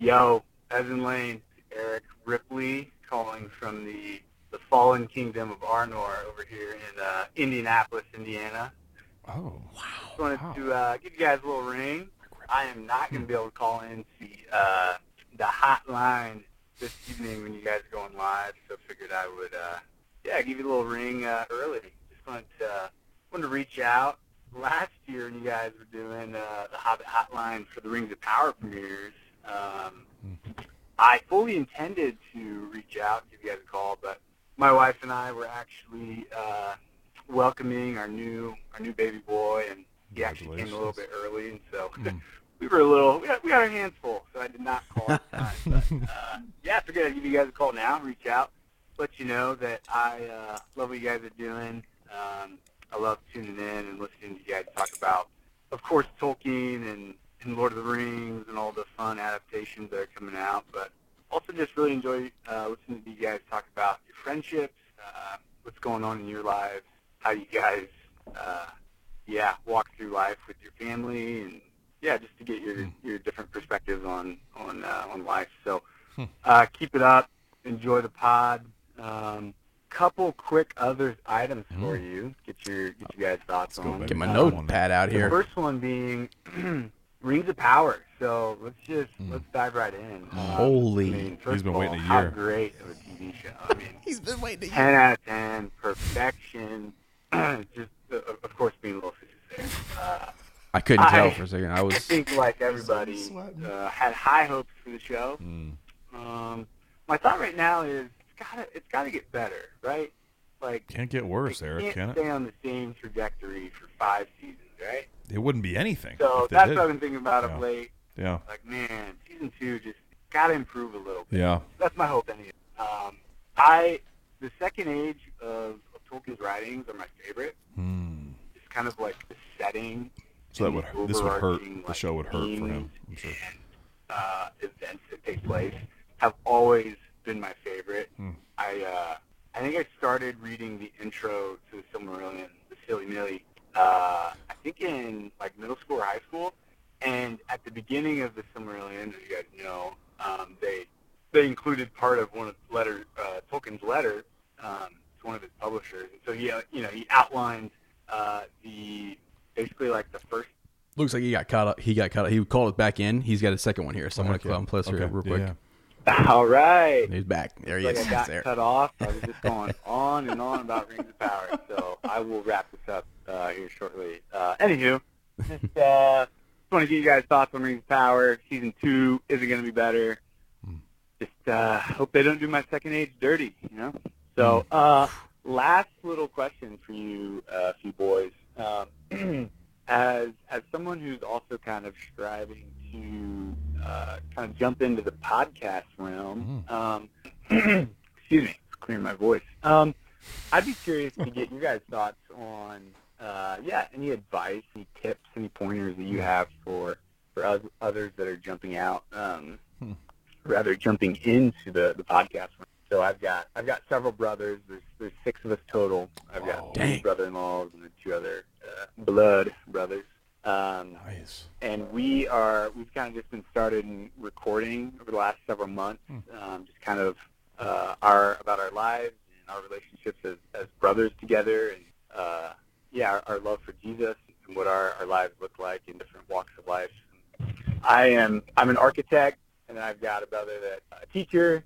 Yo, Evan Lane, Eric Ripley calling from the, the fallen kingdom of Arnor over here in uh, Indianapolis, Indiana. Oh, Just wanted to uh, give you guys a little ring. I am not going to be able to call in the uh, the hotline this evening when you guys are going live, so figured I would uh, yeah give you a little ring uh, early. Just wanted to uh, wanted to reach out. Last year, when you guys were doing uh, the Hobbit Hotline for the Rings of Power premieres, um, I fully intended to reach out, give you guys a call, but my wife and I were actually uh, welcoming our new our new baby boy, and he actually came a little bit early, and so we were a little we had, we got our hands full, so I did not call time. But uh, yeah, I figured I'd give you guys a call now, reach out, let you know that I uh, love what you guys are doing. Um, I love tuning in and listening to you guys talk about, of course, Tolkien and, and Lord of the Rings and all the fun adaptations that are coming out, but also just really enjoy uh, listening to you guys talk about your friendships, uh, what's going on in your lives, how you guys, uh, yeah, walk through life with your family, and yeah, just to get your your different perspectives on on uh, on life. So uh, keep it up, enjoy the pod. Um, couple quick other items for you. Get your get you guys thoughts on. Get my Um, notepad out the here. first one being Rings of Power. So let's just Hmm. let's dive right in. Um, Holy. I mean, first He's been of all, waiting a how year. great of a TV show. I mean, He's been waiting. a year. 10 out of 10, perfection. just, uh, of course, being a little facetious there. Uh, I couldn't tell I- for a second. I was. I was. think, like everybody, uh, had high hopes for the show. Hmm. Um, my thought right now is it's gotta it's gotta get better, right? Like Can't get worse, it Eric, can't can it? stay on the same trajectory for five seasons, right? It wouldn't be anything. So that's did. what I've been thinking about Yeah. of late. Yeah. Like, man, season two just gotta improve a little bit. Yeah. That's my hope, anyway. Um, I the second age of, of Tolkien's writings are my favorite. Hmm. It's kind of like the setting. So that would this would hurt. overarching, The show would hurt for him. I'm sure. and uh, events that take place have always been my favorite. Hmm. I uh, I think I started reading the intro to the Silmarillion, the Silly Nilly, uh, I think in like middle school or high school. And at the beginning of the Silmarillion, as you guys know, um, they they included part of one of the letter uh, Tolkien's letter um, to one of his publishers. And so he uh, you know he outlined uh, the basically like the first Looks like he got caught up. He got caught up. He called it back in. He's got a second one here. So I'm gonna Okay. call him Okay. real Yeah, quick. yeah. All right. He's back. There he like is. I got there. cut off. I was just going on and on about Rings of Power. So I will wrap this up uh, here shortly. Uh, anywho, just, uh, just want to get you guys thoughts on Rings of Power. Season two is it going to be better? Just uh, hope they don't do my second age dirty. You know. So uh, last little question for you, uh, few boys. Um, as as someone who's also kind of striving to uh, kind of jump into the podcast realm, um, excuse me, clearing my voice. Um, I'd be curious to get your guys' thoughts on, uh, yeah, any advice, any tips, any pointers that you have for for oth- others that are jumping out. Um, rather jumping into the, the podcast. So I've got I've got several brothers. There's there's six of us total. I've got two brother-in-laws and then two other uh, blood brothers. Um, Nice. and we are we've kind of just been started in recording over the last several months um, just kind of uh, our about our lives and our relationships as, as brothers together and uh, yeah our, our love for jesus and what our, our lives look like in different walks of life. I am i'm an architect and i've got a brother that's a teacher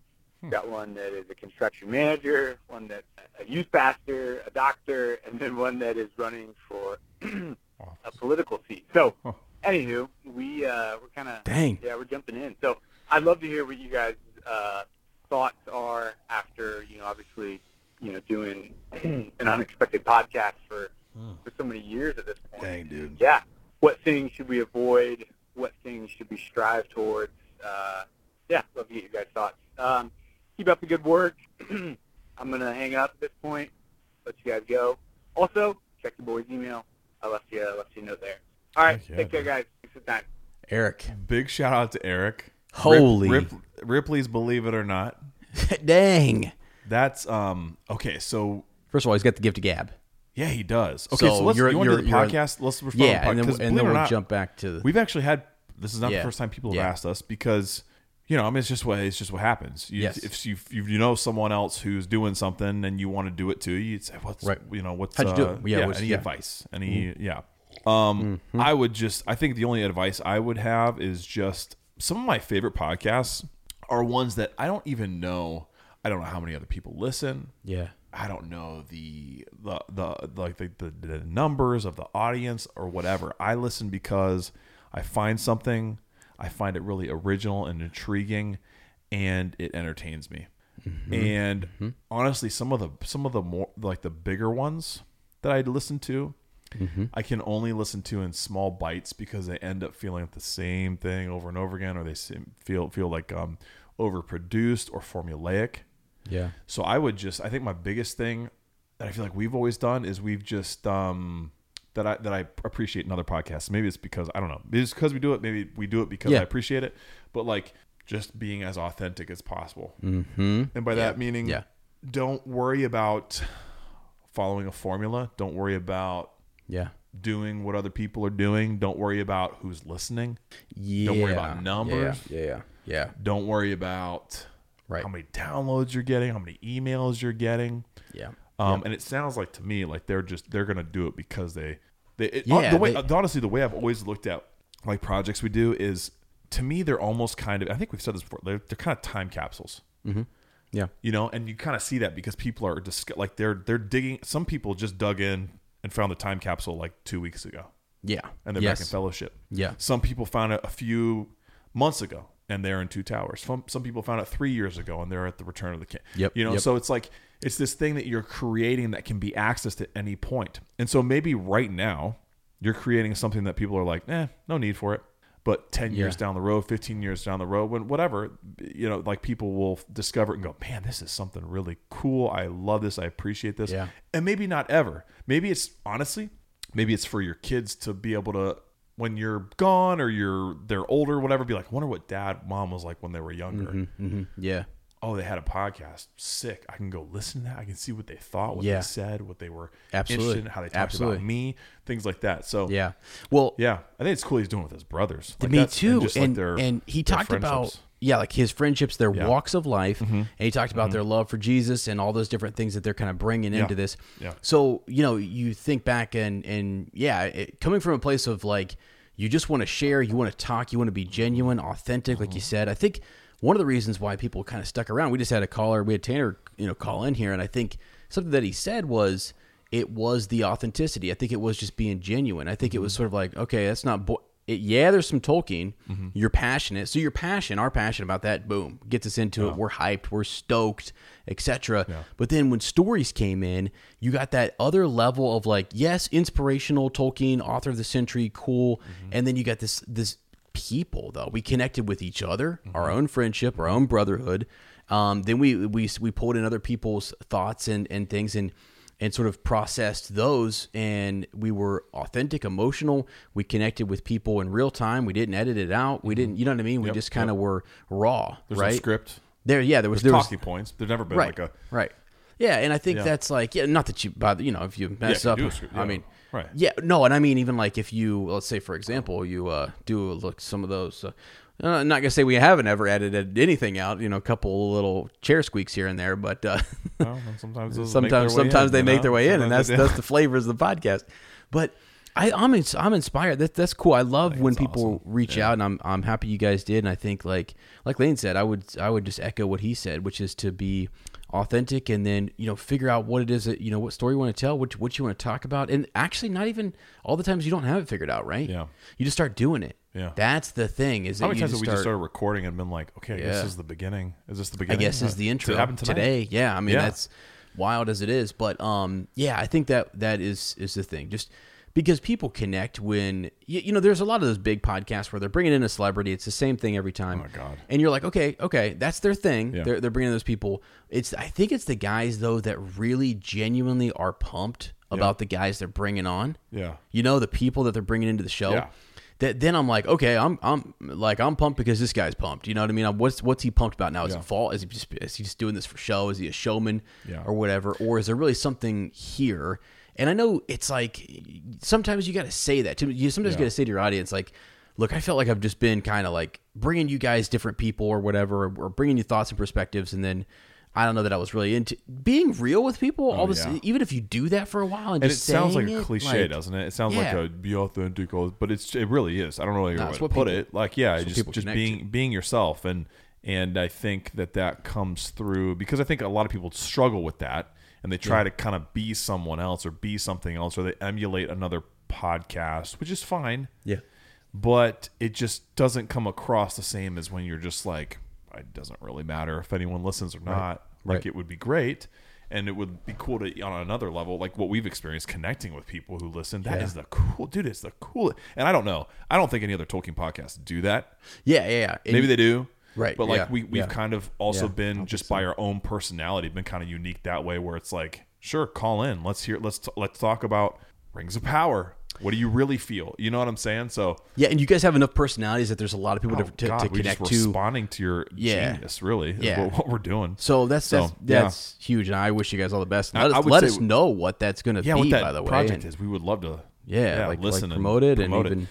got one that is a construction manager one that's a youth pastor a doctor and then one that is running for a political seat so Huh. anywho, we uh, we're kind of Dang. yeah, we're jumping in. So I'd love to hear what you guys' uh, thoughts are after you know, obviously, you know, doing an unexpected podcast for for so many years at this point. Dang, dude. Yeah, what things should we avoid? What things should we strive towards? Uh, yeah, love to get your guys' thoughts. Um, keep up the good work. I'm gonna hang up at this point. Let you guys go. Also, check your boy's email. I left you left you a note there. All right, yeah, take care, dude. guys. Thanks for the time. Eric. Big shout out to Eric. Holy. Rip, Rip, Ripley's Believe It or Not. Dang. That's um okay. So First of all, he's got the gift of gab. yeah, he does. Okay, so, So let's you're- you want to do you're- the you're- podcast? Let's we're starting Yeah, and then, and then we'll not, jump back to the. We've actually had this is not Yeah. the first time people have Yeah. asked us because you know I mean it's just what it's just what happens. You, Yes. If you if you know someone else who's doing something and you want to do it too, you say what's Right. you know what's How'd you do uh, it? Yeah, what's- any yeah. advice? Any yeah. Um, Mm-hmm. I would just I think the only advice I would have is just some of my favorite podcasts are ones that I don't even know. I don't know how many other people listen. yeah. I don't know the the the like the, the, the numbers of the audience or whatever. I listen because I find something, I find it really original and intriguing, and it entertains me. And honestly, some of the some of the more like the bigger ones that I listen to, I can only listen to in small bites because they end up feeling like the same thing over and over again, or they feel feel like um, overproduced or formulaic. Yeah. So I would just I think my biggest thing that I feel like we've always done is we've just um that I that I appreciate in other podcasts. Maybe it's because I don't know. Maybe it's because we do it. Maybe we do it because Yeah. I appreciate it. But like just being as authentic as possible. Mm-hmm. And by that meaning, Yeah. don't worry about following a formula. Don't worry about Yeah. doing what other people are doing. Don't worry about who's listening. Yeah. Don't worry about numbers. Yeah. Yeah. Yeah. Don't worry about Right. how many downloads you're getting, how many emails you're getting. Yeah. Um, and it sounds like to me like they're just they're gonna do it because they they it, Yeah, the way they- honestly the way I've always looked at like projects we do is to me they're almost kind of I think we've said this before they're they're kind of time capsules Yeah. you know and you kind of see that because people are just like they're they're digging some people just dug in and found the time capsule like two weeks ago Yeah. and they're yes. back in fellowship Yeah. some people found it a few months ago and they're in two towers some, some people found it three years ago and they're at the return of the king Yep, you know yep. so it's like it's this thing that you're creating that can be accessed at any point. And so maybe right now you're creating something that people are like eh no need for it. But 10 years down the road 15 years down the road when whatever you know like people will discover it and go man this is something really cool. I love this. I appreciate this. Yeah. and maybe not ever. Maybe it's honestly maybe it's for your kids to be able to when you're gone or you're they're older whatever be like I wonder what dad mom was like when they were younger. Mm-hmm. Yeah. Oh they had a podcast sick i can go listen to that i can see what they thought what Yeah. they said what they were Absolutely. interested in how they talked Absolutely. about me things like that so Yeah. Well, yeah i think it's cool he's doing with his brothers Like me too. just, And, like, their- and he talked about yeah, like his friendships, their Yeah. Mm-hmm. walks of life, and he talked about their love for Jesus and all those different things that they're kind of bringing Yeah. into this. Yeah. So you know, you think back and and yeah, it, coming from a place of like you just want to share, you want to talk, you want to be genuine, authentic, like you Mm-hmm. said. I think one of the reasons why people kind of stuck around. We just had a caller, we had Tanner, you know, call in here, and I think something that he said was it was the authenticity. I think it was just being genuine. I think it was Mm-hmm. sort of like, okay, that's not. Bo- it, yeah, there's some Tolkien. Mm-hmm. You're passionate, so your passion, our passion about that, boom, gets us into it. We're hyped, we're stoked, etc. But then when stories came in, you got that other level of like, yes, inspirational Tolkien, author of the century, cool, Mm-hmm. and then you got this this people though. We connected with each other, Mm-hmm. our own friendship, our own brotherhood. Um, then we we we pulled in other people's thoughts and and things and and sort of processed those and we were authentic emotional we connected with people in real time we didn't edit it out we didn't you know what i mean we Mm-hmm. Yep, just kind of were raw There's right no script. there yeah there was There's there was talking points. There's never been right like a right yeah and i think Yeah. that's like yeah not that you bother you know if you mess you up a script, i mean Right. yeah no and i mean even like if you let's say for example you uh do look some of those uh, uh, I'm not gonna say we haven't ever edited anything out, you know, a couple little chair squeaks here and there, but uh, well, sometimes those make their sometimes sometimes in, they make know? their way in, and that's that's the flavors of the podcast. But I, I'm ins- I'm inspired. That that's cool. I love when people awesome. reach out, and I'm I'm happy you guys did. And I think like like Lane said, I would I would just echo what he said, which is to be authentic, and then you know figure out what it is that you know what story you want to tell, what what you want to talk about, and actually not even all the times you don't have it figured out, right? Yeah. you just start doing it. Yeah. that's the thing. Is How many times have we start, just started recording and been like, okay, Yeah. this is the beginning. Is this the beginning I guess is the intro Did it happen tonight? today. Yeah, I mean Yeah. that's wild as it is, but um, yeah, I think that that is is the thing. Just because people connect when you, you know, there's a lot of those big podcasts where they're bringing in a celebrity. It's the same thing every time. Oh, my God. And you're like, okay, okay, that's their thing. Yeah. They're they're bringing those people. It's I think it's the guys though that really genuinely are pumped about the guys they're bringing on. Yeah. You know, the people that they're bringing into the show. Yeah. That then I'm like, okay, I'm I'm like I'm pumped because this guy's pumped. You know what I mean? I'm, what's what's he pumped about now? Is Yeah. it fall? Is he just is he just doing this for show? Is he a showman Yeah. or whatever? Or is there really something here? And I know it's like sometimes you got to say that. To you sometimes Yeah. got to say to your audience like, look, I felt like I've just been kind of like bringing you guys different people or whatever, or, bringing you thoughts and perspectives, and then. I don't know that I was really into being real with people. all this, Oh, yeah. even if you do that for a while, and, And it sounds like a cliche, like- doesn't it? It sounds Yeah. like a be authentic, but it's it really is. I don't know how No, it's to put people- it. Like, yeah, just just being to. being yourself, and and I think that that comes through because I think a lot of people struggle with that, and they try to kind of be someone else or be something else, or they emulate another podcast, which is fine. Yeah. but it just doesn't come across the same as when you're just like it doesn't really matter if anyone listens or not like Right. it would be great and it would be cool to on another level like what we've experienced connecting with people who listen That is Yeah. the cool dude it's the coolest. and i don't know i don't think any other tolkien podcasts do that Yeah, yeah, yeah. Maybe they do Right, but like yeah, we, we've yeah. kind of also Yeah, been just by our own personality been kind of unique that way where it's like sure call in let's hear let's t- let's talk about rings of power what do you really feel you know what i'm saying so Yeah, and you guys have enough personalities that there's a lot of people Oh, to, to, God, to connect just to. responding to your genius, really. Yeah. what, what we're doing. So that's So, that's, that's huge, and I wish you guys all the best. I- Let us I let us know what that's going to yeah, be. what that by the way, project and- is, we would love to. Yeah, like- like listen promote it and promote even-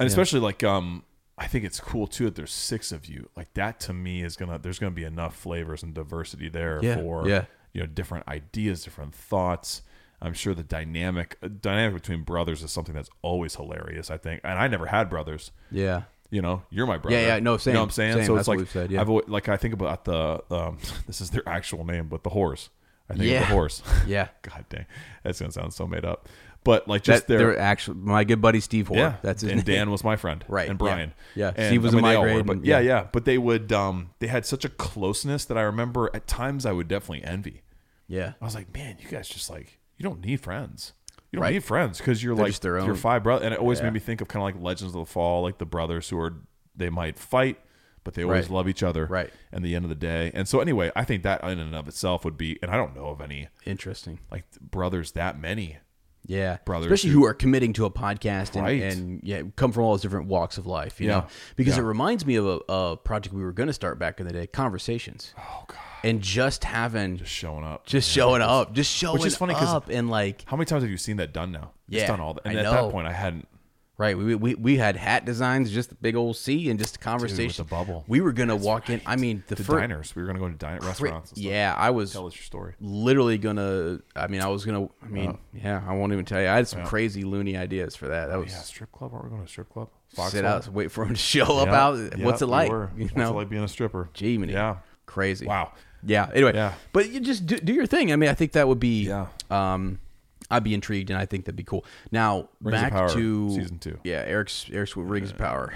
and especially like um, I think it's cool too that there's six of you. Like that to me is gonna there's gonna be enough flavors and diversity there Yeah, for yeah. you know different ideas, different thoughts. I'm sure the dynamic uh, dynamic between brothers is something that's always hilarious. I think, and I never had brothers. yeah, you know, you're my brother. yeah, yeah, no, same, You know what I'm saying? same. So it's like said, yeah. I've always, like I think about the um, this is their actual name, but the horse. I think of the horse. yeah. God dang, that's gonna sound so made up. But like just That, their they're actually my good buddy Steve Hoare. yeah, that's his and name. Dan was my friend, Right, And. Brian, Yeah, And, Steve was I in mean, my all were, grade, but yeah, yeah. yeah. But they would, um, they had such a closeness that I remember at times I would definitely envy. Yeah, I was like, man, you guys just like you don't need friends. You don't Right. need friends because you're They're like their your five brothers, and it always Yeah. made me think of kind of like Legends of the Fall, like the brothers who are they might fight, but they always Right. love each other. Right. And the end of the day, and so anyway, I think that in and of itself would be, and I don't know of any interesting. like brothers that many. Yeah, Brothers especially who- who are committing to a podcast and, Right. and yeah, come from all those different walks of life. You Yeah. know, because Yeah. it reminds me of a, a project we were going to start back in the day, conversations. Oh god, and just having just showing up, just Yeah, showing up, just showing Which is funny up, and like How many times have you seen that done now? It's Yeah, done all that. And I at know. that point, I hadn't. Right, we, we we had hat designs, just a big old C, and just a conversation. the bubble. We were gonna walk in. I mean, the The diners. We were going to go to diner restaurants. And stuff. Yeah, I was Tell us your story. literally gonna. I mean, I was gonna. I mean, yeah, I won't even tell you. I had some Yeah. crazy loony ideas for that. That was Yeah, strip club. Aren't we going to a strip club? sit Foxhole? out, wait for him to show up. Yeah, Out. yeah, What's it we like? were. You What's know, it like being a stripper? Gee, man, Yeah. crazy. Wow. Yeah. Anyway. Yeah. But you just do, do your thing. I mean, I think that would be. Yeah. Um, I'd be intrigued, and I think that'd be cool. Now Rings back to season two. Yeah, Eric's Eric's with Rings of Power.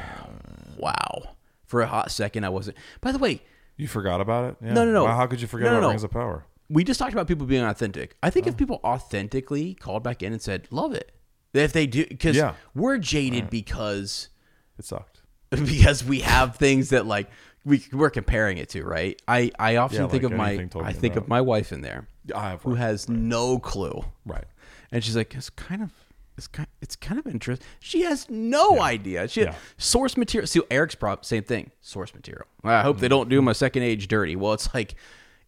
Wow. For a hot second, I wasn't. By the way, You forgot about it? Yeah. No, no, no. Wow, how could you forget No, no, about no. Rings of Power? we just talked about people being authentic. I think if oh. people authentically called back in and said, "Love it," if they do, because Yeah. we're jaded because It sucked. because we have things that like we we're comparing it to right. I I often Yeah, think like of my I think of my wife in there who has no clue, right. And she's like, it's kind of. It's kind, it's kind of interesting. She has no idea. She Yeah. source material. See, Eric's prop, same thing. Source material. I hope they don't do my second age dirty. Well, it's like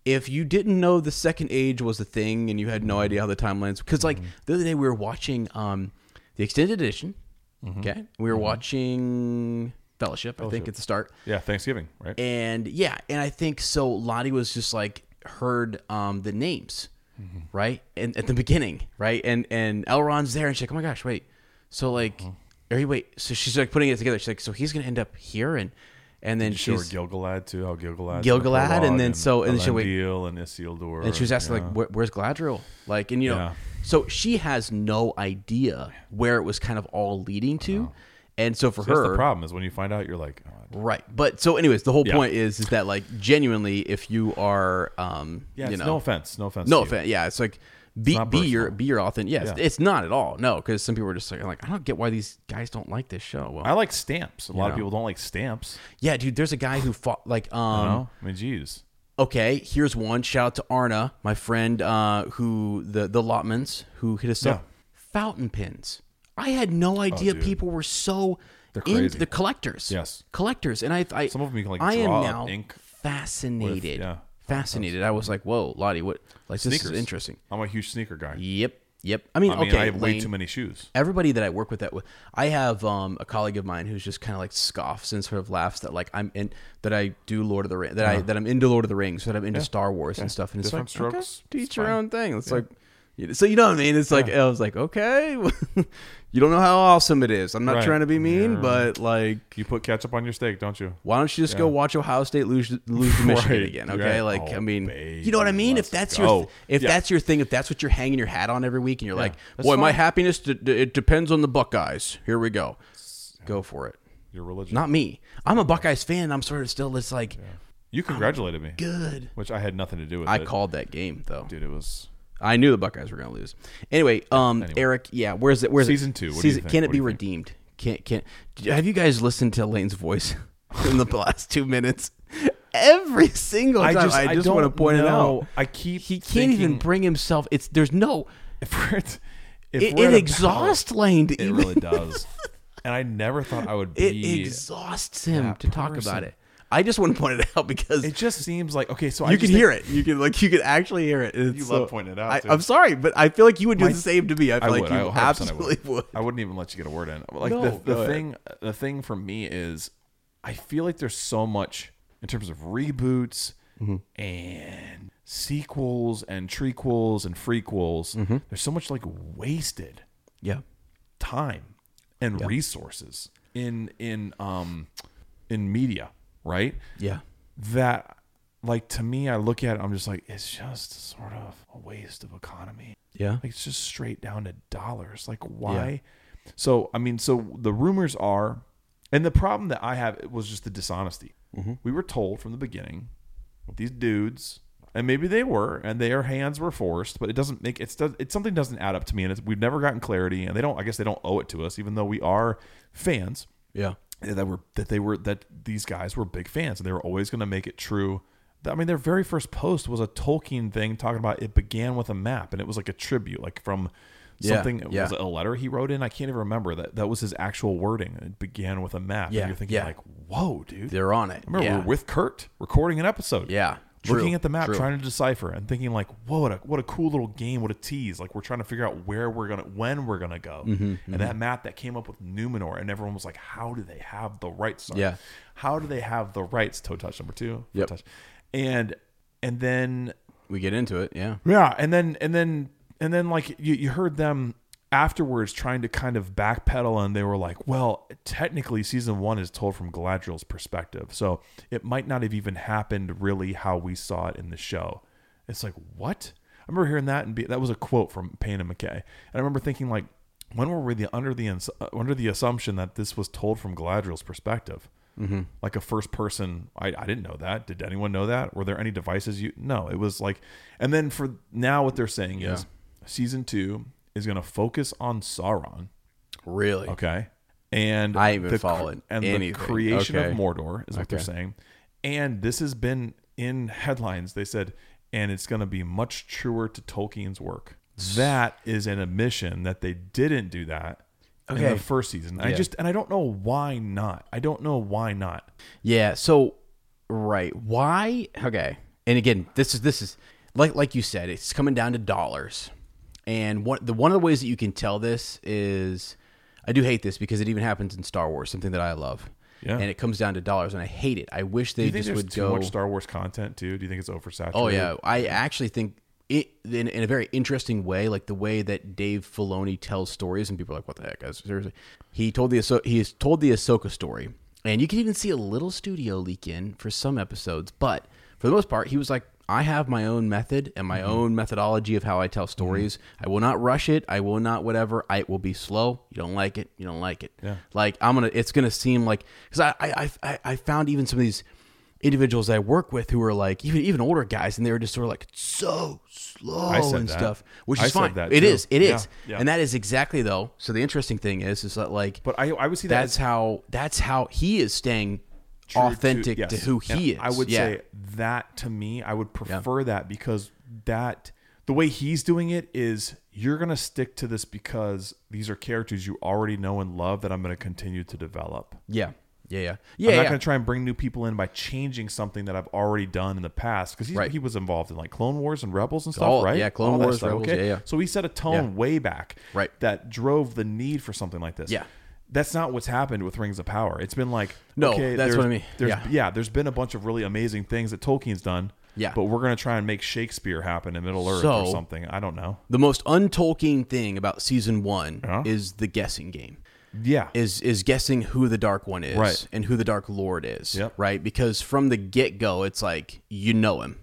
if you didn't know the second age was a thing and you had no idea how the timelines, because like the other day we were watching um the extended edition. Okay, we were watching Fellowship. I think at the start. Yeah, Thanksgiving, right? And yeah, and I think so. Lottie was just like heard um, the names, Mm-hmm. right? And at the beginning, right? And and Elrond's there, and she's like, "Oh my gosh, wait!" So like, uh-huh. are you wait? So she's like putting it together. She's like, "So he's gonna end up here," and and then her she's Gilgalad too. How Gilgalad, Gilgalad, and then so- and then she- wait- and Isildur, and she was asking yeah. like, Where, "Where's Galadriel?" Like, and you know, Yeah. so she has no idea where it was kind of all leading to, uh-huh. and so for her, the problem is when you find out, you're like, oh, Right. But so anyways, the whole Yeah. point is is that like genuinely if you are um yeah. you it's know no offense, no offense, no to you. offense. Yeah, it's like be not be your personal. be your authentic. Yes, Yeah. it's not at all. No, because some people are just like, like I don't get why these guys don't like this show. Well, I like stamps. A lot of know. people don't like stamps. yeah, dude. There's a guy who fought like You um. know, I mean, geez. Okay, here's one. Shout out to Arna, my friend, uh, who the the Lotmans who hit us up. Fountain pens. I had no idea dude. people were so They're crazy. the collectors. Yes. collectors, and I, I Some of them you can, like, I am now ink fascinated. yeah. fascinated. I was like, whoa, Lottie, what? Like this is interesting. I'm a huge sneaker guy. Yep, yep. I mean, I mean, okay, I have way too many shoes. everybody that I work with that with I have um, a colleague of mine who's just kind of like scoffs and sort of laughs that like I'm in that I do Lord of the Rings that I that I'm into Lord of the Rings that I'm into Star Wars and stuff and it's Different like okay, strokes, to it's your own thing it's like you know, so you know what I mean it's like I was like okay you don't know how awesome it is I'm not Right. trying to be mean Yeah. but like You put ketchup on your steak, don't you? why don't you just go watch Ohio State lose lose to Michigan Right, again? Okay, right. like Oh, I mean, baby, you know what I mean. If let's that's go. your if Yeah. that's your thing, if that's what you're hanging your hat on every week, and you're like, that's boy, my happiness d- d- it depends on the Buckeyes. Here we go, go for it. Your religion. Not me. I'm a Buckeyes fan. I'm sort of still just like you congratulated me, good. which I had nothing to do with I it. called that game though. Dude, it was. I knew the Buckeyes were going to lose. Anyway, um, Anyway. Eric, yeah, where's it? Where's Season it? two, what do you Season? Can it What be you think? redeemed? Can't can't. Have you guys listened to Lane's voice in the last two minutes? Every single time, I just, want to point it out. I keep. He can't even bring himself. It's there's no. If we're at, if It, we're it exhausts Lane to It even. really does. and I never thought I would It exhausts him to talk person. about it. I just want to point it out because it just seems like okay. So I you just can hear think- it. You can like you can actually hear it. It's You so- love pointing it out, I, too. I'm sorry, but I feel like you would do My- the same to me. I feel I like would. you I 100% absolutely I would. I wouldn't even let you get a word in. Like No, the, the thing, the thing for me is, I feel like there's so much in terms of reboots Mm-hmm. and sequels and trequels and frequels. Mm-hmm. There's so much like wasted Yeah. time and resources in in um in media, right? Yeah. That like to me, I look at it, I'm just like, it's just sort of a waste of economy. Yeah. Like it's just straight down to dollars. Like why? So I mean, so the rumors are, and the problem that I have it was just the dishonesty. Mm-hmm. We were told from the beginning, with these dudes, and maybe they were, and their hands were forced, but it doesn't make it's it's something doesn't add up to me, and it's, we've never gotten clarity, and they don't. I guess they don't owe it to us, even though we are fans Yeah. That were that they were that these guys were big fans and they were always going to make it true. I mean, their very first post was a Tolkien thing talking about it began with a map and it was like a tribute, like from Yeah, something. yeah. Was it a letter he wrote in? I can't even remember that. That was his actual wording. It began with a map. Yeah, and you're thinking yeah. like, whoa, dude. They're on it. I remember yeah. we were with Kurt recording an episode. Yeah, Looking at the map, true. trying to decipher, and thinking like, "Whoa, what a what a cool little game! What a tease! Like we're trying to figure out where we're gonna, when we're gonna go." Mm-hmm, and that map that came up with Numenor, and everyone was like, "How do they have the rights?" Sorry. Yeah. How do they have the rights? Toe touch number two. Yep. touch. And and then we get into it. Yeah. yeah, and then and then and then like you, you heard them afterwards trying to kind of backpedal and they were like, well, technically season one is told from Galadriel's perspective. So it might not have even happened really how we saw it in the show. It's like, what? I remember hearing that and be, that was a quote from Payne and McKay. And I remember thinking like, when were we the, under the uh, under the assumption that this was told from Galadriel's perspective? Mm-hmm. Like a first person, I, I didn't know that. Did anyone know that? Were there any devices you? No, it was like, and then for now, what they're saying is season two is going to focus on Sauron. Really. Okay, and I been the following and anything. the creation Okay. of Mordor is what they're saying, And this has been in headlines. They said, and it's going to be much truer to Tolkien's work. That is an admission that they didn't do that in the first season. I just and I don't know why not. I don't know why not. Yeah. So, right. Why? Okay. And again, this is this is like like you said, it's coming down to dollars. And one the one of the ways that you can tell this is, I do hate this because it even happens in Star Wars, something that I love. Yeah. And it comes down to dollars, and I hate it. I wish Do they you think just would too go. much Star Wars content too? Do you think it's oversaturated? Oh yeah, I actually think it in, in a very interesting way, like the way that Dave Filoni tells stories, and people are like, "What the heck?" Guys? Seriously, he told the Ahso- he has told the Ahsoka story, and you can even see a little studio leak in for some episodes, but for the most part, he was like. I have my own method and my mm-hmm. own methodology of how I tell mm-hmm. stories. I will not rush it. I will not whatever. I will be slow. You don't like it. You don't like it. Yeah. Like I'm gonna. It's gonna seem like because I, I I I found even some of these individuals I work with who are like even even older guys, and they were just sort of like so slow and that. stuff, which is fine. that It too. is, it is, Yeah, yeah. and that is exactly though. So the interesting thing is, is that like, But I I would see that that's as how that's how he is staying authentic to, yes. who And he is. I would Yeah. say that to me, I would prefer that because that the way he's doing it is you're gonna stick to this because these are characters you already know and love that I'm gonna continue to develop. yeah, yeah, yeah, I'm not yeah. gonna try and bring new people in by changing something that I've already done in the past because Right. he was involved in like Clone Wars and Rebels and stuff, Oh, right? yeah, Clone All Wars, Rebels, okay? yeah, yeah. So he set a tone Yeah. way back, Right. That drove the need for something like this. Yeah. That's not what's happened with Rings of Power. It's been like No, okay, that's what I mean. There's, Yeah. yeah, there's been a bunch of really amazing things that Tolkien's done. Yeah. but we're gonna try and make Shakespeare happen in Middle Earth or something. I don't know. The most untolkien thing about season one Yeah. is the guessing game. Yeah, is is guessing who the dark one is Right. and who the dark lord is Yep. right because from the get-go it's like you know him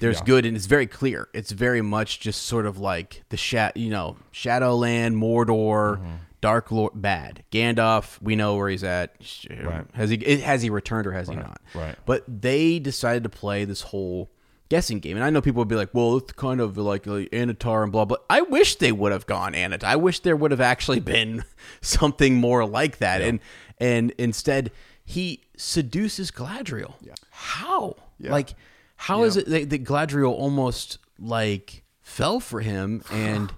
there's Yeah. good and it's very clear it's very much just sort of like the shat you know shadowland mordor Mm-hmm. Dark lord bad gandalf we know where he's at Right. has he has he returned or has he not right. but they decided to play this whole guessing game. And I know people would be like, well, it's kind of like, like Annatar and blah, blah. I wish they would have gone Annatar. I wish there would have actually been something more like that. And and instead, he seduces Galadriel. How? Like, how is it that, that Galadriel almost like fell for him and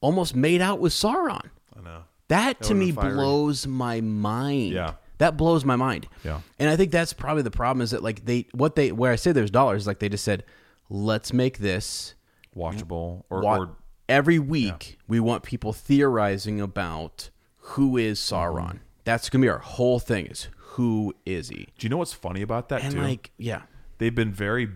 almost made out with Sauron? I know. That, to me fiery. blows my mind. Yeah. That blows my mind. Yeah. And I think that's probably the problem is that like they what they where I say there's dollars like they just said let's make this Watchable or, wa- or every week we want people theorizing about who is Mm-hmm. Sauron. That's going to be our whole thing is who is he? do you know what's funny about that And too? like yeah. they've been very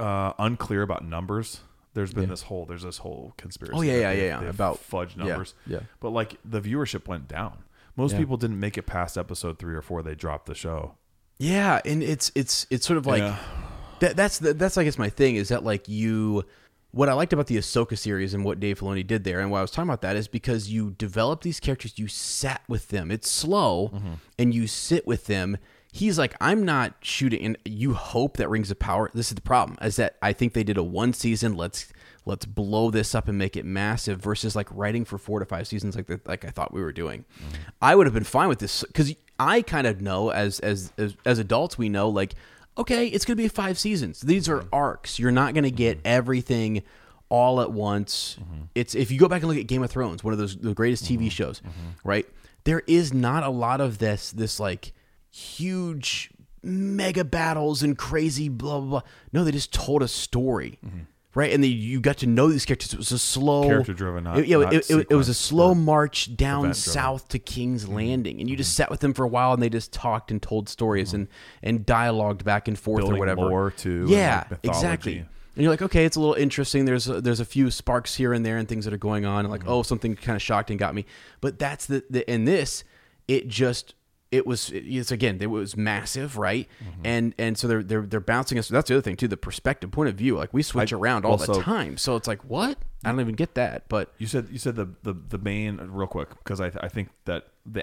uh, unclear about numbers. There's been this whole there's this whole conspiracy. Oh, yeah, yeah, yeah, yeah, about- fudge numbers. yeah. but like the viewership went down. Most Yeah. people didn't make it past episode three or four. They dropped the show. Yeah, and it's it's it's sort of like Yeah. that. That's the, that's I guess my thing is that like you. What I liked about the Ahsoka series and what Dave Filoni did there, and why I was talking about that is because you develop these characters, you sat with them. It's slow, Mm-hmm. and you sit with them. He's like, I'm not shooting, and you hope that Rings of Power. This is the problem, is that I think they did a one season. Let's let's blow this up and make it massive versus like writing for four to five seasons like the, like I thought we were doing. I would have been fine with this because I kind of know as, as as as adults we know like okay it's gonna be five seasons. These are arcs. You're not gonna get mm-hmm. everything all at once. Mm-hmm. It's if you go back and look at Game of Thrones, one of those the greatest TV mm-hmm. shows, right? There is not a lot of this this like huge mega battles and crazy blah blah blah. No, they just told a story. Mm-hmm. Right, and then you got to know these characters. It was a slow, Character-driven, not- It- yeah, not it, it, it was a slow march down south to King's mm-hmm. Landing, and you just mm-hmm. sat with them for a while, and they just talked and told stories and and dialogued back and forth or whatever. lore, too, Yeah, like, exactly. And you're like, okay, it's a little interesting. There's a, there's a few sparks here and there and things that are going on. And like, oh, something kind of shocked and got me. But that's the, the in this, it just it was it's again it was massive, right? And and so they're they're they're bouncing us. That's the other thing too, the perspective point of view. Like we switch I- around all the time. So it's like what? I don't even get that. But You said you said the the, the main real quick because I I think that the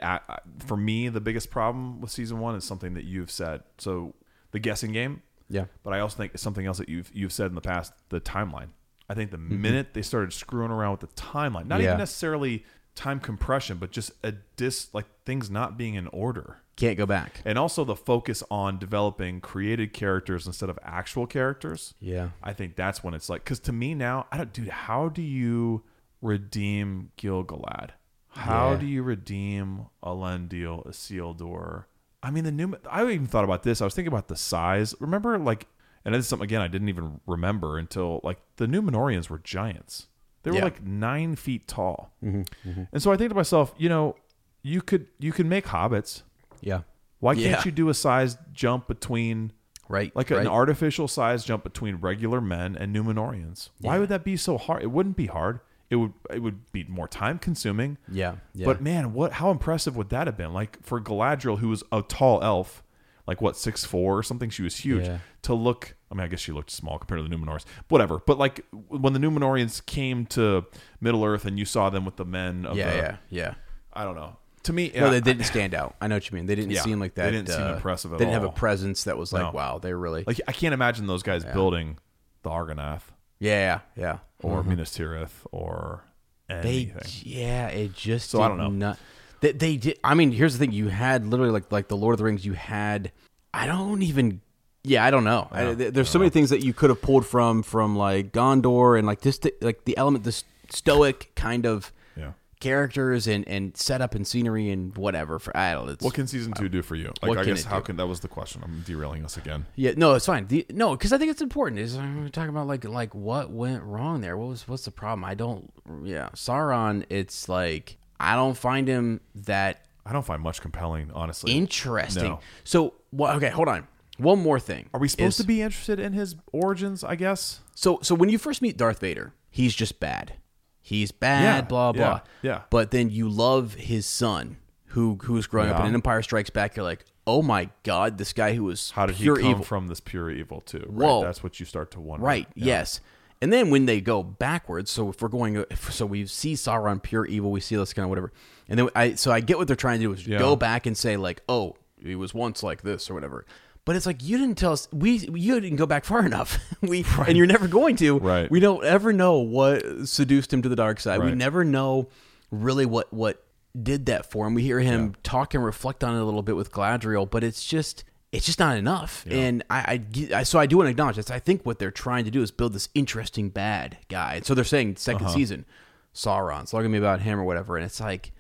for me the biggest problem with season one is something that you've said. So the guessing game. Yeah. But I also think it's something else that you've you've said in the past. The timeline. I think the Mm-hmm. minute they started screwing around with the timeline, not Yeah. even necessarily time compression, but just a dis like things not being in order. Can't go back. And also the focus on developing created characters instead of actual characters. Yeah. I think that's when it's like because to me now, I don't dude, how do you redeem Gilgalad? How Yeah. do you redeem Elendil, Isildur? I mean the new I even thought about this. I was thinking about the size. Remember like and this is something again I didn't even remember until like the Numenoreans were giants. They were Yeah. like nine feet tall. Mm-hmm, And so I think to myself, you know, you could you can make hobbits. Yeah. Why can't Yeah. you do a size jump between Right. like right. an artificial size jump between regular men and Numenoreans? Why would that be so hard? It wouldn't be hard. It would it would be more time consuming. Yeah. Yeah. But man, what how impressive would that have been? Like for Galadriel, who was a tall elf, like what six four or something, she was huge. Yeah. To look, I mean, I guess she looked small compared to the Numenors. Whatever. But like when the Numenoreans came to Middle Earth and you saw them with the men of yeah. the, Yeah. Yeah. I don't know. To me, No, I- they didn't stand out. I know what you mean. They didn't Yeah, seem like that. they that. didn't seem uh, impressive at They didn't have a presence that was like, No. wow, they really. like I can't imagine those guys building the Argonath yeah. Yeah. or Minas Tirith or Mm-hmm. They. anything. Yeah. It just. So I don't know. Not, they, they did. I mean, here's the thing. You had literally like like the Lord of the Rings. You had. I don't even. Yeah, I don't know. I, there- there's so many things that you could have pulled from from like Gondor and like this like the element the stoic kind of yeah. characters and and setup and scenery and whatever for I don't know. It's, What can season two do for you? Like what I can guess how do? can that was the question. I'm derailing us again. Yeah, no, it's fine. The, no, because I think it's important. Is I'm talking about like like what went wrong there. What was what's the problem? I don't. Yeah, Sauron. It's like I don't find him that I don't find much compelling, honestly. interesting. No. So well, okay, hold on. One more thing. Are we supposed is- to be interested in his origins? I guess. So so when you first meet Darth Vader, he's just bad. He's bad, Yeah, blah blah. yeah, yeah. But then you love his son, who who's growing up Yeah. in Empire Strikes Back. You're like, oh my god, this guy who was How did he come evil. from this pure evil too? Right? Whoa. That's what you start to wonder. Right. Yeah. Yes. And then when they go backwards, so if we're going, so we see Sauron pure evil, we see this kind of whatever, and then I, so I get what they're trying to do is Yeah. go back and say like, oh, he was once like this or whatever. But it's like you didn't tell us. We you didn't go back far enough. we and you're never going to. Right. We don't ever know what seduced him to the dark side. We never know really what what did that for him. We hear him talk and reflect on it a little bit with Galadriel, but it's just it's just not enough. And I, I I so I do want to acknowledge this. I think what they're trying to do is build this interesting bad guy. And so they're saying 2nd Uh-huh. season, Sauron. It's talking to me about him or whatever. And it's like,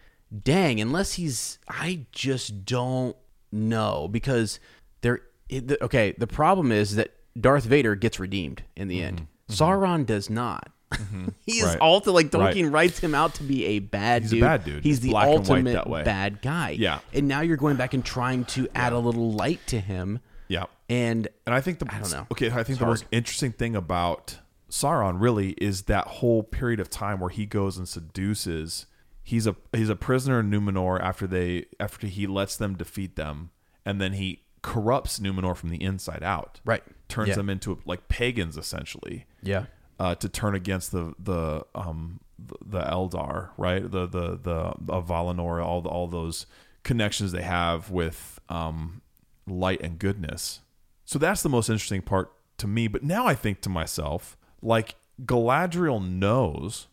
dang, unless he's, I just don't know because there. It, okay, the problem is that Darth Vader gets redeemed in the end. Sauron does not. he is Mm-hmm. Right. ulti- like Right. Tolkien writes him out to be a bad He's a dude. bad dude. He's It's the black and white ultimate that way. bad guy. Yeah. And now you're going back and trying to add a little light to him. Yeah. And And I think the I don't know. Okay, I think It's the most interesting thing about Sauron really is that whole period of time where he goes and seduces. He's a he's a prisoner in Numenor after they after he lets them defeat them, and then he corrupts Numenor from the inside out. Right. Turns Yeah. them into like pagans essentially. yeah. uh, to turn against the the um the, Eldar, right? The the the of Valinor, all all those connections they have with um light and goodness. So that's the most interesting part to me. But now I think to myself, like Galadriel knows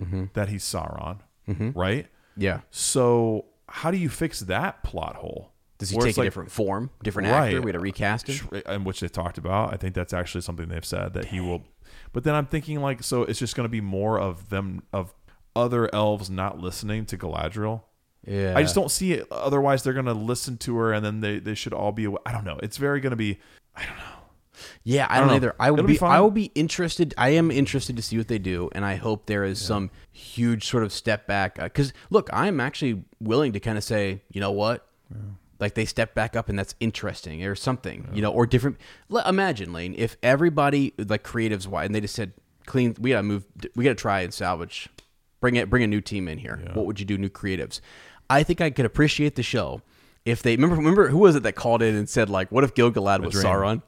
Mm-hmm. that he's Sauron, Mm-hmm. right? Yeah. So how do you fix that plot hole? Does he Where take a like- different form, different Right. actor? We had to recast him. and which they talked about. I think that's actually something they've said that he will. But then I'm thinking like, so it's just going to be more of them of other elves not listening to Galadriel. Yeah. I just don't see it. Otherwise, they're going to listen to her, and then they they should all be. I don't know. It's very going to be. Yeah, I don't don't, know. either. I will It'll be, be. I will be interested. I am interested to see what they do, and I hope there is some huge sort of step back. Uh, because look, I'm actually willing to kind of say, you know what, like they step back up, and that's interesting, or something, you know, or different. Imagine Lane if everybody like creatives wise, and they just said, clean. We gotta move. We gotta try and salvage. Bring it. Bring a new team in here. What would you do? New creatives. I think I could appreciate the show. If they remember, remember who was it that called in and said like, "What if Gilgalad was dream. Sauron?"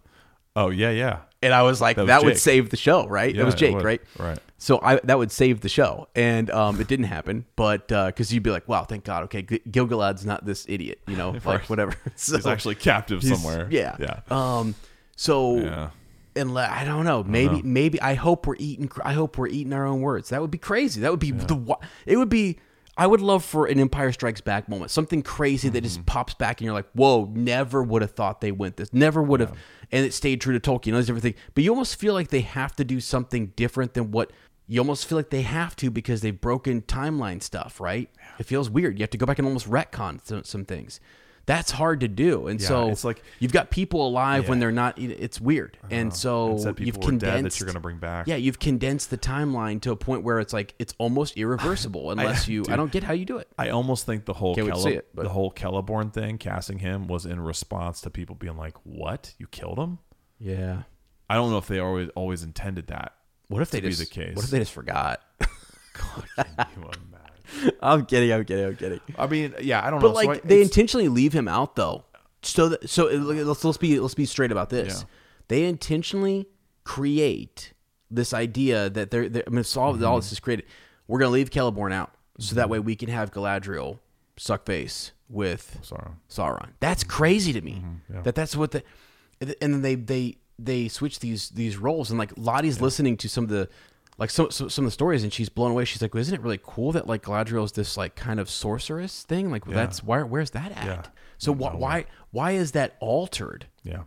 Oh yeah, yeah. And I was like, that, was would save the show, right? Yeah, that was Jake, right? Right. So I that would save the show, and um, it didn't happen. But because you'd be like, wow, thank God. Okay, G- Gilgalad's not this idiot, you know, like whatever. So He's actually captive somewhere. Yeah, yeah. Um, so Yeah. and le- I don't know, maybe maybe I hope we're eating. I hope we're eating our own words. That would be crazy. That would be the. wa- It would be. I would love for an Empire Strikes Back moment, something crazy that Mm-hmm. just pops back, and you're like, "Whoa! Never would have thought they went this. Never would have." And it stayed true to Tolkien. That's everything. But you almost feel like they have to do something different than what you almost feel like they have to because they've broken timeline stuff. Right? It feels weird. You have to go back and almost retcon some, some things. That's hard to do, and Yeah, so it's like- you've got people alive when they're not. It's weird, and so And you've dead that condensed you're gonna bring back. Yeah, you've condensed the timeline to a point where it's like it's almost irreversible unless you. I don't get how you do it. I almost think the whole Can't wait to Cele- see it, the whole Celeborn thing, casting him, was in response to people being like, "What? You killed him?" Yeah. I don't know if they always always intended that. What if they to be just? the case. What if they just forgot? God, can you imagine? I'm kidding. I'm kidding. I'm kidding. I mean, yeah, I don't But know. But like So I- they intentionally leave him out though, so that, so let's let's be let's be straight about this. Yeah. They intentionally create this idea that they're, they're I mean, it's all, Mm-hmm. all this is created. We're gonna leave Celeborn out, so that way we can have Galadriel suck face with Sorry. Sauron. That's crazy to me. Mm-hmm. yeah. That that's what the and then they they they switch these these roles and like Lottie's listening to some of the like some some some of the stories and she's blown away. She's like, well, "Isn't it really cool that like Galadriel is this like kind of sorceress thing? Like that's where where's that at? Yeah. So wh- why why is that altered? Yeah,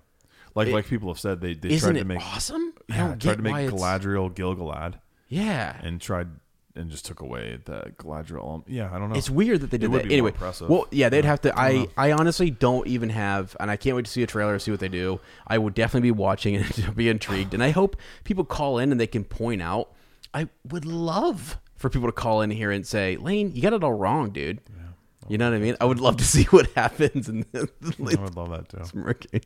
like like people have said, they they tried to make awesome? I yeah don't tried to make why Galadriel Gilgalad Yeah, and tried and just took away the Galadriel. Yeah, I don't know. It's weird that they It did would that. Anyway, well, yeah, they'd Yeah. have to. I I. I honestly don't even have, and I can't wait to see a trailer, see what they do. I would definitely be watching and be intrigued, and I hope people call in and they can point out. I would love for people to call in here and say, "Lane, you got it all wrong, dude." You know what I mean? I would love to see what happens And I would love that too. smirking.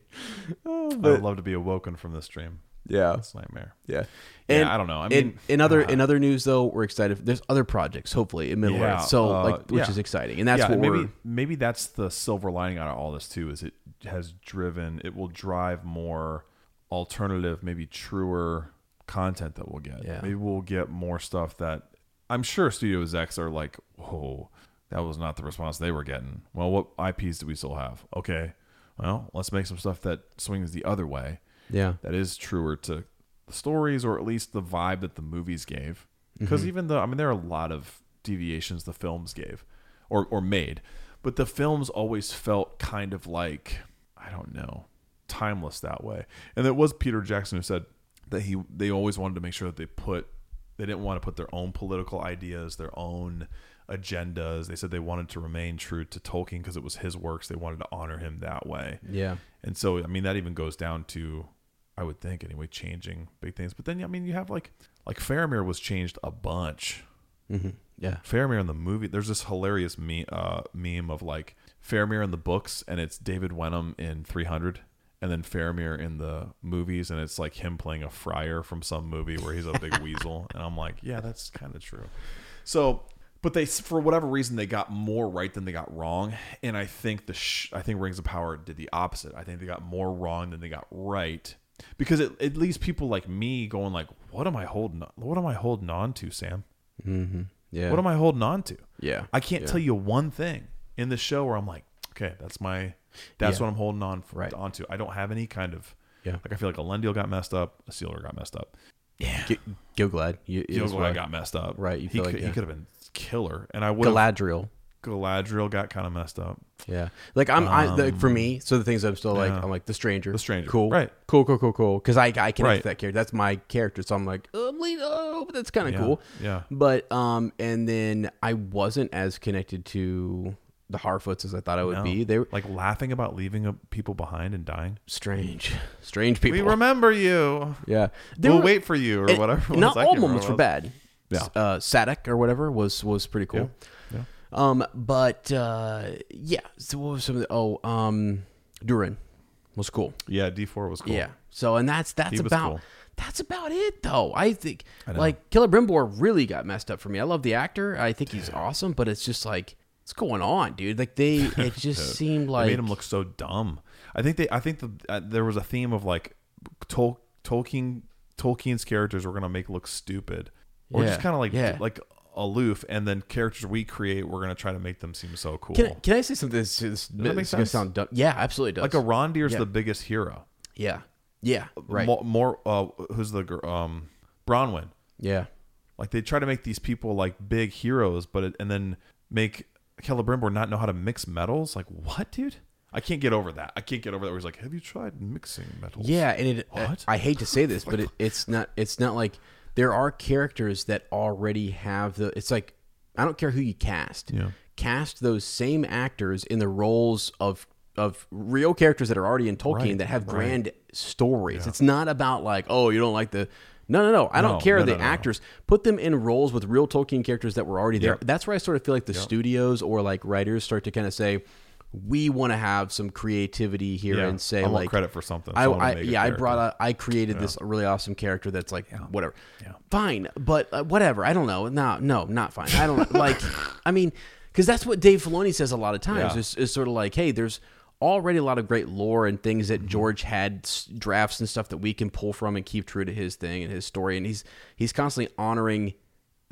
Oh, I would love to be awoken from this dream. Yeah, This nightmare. yeah. Yeah, I don't know. I mean, in, other uh, in other news though, we're excited. There's other projects, hopefully in Middle Yeah, Earth, so uh, like which yeah. is exciting, and that's yeah, what maybe we're. maybe that's the silver lining out of all this too. Is it has driven? It will drive more alternative, maybe truer content that we'll get. Yeah. Maybe we'll get more stuff that I'm sure Studio X are like, whoa, that was not the response they were getting. Well, what IPs do we still have? Okay, well, let's make some stuff that swings the other way. Yeah, that is truer to the stories or at least the vibe that the movies gave. Because mm-hmm. even though I mean there are a lot of deviations the films gave or or made, but the films always felt kind of like I don't know, timeless that way. And it was Peter Jackson who said that he they always wanted to make sure that they put they didn't want to put their own political ideas, their own agendas. They said they wanted to remain true to Tolkien because it was his works. They wanted to honor him that way. yeah. And so, I mean, that even goes down to, I would think anyway, changing big things. But then, I mean, you have like, like Faramir was changed a bunch. Mm-hmm. Yeah. Faramir in the movie, there's this hilarious me, uh, meme of like Faramir in the books, and it's David Wenham in 300, and then Faramir in the movies, and it's like him playing a friar from some movie where he's a big weasel. And I'm like, yeah, that's kind of true. So, but they, for whatever reason, they got more right than they got wrong. And I think the, sh- I think Rings of Power did the opposite. I think they got more wrong than they got right. Because it, it leaves people like me going like, what am I holding? What am I holding on to, Sam? Mm-hmm. Yeah. What am I holding on to? Yeah. I can't Yeah. tell you one thing in the show where I'm like, okay, that's my, that's Yeah. what I'm holding on for, Right. onto. I don't have any kind of, Yeah. like I feel like Elendil got messed up, Isildur got messed up, Yeah. Gilgalad. You, it was Gilgalad got messed up. Right, you he feel could, like, he could have been killer, and I would. Galadriel. Galadriel got kind of messed up. Yeah. Like I'm, I like for me. So the things I'm still like, Um, yeah. I'm like the stranger. The Stranger, Cool. right. Cool. Cool. Cool. Cool. Because I, I connect Right. with that character. That's my character. So I'm like, oh, oh but that's kind of Yeah, cool. yeah. But um, and then I wasn't as connected to the Harfoots as I thought I would No. be. They were like laughing about leaving uh, people behind and dying. strange, strange people. We remember you. Yeah. They we'll were- wait for you or whatever. Not all moments were bad. Yeah. Uh, Sadoc or whatever was was pretty cool. Yeah. Um, but uh, yeah. So what was some of the? Oh, um, Durin was cool. Yeah, D four was cool. Yeah. So and that's that's He was about cool. that's about it though. I think like Celebrimbor really got messed up for me. I love the actor. I think he's awesome, but it's just like what's going on, dude? Like they it just seemed They like made him look so dumb. I think they. I think the uh, there was a theme of like Tol- Tolkien. Tolkien's characters were gonna make look stupid, or Yeah, just kind of like yeah. like aloof, and then characters we create, we're gonna try to make them seem so cool. Can I, can I say something? This, this, that make this is gonna sense? sound dumb. Yeah, absolutely does. like Arondir's Yeah. the biggest hero. yeah, yeah, right. More, more uh, who's the gir- um Bronwyn? yeah, Like they try to make these people like big heroes, but it, and then make Celebrimbor not know how to mix metals. Like what, dude? I can't get over that. I can't get over that. Where he's like, "Have you tried mixing metals?" Yeah, and it. uh, What? I hate to say this, but it, it's not. It's not like there are characters that already have the. It's like I don't care who you cast. Yeah. Cast those same actors in the roles of of real characters that are already in Tolkien Right, that have right. grand stories. It's not about like, oh, you don't like the. No, no, no. I No, don't care no, the no, actors. Put them in roles with real Tolkien characters that were already there. Yep. That's where I sort of feel like the studios or like writers start to kind of say, we want to have some creativity here Yeah, and say I want like credit for something, I, so I wanna I- yeah, I brought a, I created this really awesome character that's like whatever. Yeah. Fine, but uh, whatever. I don't know. No, no, not fine. I don't like. I mean, because that's what Dave Filoni says a lot of times. Yeah. Is, is sort of like, hey, there's already a lot of great lore and things Mm-hmm. that George had s- drafts and stuff that we can pull from and keep true to his thing and his story, and he's he's constantly honoring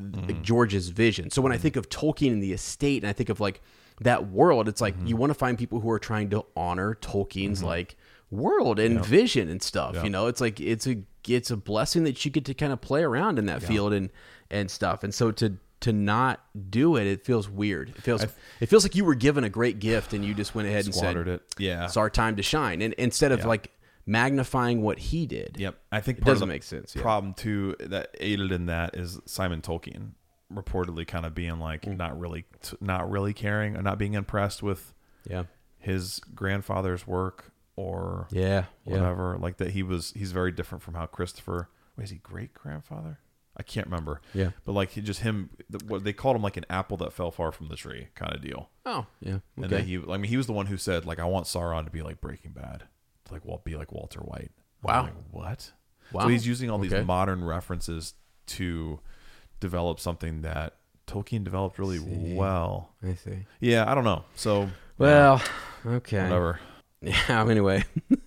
Mm-hmm. George's vision. So when I think of Tolkien and the estate, and I think of like that world, it's like Mm-hmm. you want to find people who are trying to honor Tolkien's like world and vision and stuff. You know, it's like it's a it's a blessing that you get to kind of play around in that field and and stuff. And so to to not do it, it feels weird. It feels it feels like you were given a great gift and you just went ahead and said, it. Yeah. it's our time to shine." And instead of like magnifying what he did. Yep, I think It doesn't make sense, yeah. Problem too that aided in that is Simon Tolkien reportedly kind of being like Mm. not really, not really caring, and not being impressed with Yeah. his grandfather's work or Yeah. Yeah. whatever. Like that he was, he's very different from how Christopher. Wait, is he great grandfather? I can't remember. Yeah. but like he just him. the- What they called him like an apple that fell far from the tree kind of deal. Oh, yeah. And Okay. that he, I mean, he was the one who said like, I want Sauron to be like Breaking Bad, to like well, be like Walter White. Wow. like, what? Wow. So he's using all Okay. these modern references to develop something that Tolkien developed really well. I see. Yeah, I don't know. So Well, okay. whatever. Yeah. Anyway,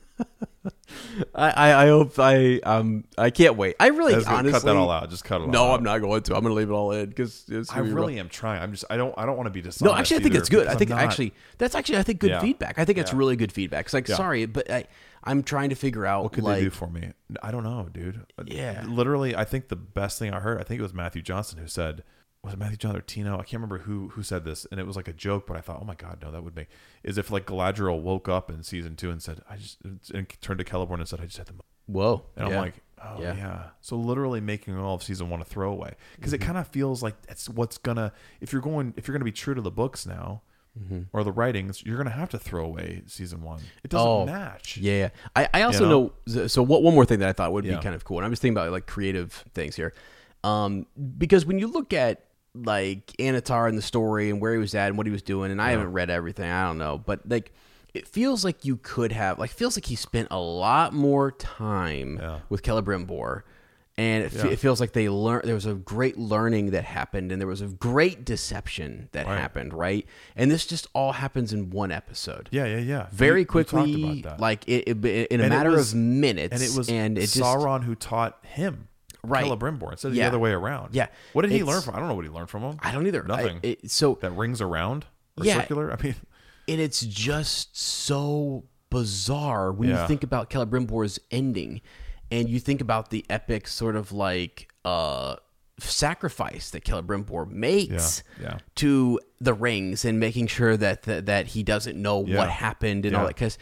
I, I I hope I um I can't wait. I really Let's honestly cut that all out. Just cut it all No, out. I'm not going to. I'm going to leave it all in because I really am trying. I'm just. I don't. I don't want to be disappointed. No, actually, I think it's good. I think actually that's actually I think good Yeah. feedback. I think it's Yeah. really good feedback. It's like Yeah. sorry, but I I'm trying to figure out What could like they do for me? I don't know, dude. Yeah. Literally, I think the best thing I heard. I think it was Matthew Johnson who said. Was it Matthew Johnson or Tino? I can't remember who who said this, and it was like a joke. But I thought, oh my god, no, that would make. Is if like Galadriel woke up in season two and said, I just and turned to Celeborn and said, I just had the whoa. And yeah. I'm like, oh Yeah. yeah. So literally making all of season one a throwaway because it mm-hmm. kind of feels like that's what's gonna if you're going if you're gonna be true to the books now or the writings, you're gonna have to throw away season one. It doesn't Oh, match. Yeah, yeah. I, I also know? know. So what? One more thing that I thought would Yeah. be kind of cool, and I'm just thinking about like creative things here, um, because when you look at like Annatar and the story and where he was at and what he was doing, and I haven't read everything, I don't know, but like it feels like you could have like feels like he spent a lot more time Yeah. with Celebrimbor. And it, Yeah. it feels like they learned. There was a great learning that happened, and there was a great deception that Right. happened, right? And this just all happens in one episode Yeah, yeah, yeah. very talked quickly, that. like it, it, in a And matter was- of minutes, and it was and it just Sauron who taught him Right. Celebrimbor instead of Yeah. the other way around. Yeah. What did he learn from? I don't know what he learned from him. I don't either. I- Nothing. it- so that rings around or Yeah. circular. I mean, and it's just so bizarre when Yeah. you think about Celebrimbor's ending, and you think about the epic sort of like uh sacrifice that Celebrimbor makes Yeah, yeah. to the rings and making sure that that, that he doesn't know Yeah. what happened and all that because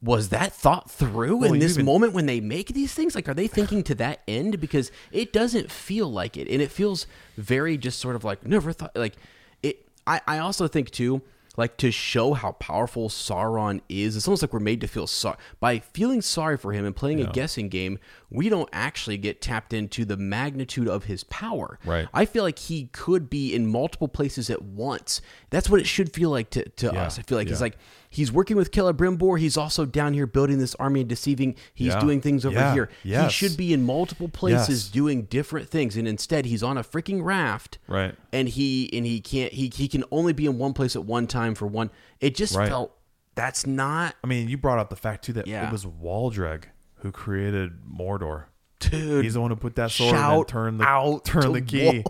was that thought through Well, in this even- moment when they make these things like are they thinking to that end because it doesn't feel like it and it feels very just sort of like never thought like it i i also think too like to show how powerful Sauron is, it's almost like we're made to feel sorry by feeling sorry for him and playing a guessing game. We don't actually get tapped into the magnitude of his power. Right. I feel like he could be in multiple places at once. That's what it should feel like to, to Yeah, us. I feel like he's yeah. like he's working with Celebrimbor. He's also down here building this army and deceiving. He's Yeah, doing things over yeah, here. He should be in multiple places Yes. doing different things, and instead he's on a freaking raft. Right. And he and he can't. He he can only be in one place at one time for one. It just Right. felt that's not I mean, you brought up the fact too that Yeah. it was Waldreg who created Mordor. Dude. He's the one who put that sword and turn the out turn the key.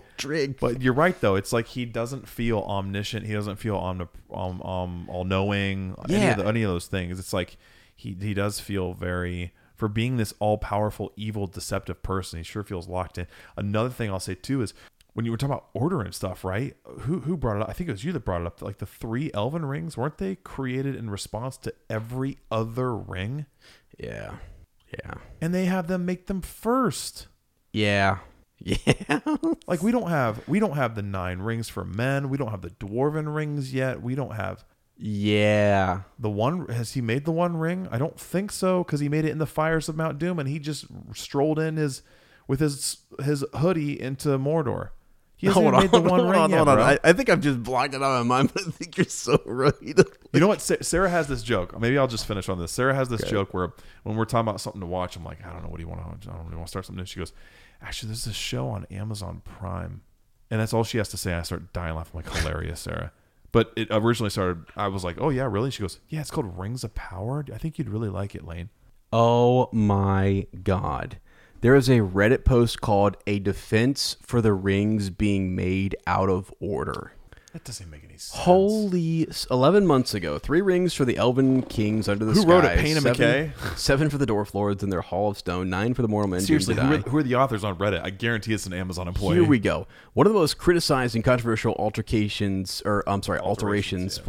But you're right though. It's like he doesn't feel omniscient. He doesn't feel omnip- um, um all knowing. Any Yeah. of, the, any of those things. It's like he he does feel very for being this all powerful, evil, deceptive person. He sure feels locked in. Another thing I'll say too is when you were talking about ordering stuff, right? Who who brought it up? I think it was you that brought it up. Like the three elven rings, weren't they created in response to every other ring? Yeah. Yeah. And they have them make them first. Yeah. Yeah. Like we don't have we don't have the nine rings for men. We don't have the dwarven rings yet. We don't have yeah. the one. Has he made the one ring? I don't think so because he made it in the fires of Mount Doom and he just strolled in his with his his hoodie into Mordor. He hasn't even made the one hold ring on, yet, hold on. bro. I, I think I'm just blocking it out of my mind, but I think you're so right. You know what? Sarah has this joke. Maybe I'll just finish on this. Sarah has this joke where when we're talking about something to watch, I'm like, I don't know. What do you want to? I don't really want to start something. new. She goes, Actually, there's this show on Amazon Prime, and that's all she has to say. I start dying laughing. I'm like, hilarious, Sarah. But it originally started. I was like, Oh yeah, really? She goes, Yeah, it's called Rings of Power. I think you'd really like it, Lane. Oh my god. There is a Reddit post called A Defense for the Rings Being Made Out of Order. That doesn't make any sense. Holy, 11 months ago, three rings for the Elven Kings under the Who sky. wrote it, Payne and seven, McKay? Seven for the Dwarf Lords in their Hall of Stone. Nine for the Mortal Men. Seriously, who are, who are the authors on Reddit? I guarantee it's an Amazon employee. Here we go. One of the most criticized and controversial altercations, or I'm sorry, alterations,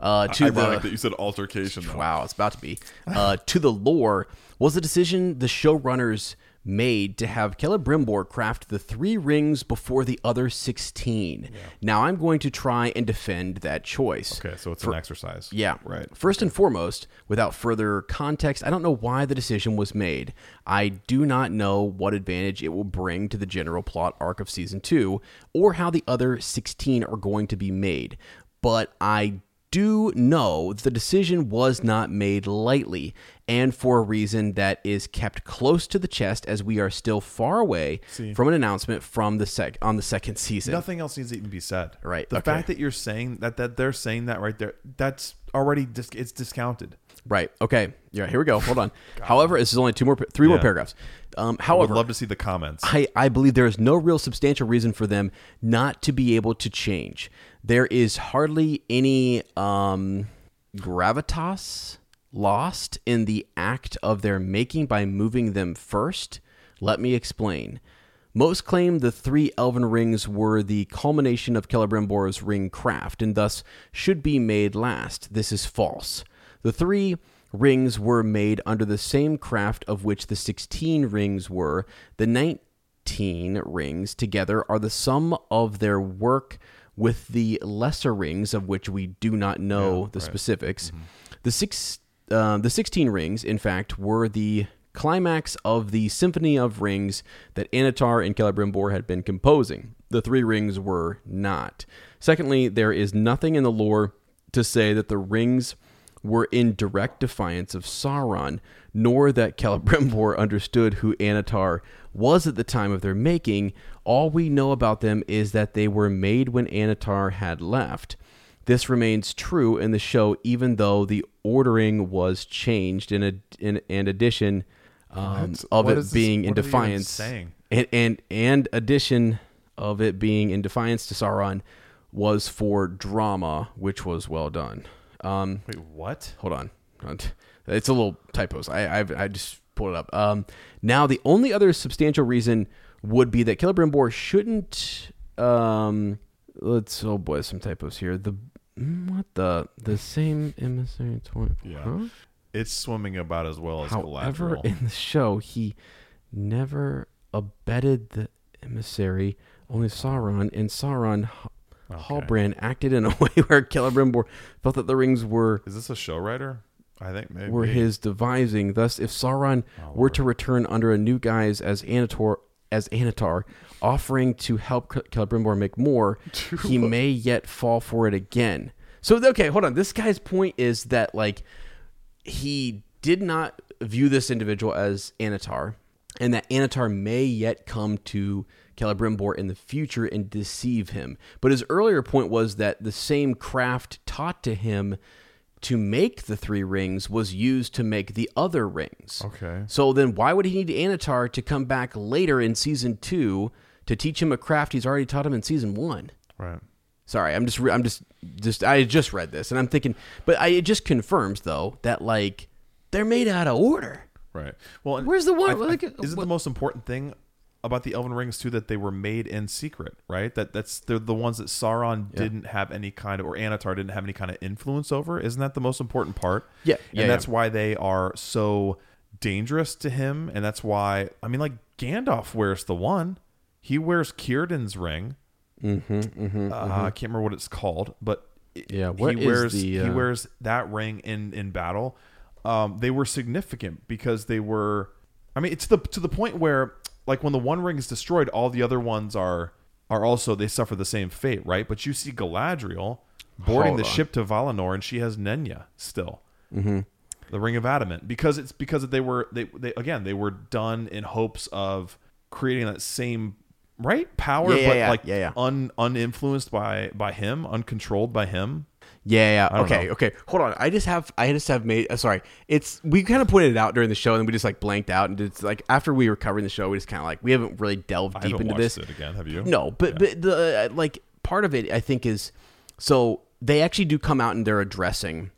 uh, to the Ironic that you said altercation. Though. wow, it's about to be uh, to the lore was the decision the showrunners made to have Celebrimbor craft the three rings before the other sixteen. Now I'm going to try and defend that choice. Okay, so it's an exercise. Yeah. Right. First and foremost, without further context, I don't know why the decision was made. I do not know what advantage it will bring to the general plot arc of season 2 or how the other 16 are going to be made. But I do know the decision was not made lightly and for a reason that is kept close to the chest as we are still far away from an announcement from the sec on the second season. Nothing else needs to even be said. Right, The okay. fact that you're saying that that they're saying that right there, that's already dis- it's discounted. Right. Okay. Yeah. Here we go. Hold on. However, this is only two more, three more paragraphs. Um, I would love to see the comments. I, I believe there is no real substantial reason for them not to be able to change. There is hardly any um, gravitas lost in the act of their making by moving them first. Let me explain. Most claim the three elven rings were the culmination of Celebrimbor's ring craft and thus should be made last. This is false. The three rings were made under the same craft of which the 16 rings were. The 19 rings together are the sum of their work with the lesser rings, of which we do not know the specifics. The six, uh, the 16 rings, in fact, were the climax of the Symphony of Rings that Annatar and Celebrimbor had been composing. The three rings were not. Secondly, there is nothing in the lore to say that the rings were in direct defiance of Sauron, nor that Celebrimbor understood who Annatar was at the time of their making. All we know about them is that they were made when Annatar had left. This remains true in the show, even though the ordering was changed in a in an addition um, of it is this- being in what are you even defiance, saying? and, and and addition of it being in defiance to Sauron was for drama, which was well done. Um, Wait, what? hold on, it's a little typos. I I've, I just pulled it up. Um, now the only other substantial reason would be that Celebrimbor shouldn't. Um, let's oh boy, some typos here. The mm, what the the same emissary twenty. Yeah. Huh? It's swimming about as well as However, collateral. in the show, he never abetted the emissary, only Sauron, and Sauron H- Halbrand acted in a way where Celebrimbor felt that the rings were Is this a show writer? I think maybe. were his devising. Thus, if Sauron Oh, were to return under a new guise as Annatar, as Annatar, offering to help Ce- Celebrimbor make more, he may yet fall for it again. So, okay, hold on. This guy's point is that like he did not view this individual as Annatar, and that Annatar may yet come to Celebrimbor in the future and deceive him. But his earlier point was that the same craft taught to him to make the three rings was used to make the other rings. Okay. So then why would he need Annatar to come back later in season 2 to teach him a craft he's already taught him in season 1? Right. Sorry, I'm just re- I'm just just I just read this and I'm thinking but I it just confirms though that like they're made out of order. Right. Well, Where's the one- I- I- like, isn't what- the most important thing about the Elven rings too that they were made in secret, right? That that's they're the ones that Sauron didn't have any kind of or Annatar didn't have any kind of influence over. Isn't that the most important part? Yeah, and yeah, that's yeah. why they are so dangerous to him, and that's why I mean, like Gandalf wears the one. He wears Círdan's ring. Mm-hmm, mm-hmm, Uh, I can't remember what it's called, but Yeah, what he wears the, he uh, wears that ring in in battle. Um, they were significant because they were. I mean, it's the to the point where like when the one ring is destroyed, all the other ones are are also they suffer the same fate, right? But you see Galadriel boarding Hold the on. ship to Valinor, and she has Nenya still. Mm-hmm. The ring of adamant because it's because they were they they again they were done in hopes of creating that same right power, Yeah, yeah, but yeah, like yeah, yeah. un uninfluenced by by him, uncontrolled by him. Yeah, yeah. Okay, know. okay. Hold on. I just have I just have made uh, sorry. It's we kind of pointed it out during the show and we just like blanked out and it's like after we were covering the show we just kind of like we haven't really delved I deep into this. it again. Have you? No, but but the uh, like part of it I think is so they actually do come out and they're addressing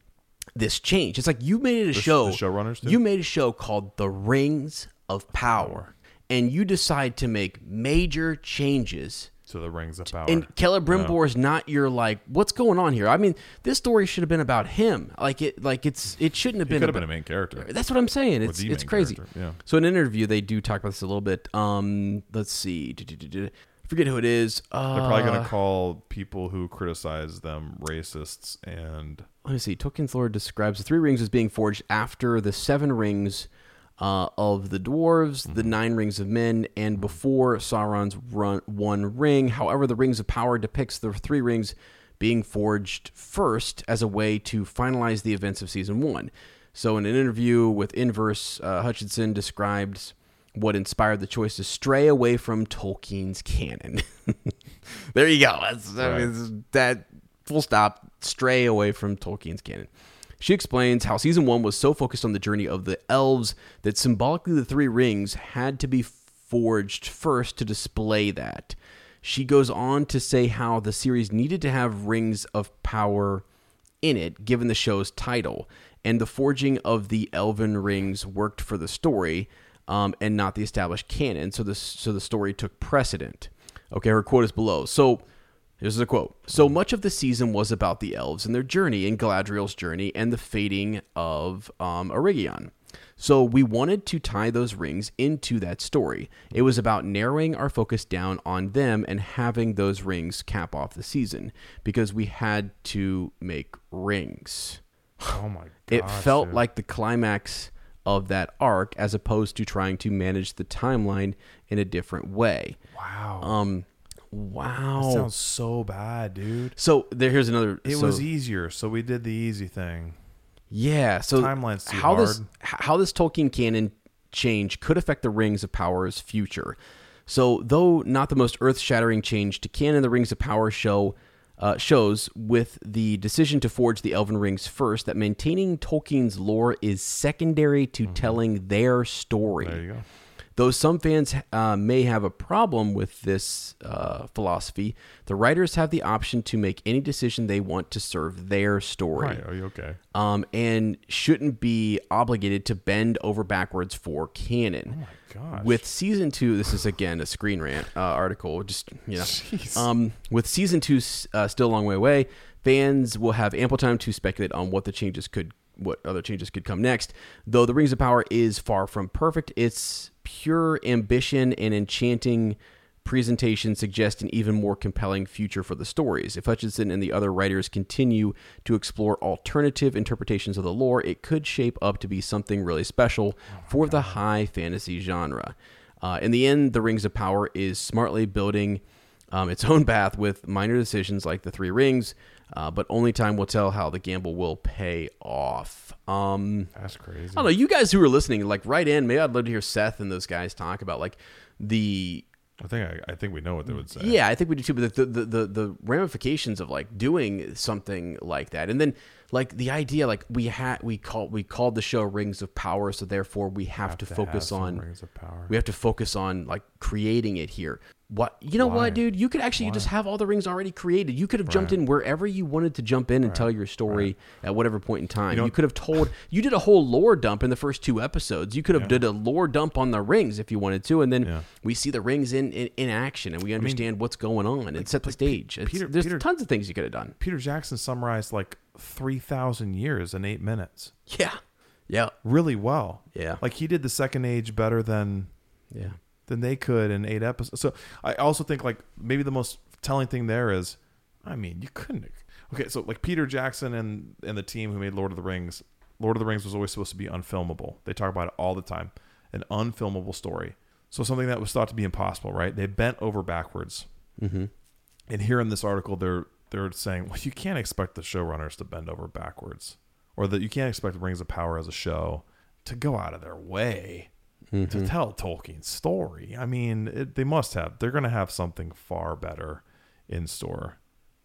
this change. It's like you made a show. the showrunners? You made a show called The Rings of Power, and you decide to make major changes. To the rings of power. And Celebrimbor is not your like, what's going on here? I mean, this story should have been about him. Like it, like it's it shouldn't have he been. could have been a main character. that's what I'm saying. It's it's crazy. character, yeah. So in an interview, they do talk about this a little bit. Um, let's see. I Forget who it is. Uh, They're probably going to call people who criticize them racists and let me see. Tolkien's lore describes the three rings as being forged after the seven rings uh, of the dwarves, the nine rings of men, and before Sauron's run, one ring. However, the rings of power depicts the three rings being forged first as a way to finalize the events of season one. So, in an interview with Inverse, uh, Hutchinson describes what inspired the choice to stray away from Tolkien's canon. there you go. That's, I mean, that full stop. Stray away from Tolkien's canon. She explains how season one was so focused on the journey of the elves that symbolically the three rings had to be forged first to display that. She goes on to say how the series needed to have rings of power in it, given the show's title, and the forging of the elven rings worked for the story um, and not the established canon. So the so the story took precedent. Okay, her quote is below. So Here's a quote. So much of the season was about the elves and their journey and Galadriel's journey and the fading of um. So we wanted to tie those rings into that story. It was about narrowing our focus down on them and having those rings cap off the season because we had to make rings. oh my god. It felt like the climax of that arc as opposed to trying to manage the timeline in a different way. wow. Um wow. that sounds so bad, dude. So there, here's another. It so- was easier, so we did the easy thing. yeah. So Timeline's too how this hard. h- how this Tolkien canon change could affect the Rings of Power's future. So though not the most earth shattering change to canon, the Rings of Power show. Uh, shows with the decision to forge the Elven Rings first that maintaining Tolkien's lore is secondary to telling their story. Mm-hmm. There you go. Though some fans uh, may have a problem with this uh, philosophy, the writers have the option to make any decision they want to serve their story, Right, are you okay? um, and shouldn't be obligated to bend over backwards for canon. Oh my gosh. With season two, this is again a screen rant uh, article. Just you know, um, with season two uh, still a long way away, fans will have ample time to speculate on what the changes could, what other changes could come next. Though the Rings of Power is far from perfect, its pure ambition and enchanting presentation suggest an even more compelling future for the stories. If Hutchinson and the other writers continue to explore alternative interpretations of the lore, it could shape up to be something really special for the high fantasy genre. Uh, in the end, The Rings of Power is smartly building um, its own path with minor decisions like the Three Rings, uh, but only time will tell how the gamble will pay off. Um, That's crazy. I don't know. You guys who are listening, like, write in. Maybe I'd love to hear Seth and those guys talk about like the. I think I, I think we know what they would say. Yeah, I think we do too. But the the the, the ramifications of like doing something like that, and then like the idea like we had we called we called the show Rings of Power, so therefore we have, to, to focus have on Rings of Power. we have to focus on like creating it here. What you know Why? what, dude? You could actually just have all the rings already created. You could have jumped in wherever you wanted to jump in and tell your story at whatever point in time. You, know- could have told you did a whole lore dump in the first two episodes. You could have did a lore dump on the rings if you wanted to, and then Yeah. we see the rings in, in, in action and we understand what's going on and set the stage. It's- Peter- there's Peter- tons of things you could have done. Peter Jackson summarized like three thousand years in eight minutes, Yeah. Yeah. really well. Yeah. like he did the Second Age better than Yeah. than they could in eight episodes. So I also think like maybe the most telling thing there is, I mean, you couldn't. Okay, so like Peter Jackson and and the team who made Lord of the Rings, Lord of the Rings was always supposed to be unfilmable. They talk about it all the time, an unfilmable story. So something that was thought to be impossible, right? They bent over backwards. Mm-hmm. And here in this article, they're they're saying, well, you can't expect the showrunners to bend over backwards, or that you can't expect Rings of Power as a show to go out of their way to mm-hmm. tell Tolkien's story. I mean, it, they must have. They're going to have something far better in store.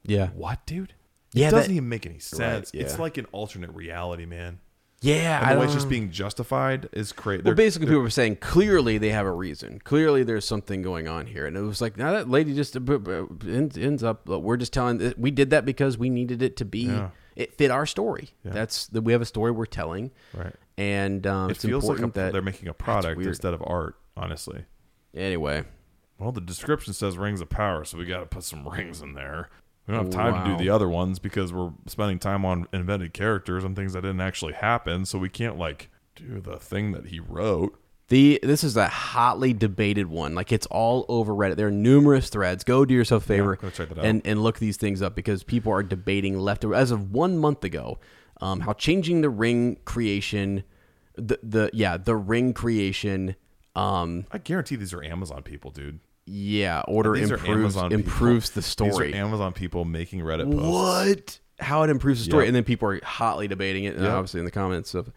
Yeah. What, dude? Yeah, it doesn't that- even make any sense. It's yeah. like an alternate reality, man. Yeah. And I the way it's just being justified is crazy. Well, basically, people were saying clearly they have a reason. Clearly, there's something going on here, and it was like now that lady just ends, up. We're just telling. We did that because we needed it to be. Yeah. It fit our story. Yeah. That's that we have a story we're telling, right. and um, It it's feels like a, that they're making a product instead of art. Honestly, anyway. well, the description says rings of power, so we got to put some rings in there. We don't have time to do the other ones because we're spending time on invented characters and things that didn't actually happen. So we can't like do the thing that he wrote. The this is a hotly debated one. Like it's all over Reddit. There are numerous threads. Go do yourself a favor go check that out. and and look these things up because people are debating left as of one month ago um, how changing the ring creation, the the yeah the ring creation. Um, I guarantee these are Amazon people, dude. yeah, order These are improves Amazon people. improves the story. These are Amazon people making Reddit posts. what? How it improves the story, Yep. and then people are hotly debating it, and Yep. obviously in the comments of,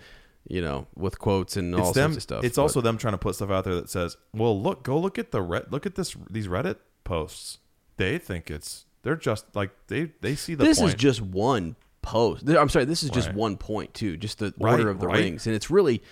you know, with quotes and all It's them. sorts of stuff. It's but- also them trying to put stuff out there that says, "Well, look, go look at the Red, look at this these Reddit posts. They think it's they're just like they they see the this point. is just one post. I'm sorry, this is just Right. one point too, just the Right, order of the right. rings, and it's really,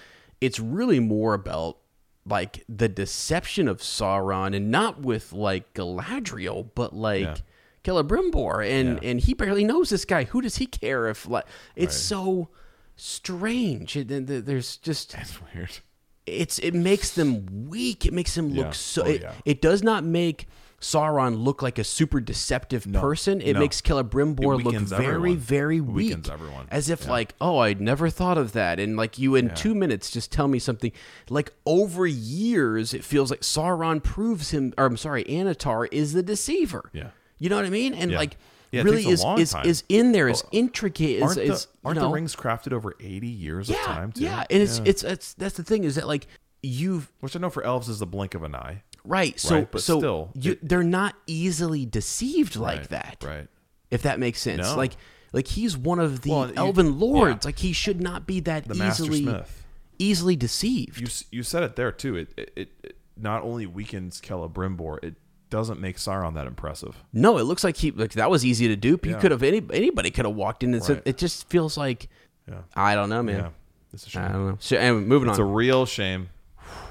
it's really more about like the deception of Sauron, and not with like Galadriel, but like Yeah. Celebrimbor, and Yeah. and he barely knows this guy. Who does he care if like? It's Right. so strange. It, th- there's just It's weird. it's it makes them weak. It makes him look Yeah. so. Oh, it, it does not make Sauron look like a super deceptive No. person. It No. makes Celebrimbor It look very, everyone. very weak. weakens everyone. As if Yeah. like, oh, I'd never thought of that. And like you in two minutes just tell me something. Like over years, it feels like Sauron proves him. Or I'm sorry, Annatar is the deceiver. Yeah. You know what I mean? And Yeah. like. Yeah, really is is, time. is in there is intricate is, Aren't, is the, you aren't know, the rings crafted over eighty years yeah of time too? yeah and it's it's it's that's the thing is that like you've which I know for elves is the blink of an eye. Right. So Right, but so still, you, it- they're not easily deceived like Right, that. right. If that makes sense. No. Like like he's one of the Well, you- elven lords. yeah. Like he should not be that The easily Smith. easily deceived. You you said it there too. It it, it, it not only weakens Celebrimbor, it doesn't make Sauron that impressive. no, it looks like he like that was easy to dupe. You Yeah. could have any anybody could have walked in and said Right. it just feels like Yeah. I don't know, man. Yeah. It's a shame. I don't know. So, anyway, moving It's on. It's a real shame.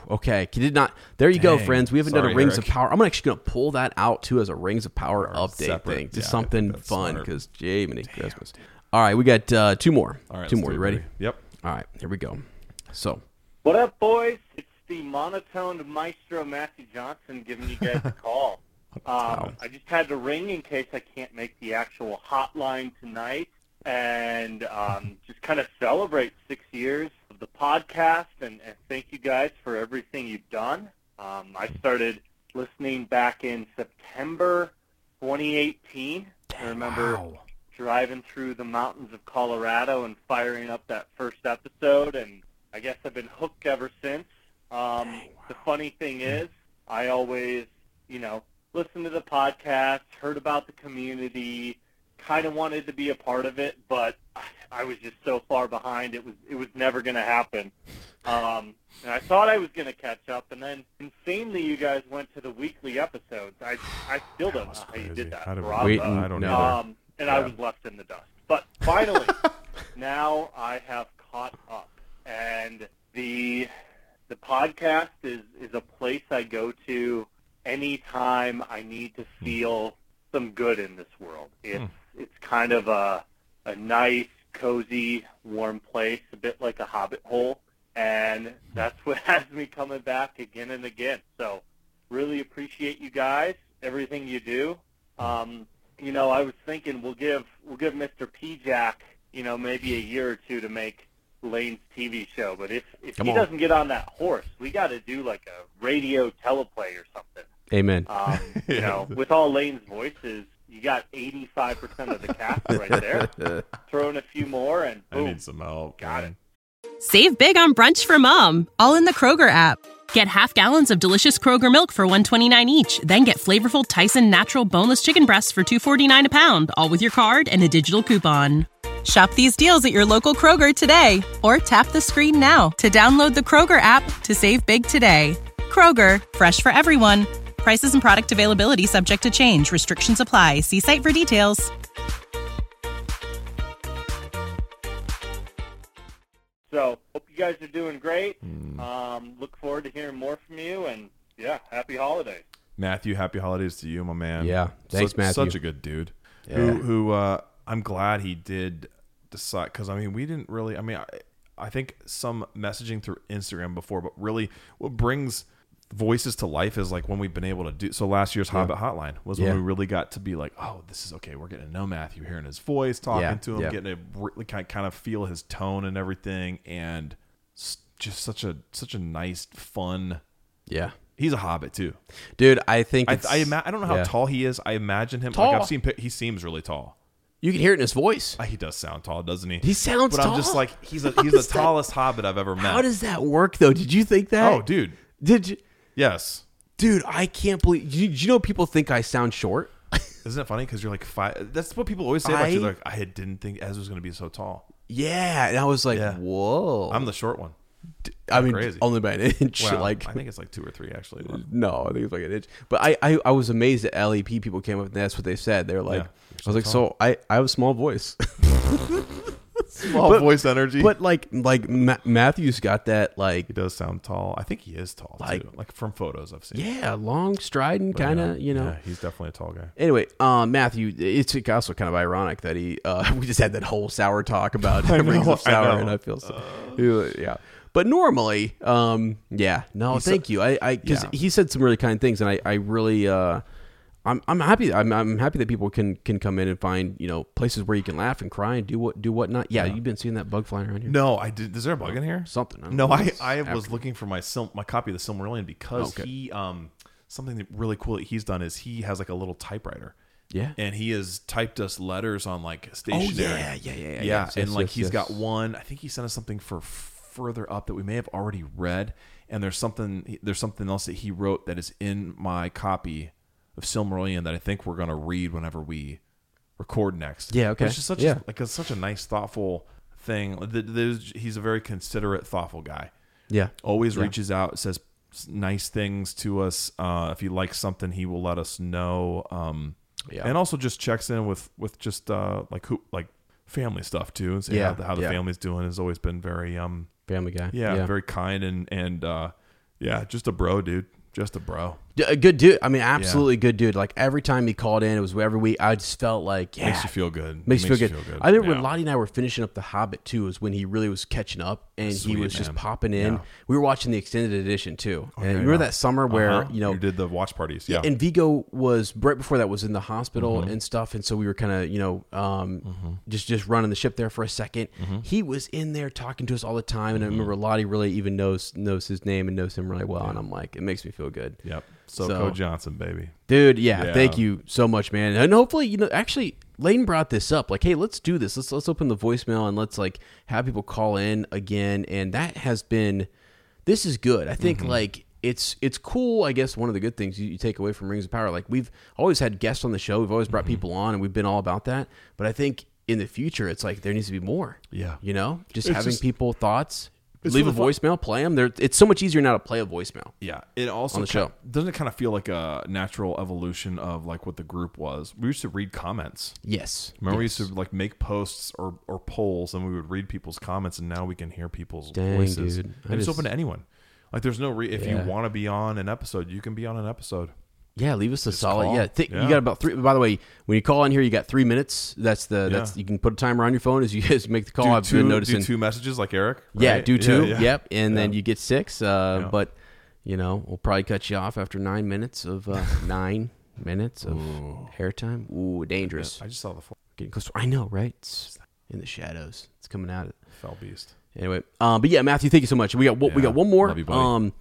Okay, he did not. There you go, friends. We haven't done a Rings Eric. of Power. I'm actually going to pull that out too as a Rings of Power update separate. thing, just Yeah, something fun smart. because Jiminy Christmas. All right, we got uh, two more. All right, two more. You ready? baby. Yep. All right, here we go. So, What up, boys? It's the monotoned maestro Matthew Johnson giving you guys a call. Um, I just had to ring in case I can't make the actual hotline tonight and um, just kind of celebrate six years of the podcast and, and thank you guys for everything you've done. Um, I started listening back in September 2018. I remember driving through the mountains of Colorado and firing up that first episode, and I guess I've been hooked ever since. Um, The funny thing is, I always, you know, listened to the podcast, heard about the community, kind of wanted to be a part of it, but I was just so far behind. It was it was never going to happen. Um, and I thought I was going to catch up, and then insanely, you guys went to the weekly episodes. I I still don't know how you did that. How did Bravo. Wait, I don't know. Um, and I was left in the dust. But finally, now I have caught up, and the the podcast is is a place I go to anytime I need to feel some good in this world. It's it's kind of a a nice, cozy, warm place, a bit like a hobbit hole, and that's what has me coming back again and again. So, really appreciate you guys, everything you do. Um, you know, I was thinking we'll give we'll give Mr. P Jack, you know, maybe a year or two to make Lane's TV show. But if if Come he on. doesn't get on that horse, we got to do like a radio teleplay or something. Amen. Um, you know, with all Lane's voices, you got 85% of the cast right there. Throw in a few more, and I need some help. got man. Save big on brunch for mom, all in the Kroger app. Get half gallons of delicious Kroger milk for 129 each, then get flavorful Tyson natural boneless chicken breasts for 249 a pound, all with your card and a digital coupon. Shop these deals at your local Kroger today or tap the screen now to download the Kroger app to save big today. Kroger, fresh for everyone. Prices and product availability subject to change. Restrictions apply. See site for details. So, hope you guys are doing great. Um, look forward to hearing more from you, and yeah, happy holidays. Matthew, happy holidays to you, my man. Yeah, thanks, such, Matthew. Such a good dude. Yeah. Who, who uh, I'm glad he did decide because I mean we didn't really. I mean I, I think some messaging through Instagram before, but really what brings voices to life is like when we've been able to do. So last year's Hobbit Hotline was when Yeah. we really got to be like, oh, this is okay. We're getting to know Matthew, hearing his voice, talking Yeah, to him, yeah. getting to really kind of feel his tone and everything, and just such a such a nice, fun. yeah. He's a hobbit too. Dude, I think I I, ima- I don't know how yeah. tall he is. I imagine him. Tall. Like I've seen. He seems really tall. You can hear it in his voice. Uh, He does sound tall, doesn't he? He sounds But I'm just like he's a, he's the does that- tallest hobbit I've ever met. How does that work though? Did you think that? Oh, dude. Did you? Yes. Dude, I can't believe. Do you, you know people think I sound short? Isn't it funny? Because you're like five. That's what people always say about you. They're like I didn't think Ez was going to be so tall. yeah, and I was like, Yeah. whoa. I'm the short one. I mean, crazy. only by an inch. Wow. like, I think it's like two or three actually. no, I think it's like an inch. But I, I, I was amazed that LEP people came up and that's what they said. They were like, Yeah, I was like, so so I, I have a small voice. Small But- voice energy. but like, like Ma- Matthew's got that like, he does sound tall. I think he is tall Like- too. Like from photos I've seen. yeah, long striding kind yeah, of, you know. yeah, he's definitely a tall guy. Anyway, um, Matthew, it's also kind of ironic that he uh, we just had that whole sour talk about rings know, of I sour, know. and I feel so yeah. But normally, um, yeah, no, He's so- thank you. I, I, because Yeah. he said some really kind things, and I, I really, uh, I'm, I'm happy. I'm, I'm happy that people can can come in and find you know places where you can laugh and cry and do what do whatnot. Yeah, you've been seeing that bug flying around here. No, I did. Is there a bug in here? Something. I No. I I was looking for my Sil- my copy of the Silmarillion because Okay. he um something that really cool that he's done is he has like a little typewriter. Yeah. And he has typed us letters on like Oh stationery. yeah, yeah, yeah, yeah. yeah, yes, and yes, like yes, he's got one. I think he sent us something for further up that we may have already read. And there's something there's something else that he wrote that is in my copy of Silmarillion that I think we're gonna read whenever we record next. Yeah, okay. It's is such Yeah. a, like a, such a nice, thoughtful thing. There's- He's a very considerate, thoughtful guy. Yeah. Always Yeah. reaches out, says nice things to us. Uh, if he likes something, he will let us know. Um, Yeah. and also just checks in with with just uh, like who like family stuff too, and say Yeah, how, the- how the yeah. family's doing. Has always been very um Family Guy. yeah, very kind and and uh, yeah, just a bro, dude, just a bro. A good dude. I mean, absolutely good dude. Like every time he called in, it was every week. I just felt like yeah, Makes you feel good. Makes, you feel good. I remember Yeah. when Lottie and I were finishing up The Hobbit too, is when he really was catching up, and Sweet, he was just man. popping in. Yeah. We were watching the extended edition too, and yeah, remember yeah. that summer where Uh-huh. you know you did the watch parties. Yeah, and Vigo was right before that was in the hospital Mm-hmm. and stuff, and so we were kind of you know um, just just running the ship there for a 2nd Mm-hmm. He was in there talking to us all the time, and I remember Lottie really even knows knows his name and knows him really well, and I'm like, it makes me feel good. yep. So, So- Johnson, baby. Dude, yeah, Yeah. thank you so much, man. And hopefully, you know, actually, Lane brought this up. Like, hey, let's do this. Let's let's open the voicemail and let's like have people call in again. And that has been, this is good. I think mm-hmm. like it's it's cool. I guess one of the good things you, you take away from Rings of Power, like we've always had guests on the show. We've always brought mm-hmm. people on, and we've been all about that. But I think in the future, it's like there needs to be more. Yeah. you know, just It's having just- people thoughts It's leave a fun. voicemail, play them. There, it's so much easier now to play a voicemail. Yeah, it also On the show. doesn't it kind of feel like a natural evolution of like what the group was. We used to read comments. Yes, Remember, yes. we used to like make posts or, or polls, and we would read people's comments, and now we can hear people's Dang, voices. dude. I And it's just- open to anyone. Like, there's no re- if Yeah. you want to be on an episode, you can be on an episode. Yeah, leave us a solid. call. Yeah, th- Yeah. you got about three. By the way, when you call in here, you got three minutes. That's the that's Yeah. you can put a timer on your phone as you guys make the call. do I've two, been do noticing. two messages like Eric. yeah, right? do two. Yep, and then Yeah. you get six. Uh, Yeah. But you know, we'll probably cut you off after nine minutes of uh, nine minutes of hair time. Ooh, dangerous. I just saw the full Getting close. I know, right? It's in the shadows. It's coming out. fell beast. Anyway, um, but yeah, Matthew, thank you so much. We got we Yeah. got one more. Love you, buddy. um,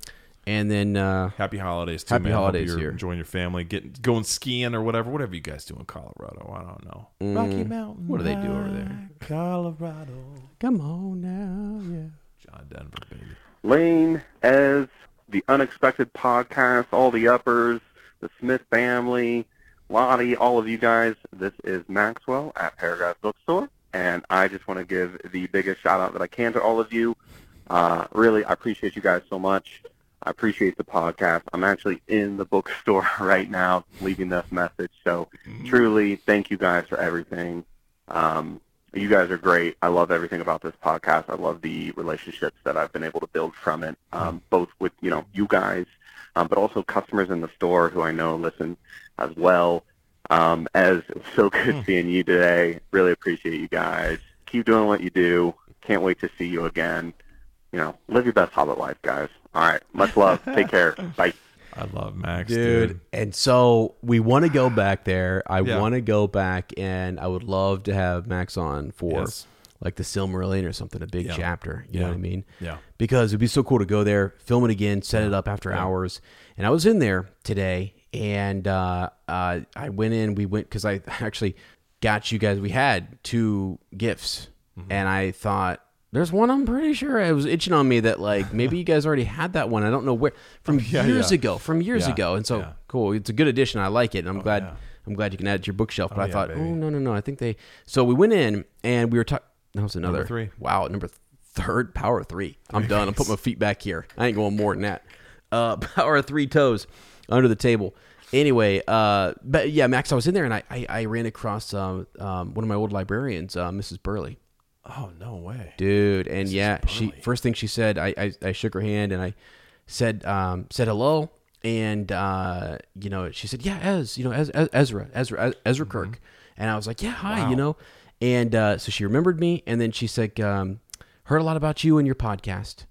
and then uh, Happy holidays too, Happy man. Hope holidays you're here. Enjoying your family, getting going skiing or whatever, whatever you guys do in Colorado. I don't know. Rocky Mountain. Mm. what do they do over there? Colorado. come on now, yeah. John Denver, baby. Lane, as the Unexpected Podcast, all the uppers, the Smith family, Lottie, all of you guys. This is Maxwell at Paragraph Bookstore, and I just want to give the biggest shout out that I can to all of you. Uh, really, I appreciate you guys so much. I appreciate the podcast. I'm actually in the bookstore right now leaving this message. So truly, thank you guys for everything. Um, you guys are great. I love everything about this podcast. I love the relationships that I've been able to build from it, um, both with you know you guys, um, but also customers in the store who I know listen as well. Um, as it was so good seeing you today. Really appreciate you guys. Keep doing what you do. Can't wait to see you again. You know, live your best Hobbit life, guys. All right, much love. Take care. Bye. I love Max, dude. dude. And so we want to go back there. I Yeah. want to go back, and I would love to have Max on for Yes. like the Silmarillion or something, a big Yeah. chapter. You know what I mean? Yeah. Because it'd be so cool to go there, film it again, set it up after hours. And I was in there today, and uh, uh, I went in. We went because I actually got you guys. We had two gifts, Mm-hmm. and I thought. There's one I'm pretty sure it was itching on me that like maybe you guys already had that one. I don't know where from Yeah, years yeah. ago, from years Yeah, ago. And so cool. It's a good addition. I like it. And I'm glad yeah. I'm glad you can add it to your bookshelf. But Oh, I thought, baby. oh no, no, no. I think they so we went in and we were talking that was another three. Wow, number third, power three. I'm done. I'm putting my feet back here. I ain't going more than that. Uh power three toes under the table. Anyway, uh but yeah, Max, I was in there and I I, I ran across um, um one of my old librarians, uh, Mrs. Burley Oh no way. dude and yeah she first thing she said I, I i shook her hand and i said um said hello and uh you know she said yeah Ez you know Ez, Ez- ezra ezra ezra kirk and i was like yeah hi Mm-hmm. Wow. you know and uh so she remembered me and then she said um heard a lot about you and your podcast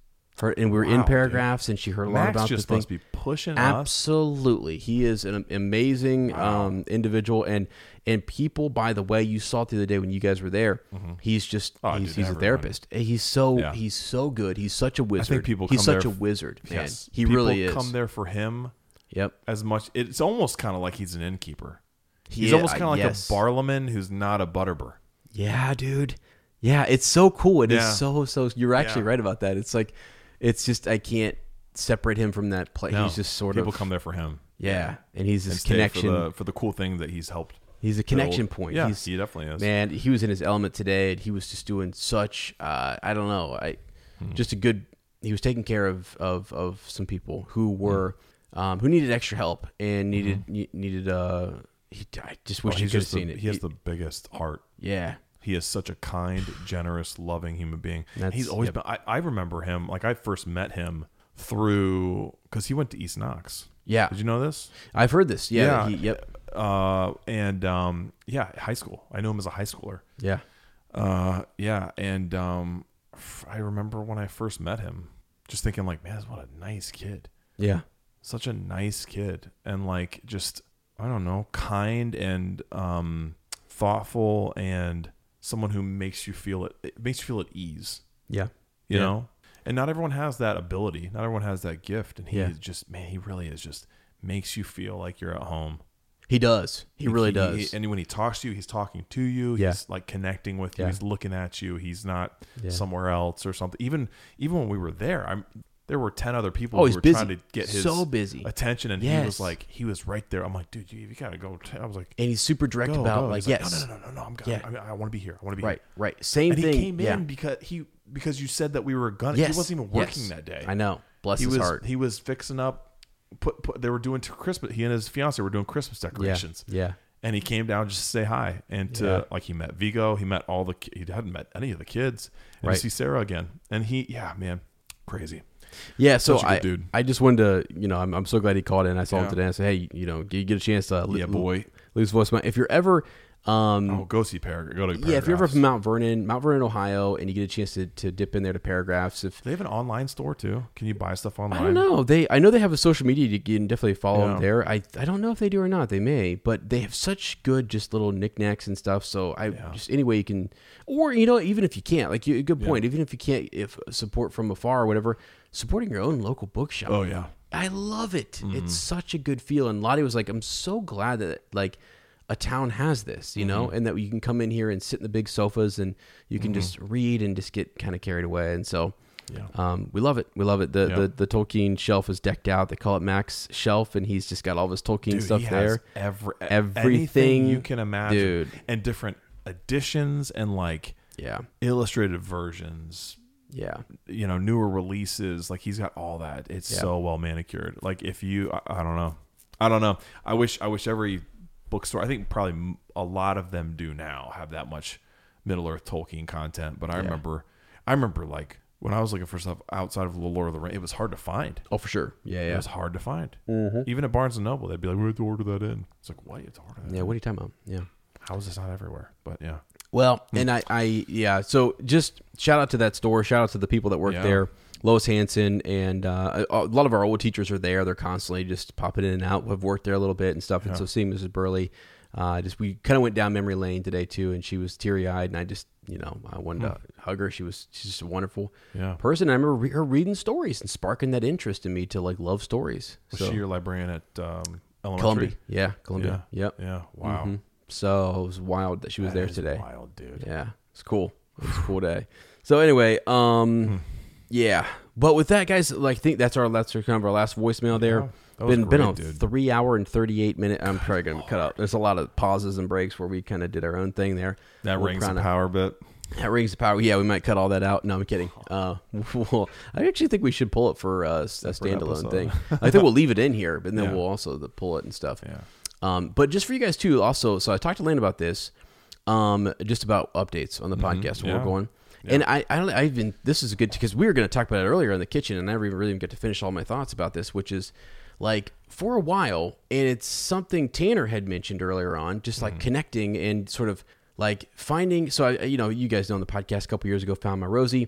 And we were Wow, in dude. paragraphs and she heard a lot Max about just the thing must be pushing us. Absolutely, he is an amazing um, individual, and and people. By the way, you saw it the other day when you guys were there. He's just Oh, he's, dude, he's a therapist. He's so Yeah. he's so good. He's such a wizard. people he's such a f- wizard, man. Yes. He really is. come there for him Yep. as much. It's almost kind of like he's an innkeeper. He's Yeah, almost kind of like yes. a Barliman who's not a butterbur. Yeah, dude. Yeah, it's so cool. It is Yeah. so so. You're actually right about that. It's like, it's just I can't separate him from that play. No, he's just sort people of people come there for him. Yeah, and he's And this stay connection. for the for the cool thing that he's helped. He's a connection point. Yeah, He's, he definitely is. Man, he was in his element today, and he was just doing such. Uh, I don't know. I Hmm. just a good. He was taking care of of, of some people who Hmm. were um, who needed extra help and needed ne- needed. Uh, he, I just wish Oh, you could have the- seen it. He has the biggest heart. yeah. He is such a kind, generous, loving human being. That's- he's always yep. been. I, I remember him like I first met him through because he went to East Knox. Yeah. Did you know this? I've heard this. Yeah. Yeah. He, yep. Uh, and um, yeah, high school. I knew him as a high schooler. Yeah. Uh, yeah, and um, I remember when I first met him, just thinking like, man, what a nice kid. Yeah. Such a nice kid, and like just I don't know, kind and um, thoughtful, and someone who makes you feel it, it makes you feel at ease. Yeah. You Yeah. know, and not everyone has that ability. Not everyone has that gift, and he Yeah. is just man, he really is just makes you feel like you're at home. He does. He really does. and when he talks to you, he's talking to you. Yeah. He's like connecting with you. Yeah. He's looking at you. He's not somewhere else or something. Even even when we were there, I'm there were ten other people Oh, who were busy. trying to get his So busy. attention, and he was like, he was right there. I'm like, dude, you, you gotta go. I was like, and he's super direct go, about go. like yes. no, no, no, no, no, I'm Yeah. I, mean, I want to be here. I want to be Right. here. Right. Same And thing. he came in because he because you said that we were gonna. Yes, He wasn't even working yes. that day. I know. Bless he his was heart. he was fixing up. Put, put they were doing to Christmas. He and his fiance were doing Christmas decorations. yeah. and he came down just to say hi and to Yeah. like he met Vigo. He met all the he hadn't met any of the kids. And Right. to see Sarah again, and he yeah man, crazy. Yeah, so Such a good I, dude. I just wanted to, you know, I'm, I'm so glad he called in. I saw him today. I said, hey, you know, do you get a chance to Yeah, boy. lose voicemail? If you're ever, um, Oh, go see Paragraph. Go to yeah, if you're ever from Mount Vernon, Mount Vernon, Ohio, and you get a chance to, to dip in there to paragraphs, if they have an online store too? Can you buy stuff online? I don't know. They I know they have a social media. You can definitely follow Yeah. them there. I I don't know if they do or not. They may, but they have such good just little knickknacks and stuff. So I Yeah. just any way you can, or you know, even if you can't, like you, good point. Even if you can't, if support from afar or whatever, supporting your own local bookshop. Oh yeah. I love it. Mm-hmm. It's such a good feel. And Lottie was like, I'm so glad that like a town has this, you Mm-hmm. know, and that you can come in here and sit in the big sofas and you can Mm-hmm. just read and just get kind of carried away. And so, Yeah. um, we love it. We love it. The, Yeah. the the Tolkien shelf is decked out. They call it Max Shelf, and he's just got all of his Tolkien Dude, stuff he there. every Everything, you can imagine, dude. and different editions and like Yeah, illustrated versions. yeah, You know, newer releases. Like he's got all that. It's Yeah. so well manicured. Like if you, I, I don't know, I don't know. I wish, I wish every bookstore. I think probably a lot of them do now have that much Middle Earth Tolkien content. But I Yeah. remember, I remember like when I was looking for stuff outside of the Lord of the Rings, it was hard to find. Oh, for sure. Yeah, It was hard to find. Mhm. Even at Barnes and Noble, they'd be like, "We have to order that in." It's like, "Why you have to order that?" yeah. in? What are you talking about? Yeah. How is this not everywhere? But yeah, Well, Hmm. and I, I, yeah. So just shout out to that store. Shout out to the people that work Yeah. there. Lois Hanson and uh, a lot of our old teachers are there. They're constantly just popping in and out. We've worked there a little bit and stuff. And so seeing Mrs. Burley, uh, just we kind of went down memory lane today too, and she was teary eyed, and I just you know I wanted to hug her. She was she's just a wonderful Hmm. Yeah. person. I remember re- her reading stories and sparking that interest in me to like love stories. was so she your librarian at um, elementary? Columbia, yeah, Columbia, Yeah. yep. Yeah. Wow. Mhm. So it was wild that she was That there today. Wild dude. Yeah, it's cool. It was a cool day. So anyway, um, Hmm. Yeah. But with that, guys, like I think that's our our kind of our last voicemail there. Yeah, that was been been great, dude. three hour and thirty eight minute. I'm probably gonna cut out. There's a lot of pauses and breaks where we kind of did our own thing there. That We're rings the power bit. That rings the power. Yeah, we might cut all that out. No, I'm kidding. Uh, well, I actually think we should pull it for uh, a standalone episode. thing. I think we'll leave it in here, but then Yeah. we'll also the, pull it and stuff. Yeah. Um, but just for you guys too, also, so I talked to Lane about this, um, just about updates on the podcast where Mm-hmm. Yeah. we're going. And I, I don't, I even, this is a good because we were going to talk about it earlier in the kitchen and I never even really get to finish all my thoughts about this, which is like for a while, and it's something Tanner had mentioned earlier on, just Mm-hmm. like connecting and sort of like finding. So I, you know, you guys know on the podcast a couple years ago, found my Rosie.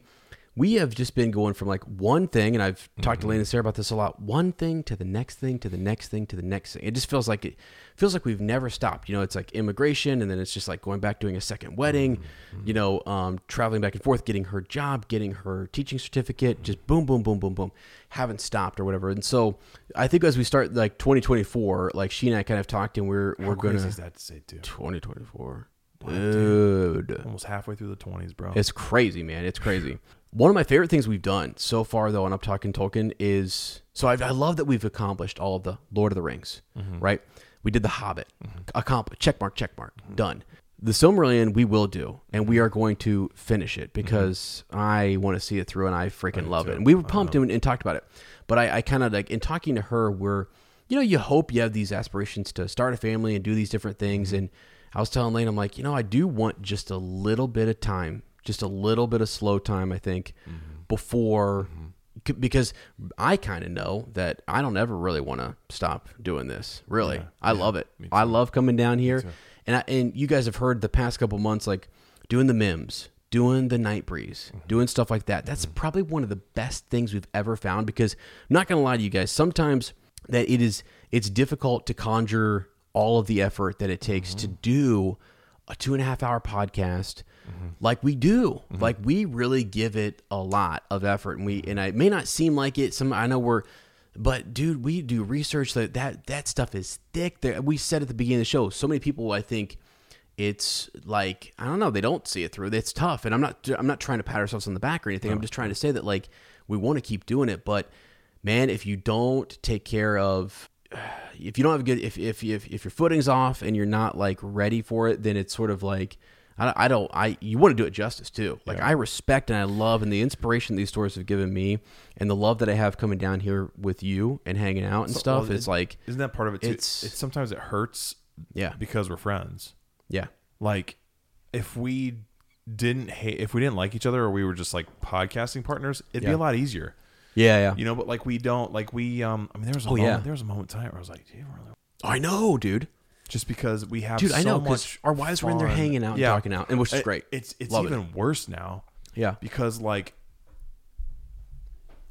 We have just been going from like one thing, and I've talked to mm-hmm. Lane and Sarah about this a lot. One thing to the next thing to the next thing to the next thing. It just feels like it feels like we've never stopped. You know, it's like immigration, and then it's just like going back doing a second wedding. Mm-hmm. You know, um, traveling back and forth, getting her job, getting her teaching certificate. Just mm-hmm. boom, boom, boom, boom, boom. Haven't stopped or whatever. And so I think as we start like 2024, like she and I kind of talked, and we're How we're gonna is that to say too? 2024, dude. dude. Almost halfway through the twenties, bro. It's crazy, man. It's crazy. One of my favorite things we've done so far, though, and I'm talking Tolkien, is so I've, I love that we've accomplished all of the Lord of the Rings, right? We did the Hobbit, accomplished, check mark, check mark, done. The Silmarillion we will do, and we are going to finish it because I want to see it through, and I freaking love it. And we were pumped and, and talked about it, but I, I kind of like in talking to her, we're you know you hope you have these aspirations to start a family and do these different things, and I was telling Lane, I'm like, you know, I do want just a little bit of time, just a little bit of slow time, I think, before, c- because I kind of know that I don't ever really want to stop doing this. Really, I love it. I love coming down here, and I, and you guys have heard the past couple months, like doing the Mims. Doing the night breeze, doing stuff like that. That's probably one of the best things we've ever found because I'm not going to lie to you guys. Sometimes that it is it's difficult to conjure all of the effort that it takes to do a two and a half hour podcast mm-hmm. like we do mm-hmm. like we really give it a lot of effort and we and it may not seem like it some i know we're but dude we do research that that that stuff is thick there we said at the beginning of the show so many people i think it's like I don't know. They don't see it through. It's tough, and I'm not. I'm not trying to pat ourselves on the back or anything. I'm just trying to say that like we want to keep doing it, but man, if you don't take care of, if you don't have a good, if if if, if your footing's off and you're not like ready for it, then it's sort of like I, I don't. I you want to do it justice too. Like I respect and I love and the inspiration these stories have given me, and the love that I have coming down here with you and hanging out and So, stuff. well, it's it- like isn't that part of it too? it's- It's, sometimes it hurts yeah, because we're friends. yeah, Like if we didn't hate, if we didn't like each other, or we were just like podcasting partners, it'd be a lot easier. Yeah, yeah. You know, but like we don't like we um I mean there was a Oh, moment, yeah. there was a moment time where I was like, do you really I know, dude. just because we have Dude, so I know, much our wives were in there hanging out and talking out, and which is great. It's it's Love it. even worse now Yeah, because like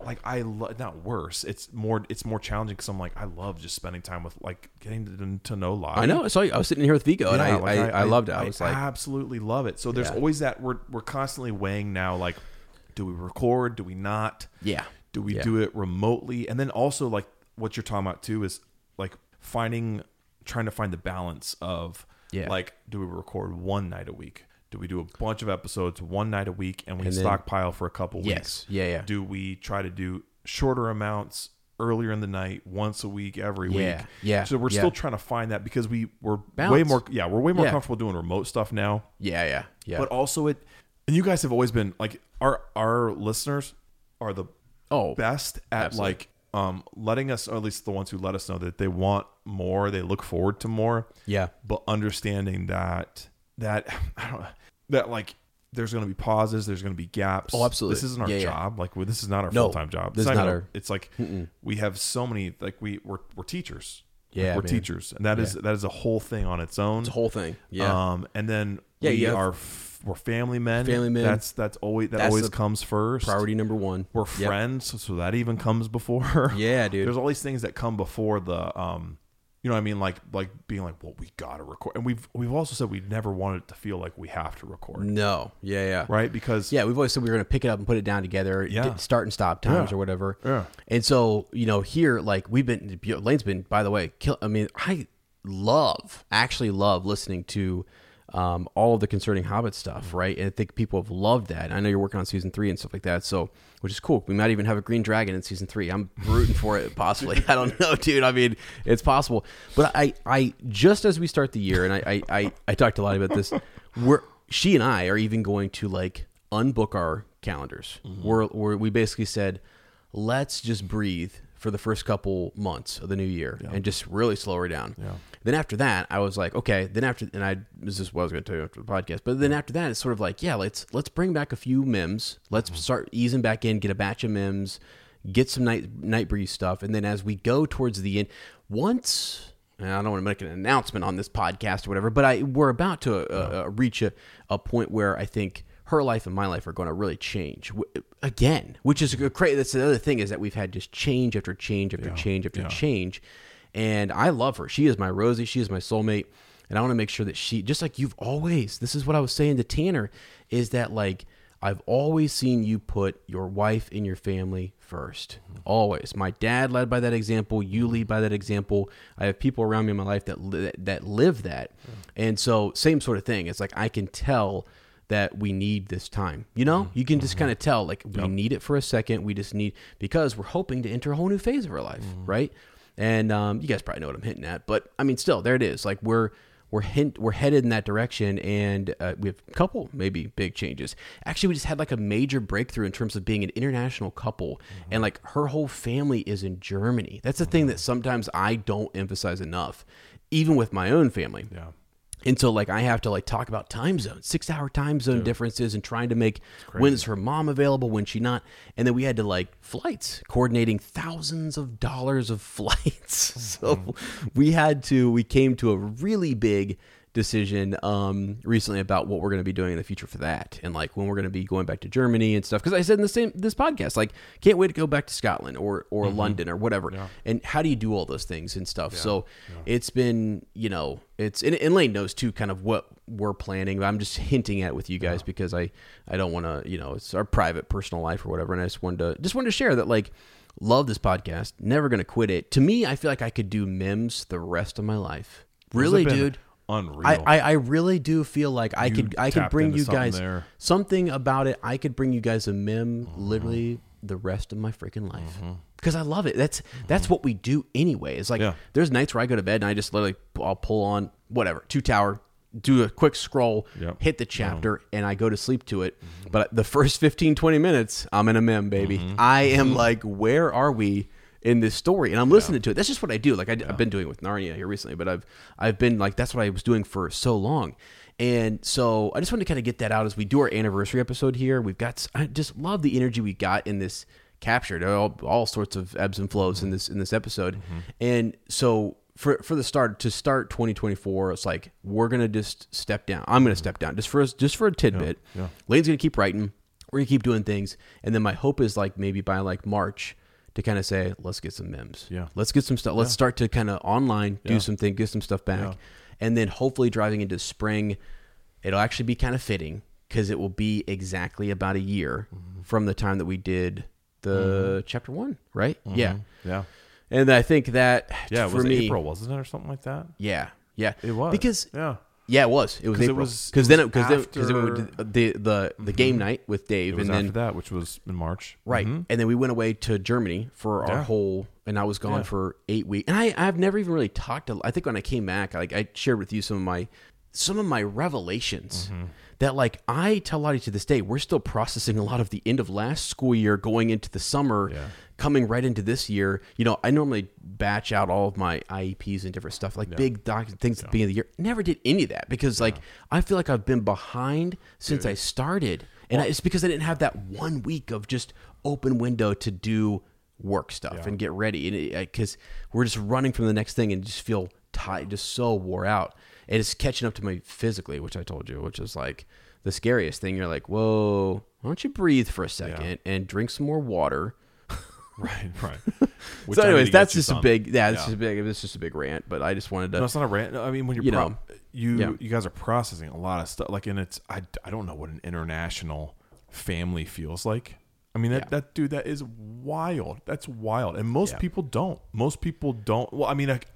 like I lo- not worse. It's more it's more challenging because I'm like I love just spending time with like getting to, to know live. I know. So I was sitting here with Vigo, and I, Yeah, like, I, I, loved it. I, was like, absolutely love it. So there's Yeah. always that we're we're constantly weighing now like do we record, do we not? yeah, Do we Yeah. do it remotely? And then also like what you're talking about too is like finding trying to find the balance of Yeah. like do we record one night a week? Do we do a bunch of episodes one night a week and we And then- stockpile for a couple Yes. weeks? Yeah, yeah. Do we try to do shorter amounts earlier in the night, once a week, every Yeah, week? yeah, So we're yeah. still trying to find that because we we're way more yeah, we're way more Yeah. comfortable doing remote stuff now. yeah, yeah, yeah. But also it and you guys have always been like our our listeners are the oh, best at absolutely. like um letting us or at least the ones who let us know that they want more they look forward to more. Yeah, but understanding that that I don't that like there's going to be pauses there's going to be gaps. Oh, absolutely. this isn't our Yeah, yeah. job. Like we, this is not our No, full-time job. this it's is not even our- it's like we have so many like we we're, we're teachers. Like, Yeah, we're man. teachers. And that is that is a whole thing on its own. It's a whole thing. Yeah, um and then Yeah, we are f- we're family men Family men. that's that's always that That's always the comes first priority number one. we're Yep. friends, so that even comes before. Yeah, dude. There's all these things that come before the, um, you know, what I mean, like like being like, well, we gotta record, and we've we've also said we never wanted it to feel like we have to record, No, yeah, yeah, right? Because Yeah, we've always said we were going to pick it up and put it down together, Yeah. start and stop times Yeah. or whatever. Yeah. And so, you know, here, like, we've been, Lane's been, by the way, kill, I mean, I love, actually love listening to um, all of the concerning Hobbit stuff, right? And I think people have loved that. I know you're working on season three and stuff like that, so, which is cool. We might even have a Green Dragon in season three. I'm rooting for it, possibly. I don't know, dude. I mean, it's possible. But I, I, just as we start the year, and I, I, I, I talked a lot about this, we're, she and I are even going to like unbook our calendars. We're, we're we basically said, let's just breathe for the first couple months of the new year and just really slow her down. Then after that, I was like, okay. Then after, and I this is what I was going to tell you after the podcast. But then after that, it's sort of like, yeah, let's let's bring back a few mims. Let's start easing back in, get a batch of mims, get some night night breeze stuff, and then as we go towards the end, once and I don't want to make an announcement on this podcast or whatever, but I we're about to uh, uh, reach a, a point where I think her life and my life are going to really change again, which is great. That's the other thing is that we've had just change after change after change after change, and I love her. She is my Rosie. She is my soulmate, and I want to make sure that she, just like you've always. This is what I was saying to Tanner, is that like. I've always seen you put your wife and your family first. Always. My dad led by that example. You lead by that example. I have people around me in my life that li- that live that, and so same sort of thing. It's like I can tell that we need this time. You know, mm-hmm. you can just mm-hmm. kind of tell like we need it for a second. We just need because we're hoping to enter a whole new phase of our life, mm-hmm. right? And um, you guys probably know what I'm hinting at, but I mean, still, there it is. Like we're we're hint we're headed in that direction, and uh, we have a couple maybe big changes. Actually, we just had like a major breakthrough in terms of being an international couple, and like her whole family is in Germany. That's the thing that sometimes I don't emphasize enough, even with my own family. yeah, And so like I have to like talk about time zones, six hour time zone differences and trying to make when is her mom available, when she not. And then we had to like flights, coordinating thousands of dollars of flights. Mm-hmm. so we had to we came to a really big decision um recently about what we're going to be doing in the future for that and like when we're going to be going back to Germany and stuff. Because I said in the same this podcast like can't wait to go back to Scotland or or London or whatever. And how do you do all those things and stuff? So it's been you know it's and, and Lane knows too kind of what we're planning I'm just hinting at with you guys because I I don't want to you know it's our private personal life or whatever and I just wanted to just wanted to share that like love this podcast never going to quit it. To me I feel like I could do mims the rest of my life. Really dude unreal. I, I, I really do feel like I You could I could bring you something guys there. something about it. I could bring you guys a mem mm-hmm. literally the rest of my freaking life mm-hmm. because I love it. That's that's mm-hmm. what we do anyway. It's like Yeah. there's nights where I go to bed and I just literally I'll pull on whatever two tower do a quick scroll, Yep. hit the chapter, and I go to sleep to it. But the first 15, 20 minutes, I'm in a mem, baby. Mm-hmm. I am like, where are we in this story? And I'm listening to it. That's just what I do. Like I, have been doing with Narnia here recently, but I've I've been like that's what I was doing for so long. And so I just wanted to kind of get that out as we do our anniversary episode here. We've got I just love the energy we got in this captured all, all sorts of ebbs and flows in mm-hmm. this in this episode. Mm-hmm. And so for for the start to start 2024, it's like we're gonna just step down. I'm gonna mm-hmm. step down just for us just for a tidbit. yeah. Lane's gonna keep writing. We're gonna keep doing things, and then my hope is like maybe by like March to kind of say let's get some memes. Yeah. let's get some stuff. Let's start to kind of online do Yeah. something, get some stuff back, Yeah. and then hopefully driving into spring, it'll actually be kind of fitting because it will be exactly about a year Mm-hmm. from the time that we did the chapter one, right? Yeah, Yeah. and I think that Mm-hmm. Yeah, it for was me, April, wasn't it, or something like that? yeah, yeah, It was because yeah, yeah, it was. It was it April. was- Because then, because then, because then we after- did the the the game night with Dave, it was and after then that, which was in March. right, Mhm. and then we went away to Germany for our Yeah. whole, and I was gone Yeah. for eight weeks, and I I've never even really talked to. I think when I came back, like I shared with you some of my some of my revelations Mm-hmm. That like I tell Lottie to this day, we're still processing a lot of the end of last school year going into the summer, Yeah. coming right into this year. You know, I normally batch out all of my IEPs and different stuff, like big doc things at the beginning of the year. Never did any of that because like I feel like I've been behind since I started. And I, it's because I didn't have that one week of just open window to do work stuff and get ready. And because we're just running from the next thing and just feel tired, just so wore out. And it's catching up to me physically, which I told you, which is like the scariest thing. You're like, whoa, why don't you breathe for a second and drink some more water? Right, right. Which so, anyways, that's just a big, yeah, it's Yeah. a big, it's just a big rant. But I just wanted to, No, it's not a rant. I mean, when you're You pro- know. you Yeah. you guys are processing a lot of stuff. Like, and it's I, I don't know what an international family feels like. I mean, that, Yeah. that dude, that is wild. That's wild, and most Yeah. people don't. Most people don't. Well, I mean, like,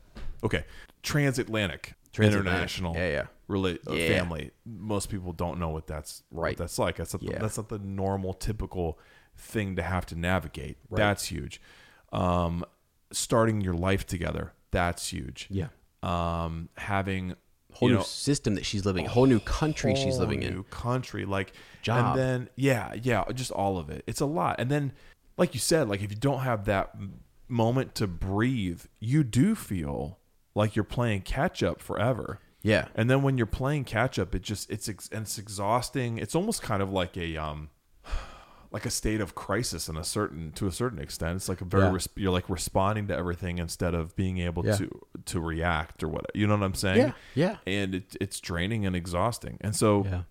okay, Transatlantic. International, Yeah, yeah. rela- uh, Yeah. family. Most people don't know what that's Right. What that's like. That's not, the- Yeah. that's not the normal, typical thing to have to navigate. That's huge. Um, starting your life together. That's huge yeah, um, having whole you new know, system that she's living, a whole new country she's whole living new in. country, like Job. and then yeah, yeah, just all of it. It's a lot, and then like you said, like if you don't have that moment to breathe, you do feel like you're playing catch up forever. Yeah, And then when you're playing catch up, it just it's ex- and it's exhausting. It's almost kind of like a um like a state of crisis in a certain to a certain extent. It's like a very Yeah. res- you're like responding to everything instead of being able Yeah. to to react or what. You know what I'm saying? Yeah, yeah. And it, it's draining and exhausting. And so Yeah.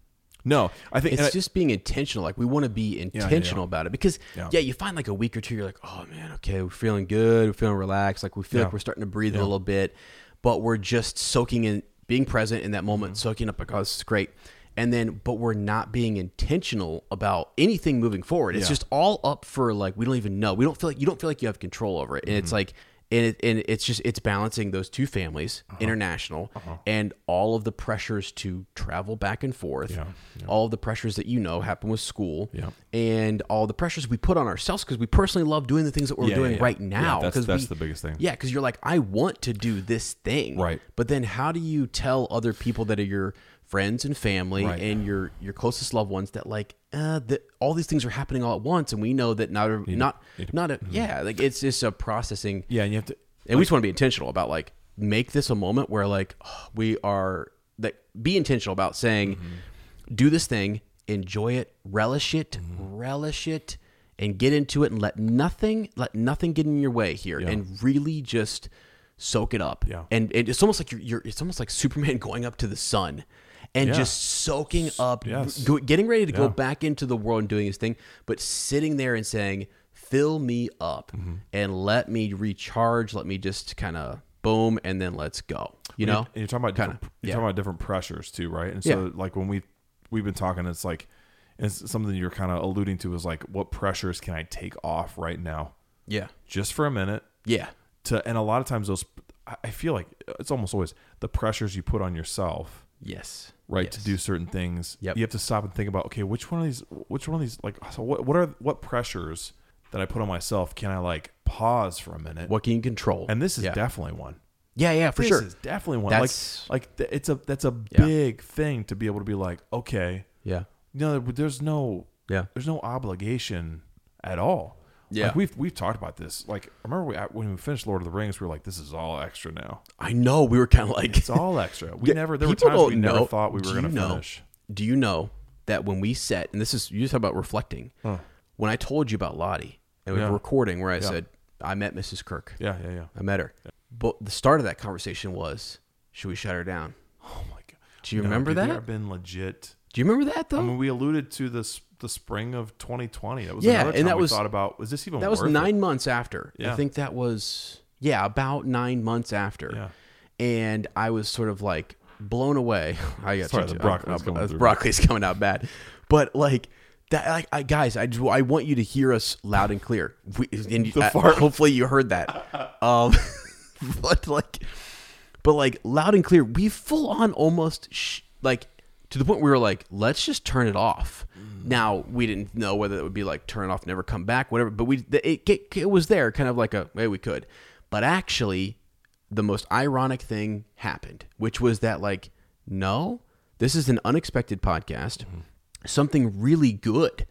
No, I think it's and I- just being intentional. Like we want to be yeah, intentional yeah. about it because Yeah. yeah. you find like a week or two, you're like, oh man, okay, we're feeling good, we're feeling relaxed, like we feel Yeah. like we're starting to breathe Yeah. a little bit, but we're just soaking in, being present in that moment, Mm-hmm. soaking up because it's great. And then, but we're not being intentional about anything moving forward. It's Yeah. just all up for like we don't even know. We don't feel like you don't feel like you have control over it, and Mm-hmm. it's like and it, and it's just it's balancing those two families, Uh-huh. international, and all of the pressures to travel back and forth, Yeah, all of the pressures that you know happen with school, Yeah. and all the pressures we put on ourselves because we personally love doing the things that we're Yeah, doing yeah, yeah. right Yeah, now. that's- that's we- the biggest thing. Yeah, because you're like, I want to do this thing, Right. But then, how do you tell other people that are your friends and family Right. and your your closest loved ones that like uh, that all these things are happening all at once, and we know that not a, not need to- not a, yeah, like it's just a processing. yeah, and you have to And we just want to be intentional about like make this a moment where like we are that be intentional about saying Mm-hmm. do this thing, enjoy it, relish it, relish it, and get into it and let nothing let nothing get in your way here Yeah. and really just soak it up. Yeah. And it, it's almost like you're, you're it's almost like Superman going up to the sun and Yeah. just soaking up Yes. go, getting ready to go back into the world and doing his thing, but sitting there and saying, "Fill me up Mm-hmm. and let me recharge. Let me just kind of boom, and then let's go." You know, and you're talking about Kinda, different, you're yeah. talking about different pressures too, right? And so Yeah. like when we we've been talking, it's like it's something you're kind of alluding to is like what pressures can I take off right now, yeah, just for a minute, yeah, to and a lot of times those I feel like it's almost always the pressures you put on yourself, yes, right, to do certain things. Yep. You have to stop and think about okay, which one of these, which one of these, like, so what what are what pressures that I put on myself? Can I like pause for a minute? What can you control? and this is yeah. definitely one. Yeah, yeah, for this sure. is definitely one. That's- like, like it's a that's a Yeah. big thing to be able to be like, okay, Yeah. you know, there's no Yeah. there's no obligation at all. Yeah. like we've we've talked about this. Like, I remember we, when we finished Lord of the Rings, we were like, this is all extra now. I know we were kind of like It's all extra. We Yeah, never there were times we don't never thought we were going you to know- finish. Do you know that when we set, and this is you just talk about reflecting, when I told you about Lottie, and we Yeah. were recording where I Yeah. said I met Mrs. Kirk, Yeah, yeah, yeah. I met her, but the start of that conversation was, should we shut her down? Oh my god. Do you No, remember dude, that? There have been legit. Do you remember that though? I mean, we alluded to this the spring of 2020. That was Yeah, another and that we was- thought about. Was this even? that was worth it? nine months after. I think that was yeah, about nine months after. Yeah. And I was sort of like blown away. I got Sorry, the broccoli's uh, coming uh, through. broccoli's coming out bad, but like. That, like, I, guys, I, just, I want you to hear us loud and clear. We, and you, uh, hopefully, you heard that. Um, but like, but like loud and clear, we full on almost sh- like to the point where we were like, let's just turn it off. Mm. Now we didn't know whether it would be like turn off, never come back, whatever. But we it, it, it was there, kind of like a way we could. But actually, the most ironic thing happened, which was that like, no, this is an unexpected podcast. Mm-hmm. Something really good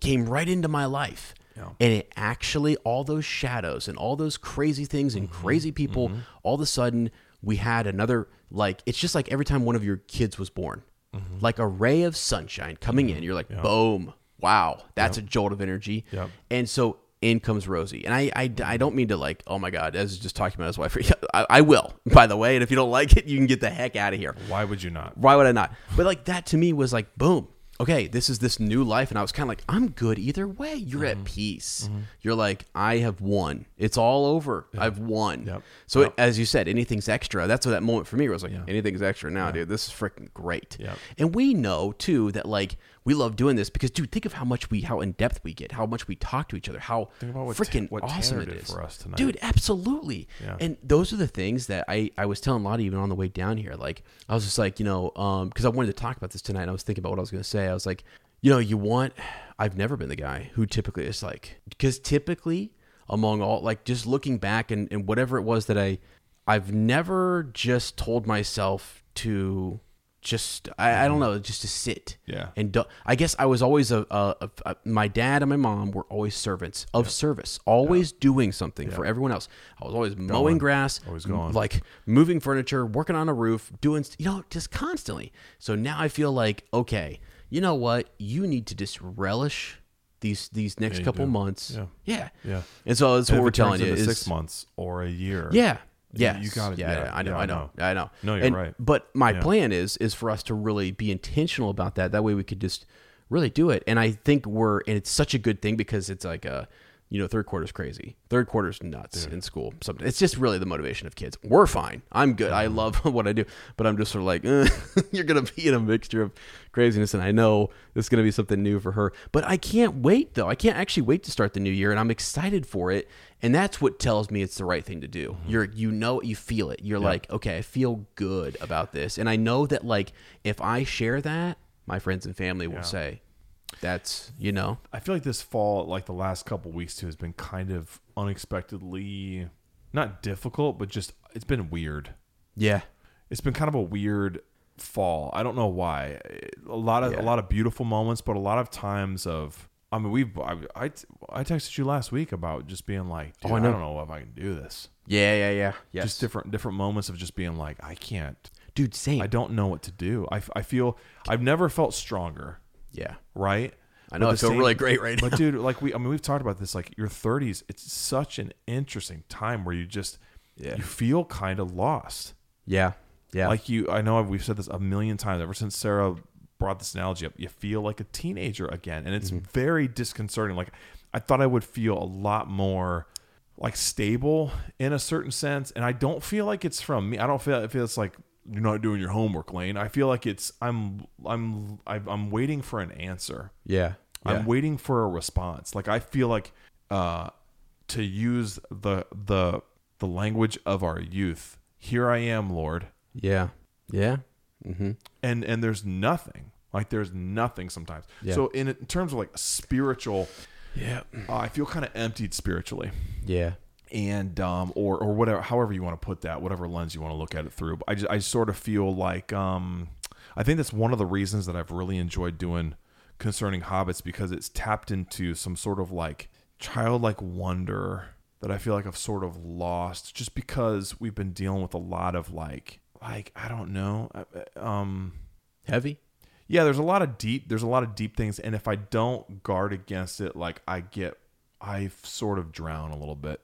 came right into my life. And it actually, all those shadows and all those crazy things and mm-hmm. crazy people, mm-hmm. all of a sudden, we had another, like, it's just like every time one of your kids was born, Mm-hmm. like a ray of sunshine coming in. You're like, boom, wow, that's a jolt of energy. Yep. And so in comes Rosie. And I, I, I don't mean to like, oh my God, as just talking about his wife. I, I will, by the way. And if you don't like it, you can get the heck out of here. Why would you not? Why would I not? But like that to me was like, boom. Okay, this is this new life, and I was kind of like, I'm good either way. You're Mm-hmm. at peace. You're like, I have won. It's all over. I've won. Yep. So Yep. as you said, anything's extra. That's what that moment for me was like. Anything's extra now, dude. This is freaking great. Yep. And we know too that like we love doing this because, dude, think of how much we, how in depth we get, how much we talk to each other, how Think about what freaking what awesome it is for us tonight. dude. Absolutely. Yeah. And those are the things that I, I was telling Lottie even on the way down here. Like, I was just like, you know, um, because I wanted to talk about this tonight. And I was thinking about what I was going to say. I was like, you know, you want, I've never been the guy who typically is like, because typically among all, like, just looking back and, and whatever it was that I, I've never just told myself to just, I, I don't mm-hmm. know, just to sit. Yeah. And do, I guess I was always a, a, a, my dad and my mom were always servants of service, always doing something for everyone else. I was always mowing grass, Always going. like moving furniture, working on a roof, doing you know just constantly. So now I feel like okay, you know what? You need to just relish these these next couple do. months. Yeah. yeah, Yeah. And so that's And what we're telling you is six months or a year. yeah. You- Yes. you gotta- Yeah, yeah, I know. yeah, I I know. know. I know. No, you're And- right. But my Yeah. plan is is for us to really be intentional about that. That way we could just really do it. And I think we're and it's such a good thing because it's like a you know, third quarter's crazy. Third quarter's nuts in school. Something. It's just really the motivation of kids. We're fine. I'm good. I love what I do, but I'm just sort of like, eh, you're gonna be in a mixture of craziness, and I know this is gonna be something new for her. But I can't wait though. I can't actually wait to start the new year, and I'm excited for it. And that's what tells me it's the right thing to do. You're, you know, you feel it. You're like, okay, I feel good about this, and I know that like if I share that, my friends and family will say, that's you know, I feel like this fall, like the last couple weeks too, has been kind of unexpectedly not difficult, but just it's been weird. yeah, It's been kind of a weird fall. I don't know why. A lot of Yeah. a lot of beautiful moments, but a lot of times of I mean, we've I, I I texted you last week about just being like, oh, dude, Oh, I I, know. don't know if I can do this. yeah, yeah, yeah, yes. Just different different moments of just being like, I can't. dude. Same. I don't know what to do. I, f- I feel I've never felt stronger. Yeah, right? I know, But I feel really great right But now. dude, like we, I mean, we've talked about this. Like your 30s, it's such an interesting time where you just, Yeah. you feel kind of lost. yeah, yeah. Like you, I know we've said this a million times ever since Sarah brought this analogy up. You feel like a teenager again, and it's Mm-hmm. very disconcerting. Like I thought I would feel a lot more like stable in a certain sense, and I don't feel like it's from me. I don't feel, I feel it's like you're not doing your homework, Lane. I feel like it's I'm I'm I'm I'm waiting for an answer. yeah, I'm waiting for a response. Like I feel like uh, to use the the the language of our youth. Here I am, Lord, yeah, yeah. Mm-hmm. and and there's nothing. Like there's nothing sometimes. Yeah. So in, in terms of like spiritual, Yeah, uh, I feel kind of emptied spiritually, yeah, and um, or or whatever, however you want to put that, whatever lens you want to look at it through. But I just, I sort of feel like um, I think that's one of the reasons that I've really enjoyed doing concerning hobbits because it's tapped into some sort of like childlike wonder that I feel like I've sort of lost just because we've been dealing with a lot of like like I don't know uh, um Heavy. yeah there's a lot of deep there's a lot of deep things and if I don't guard against it like I get I sort of drown a little bit.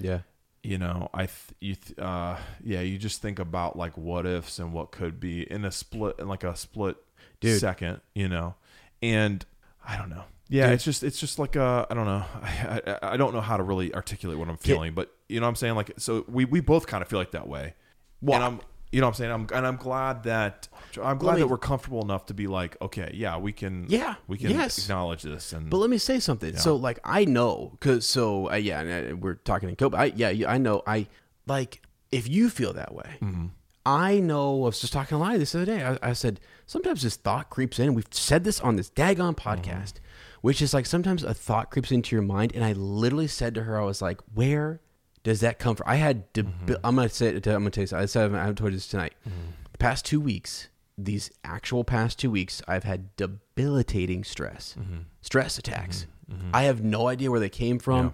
Yeah. you know i th- you th- uh yeah you just think about like what ifs and what could be in a split in like a split Dude. second you know? And i don't know. Yeah. It's just it's just like uh i don't know. I, I i don't know how to really articulate what i'm feeling but you know what i'm saying? Like so we we both kind of feel like that way. Well, and i'm you know what i'm saying i'm and i'm glad that i'm glad me- that we're comfortable enough to be like okay yeah we can Yeah, we can yes. acknowledge this and But let me say something. So, like, I know, cause so uh, yeah, and, uh, we're talking in Kobe. I, yeah, yeah, I know. I like if you feel that way. Mm-hmm. I know. I was just talking to Lonnie this other day. I, I said sometimes this thought creeps in. We've said this on this daggone podcast, Mm-hmm. which is like sometimes a thought creeps into your mind, and I literally said to her, I was like, "Where does that come from?" I had. Debi- Mm-hmm. I'm gonna say it. I'm gonna tell you. something. I said I haven't told you this tonight. The past two weeks, these actual past two weeks, I've had debilitating stress, Mm-hmm. stress attacks. I have no idea where they came from.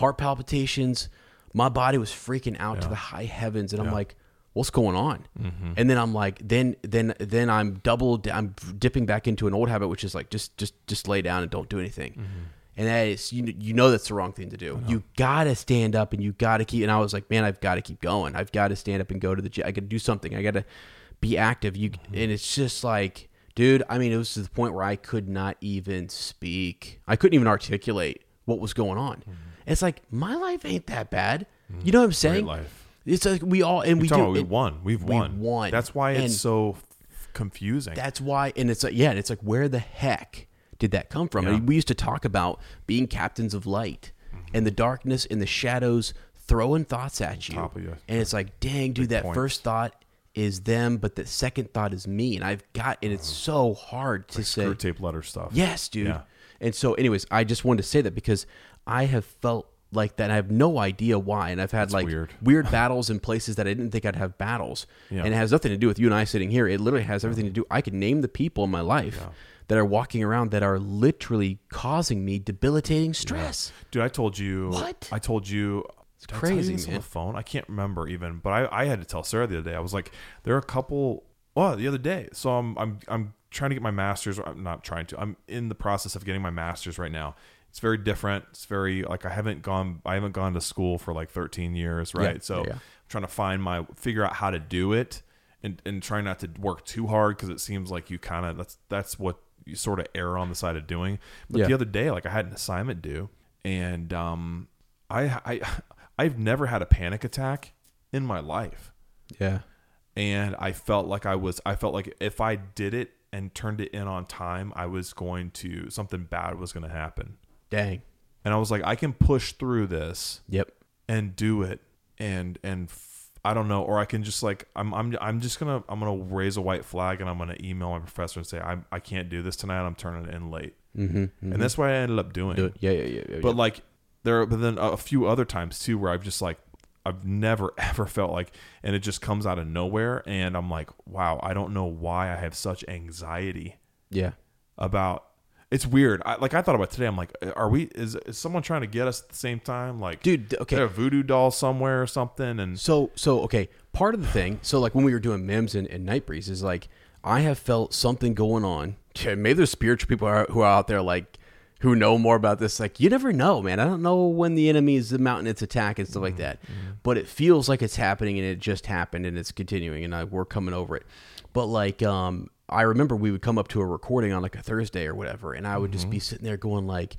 Heart palpitations. My body was freaking out to the high heavens, and I'm like, "What's going on?" Mm-hmm. And then I'm like, then then then I'm double. I'm dipping back into an old habit, which is like just just just lay down and don't do anything. Mm-hmm. And that is you you know that's the wrong thing to do. You gotta stand up and you gotta keep. And I was like, man, I've got to keep going. I've got to stand up and go to the gym. I got to do something. I got to be active. You Mm-hmm. and it's just like, dude. I mean, it was to the point where I could not even speak. I couldn't even articulate what was going on. It's like my life ain't that bad. You know what I'm saying? life. It's like we all and we do. we it- won we've we won won. that's why it's And- so f- confusing that's why, and it's like, yeah, and it's like, where the heck did that come from? Yeah. Mm-hmm. And we used to talk about being captains of light and the darkness and the shadows throwing thoughts at you. you. And it's like, dang, dude, that points. first thought is them, but the second thought is me. And I've got, and it's so hard to say. Screwtape letter stuff Yes, dude. Yeah. And so, anyways, I just wanted to say that because I have felt like that. And I have no idea why. And I've had like weird. battles in places that I didn't think I'd have battles. Yeah. And it has nothing to do with you and I sitting here. It literally has everything to do. I could name the people in my life that are walking around that are literally causing me debilitating stress. Dude, I told you. What? I told you. It's did I crazy, on the phone. I can't remember even, but I, I had to tell Sarah the other day. I was like, there are a couple. Well, the other day. So I'm I'm I'm trying to get my master's. I'm not trying to. I'm in the process of getting my master's right now. It's very different. It's very like I haven't gone. I haven't gone to school for like 13 years, right? so yeah, yeah. I'm trying to find my figure out how to do it, and and try not to work too hard because it seems like you kind of that's that's what you sort of err on the side of doing. But Yeah. the other day, like I had an assignment due, and um, I I I've never had a panic attack in my life, Yeah. and I felt like I was I felt like if I did it and turned it in on time, I was going to something bad was going to happen, Dang. and I was like, I can push through this Yep. and do it and and I don't know or I can just like I'm I'm I'm just going to I'm to raise a white flag and I'm going to email my professor and say I I can't do this tonight I'm turning in late. Mm-hmm. And that's what I ended up doing. Do. Yeah, yeah, yeah. yeah But yeah. like there but then a few other times too where I've just like I've never ever felt like and it just comes out of nowhere and I'm like wow I don't know why I have such anxiety yeah. about it's weird. I, like I thought about today. I'm like, uh, are we? Is, is someone trying to get us at the same time? Like, Dude, okay. a voodoo doll somewhere or something? And So so okay, part of the thing. So like when we were doing Mims and, and Night Breeze is like I have felt something going on. Maybe there's spiritual people who are, who are out there like who know more about this. Like you never know, man. I don't know when the enemy is mounting its attack and stuff like that. Mm-hmm. Mm-hmm. But it feels like it's happening and it just happened and it's continuing and I, we're coming over it. But like um I remember we would come up to a recording on like a Thursday or whatever and I would just be mm-hmm. sitting there going like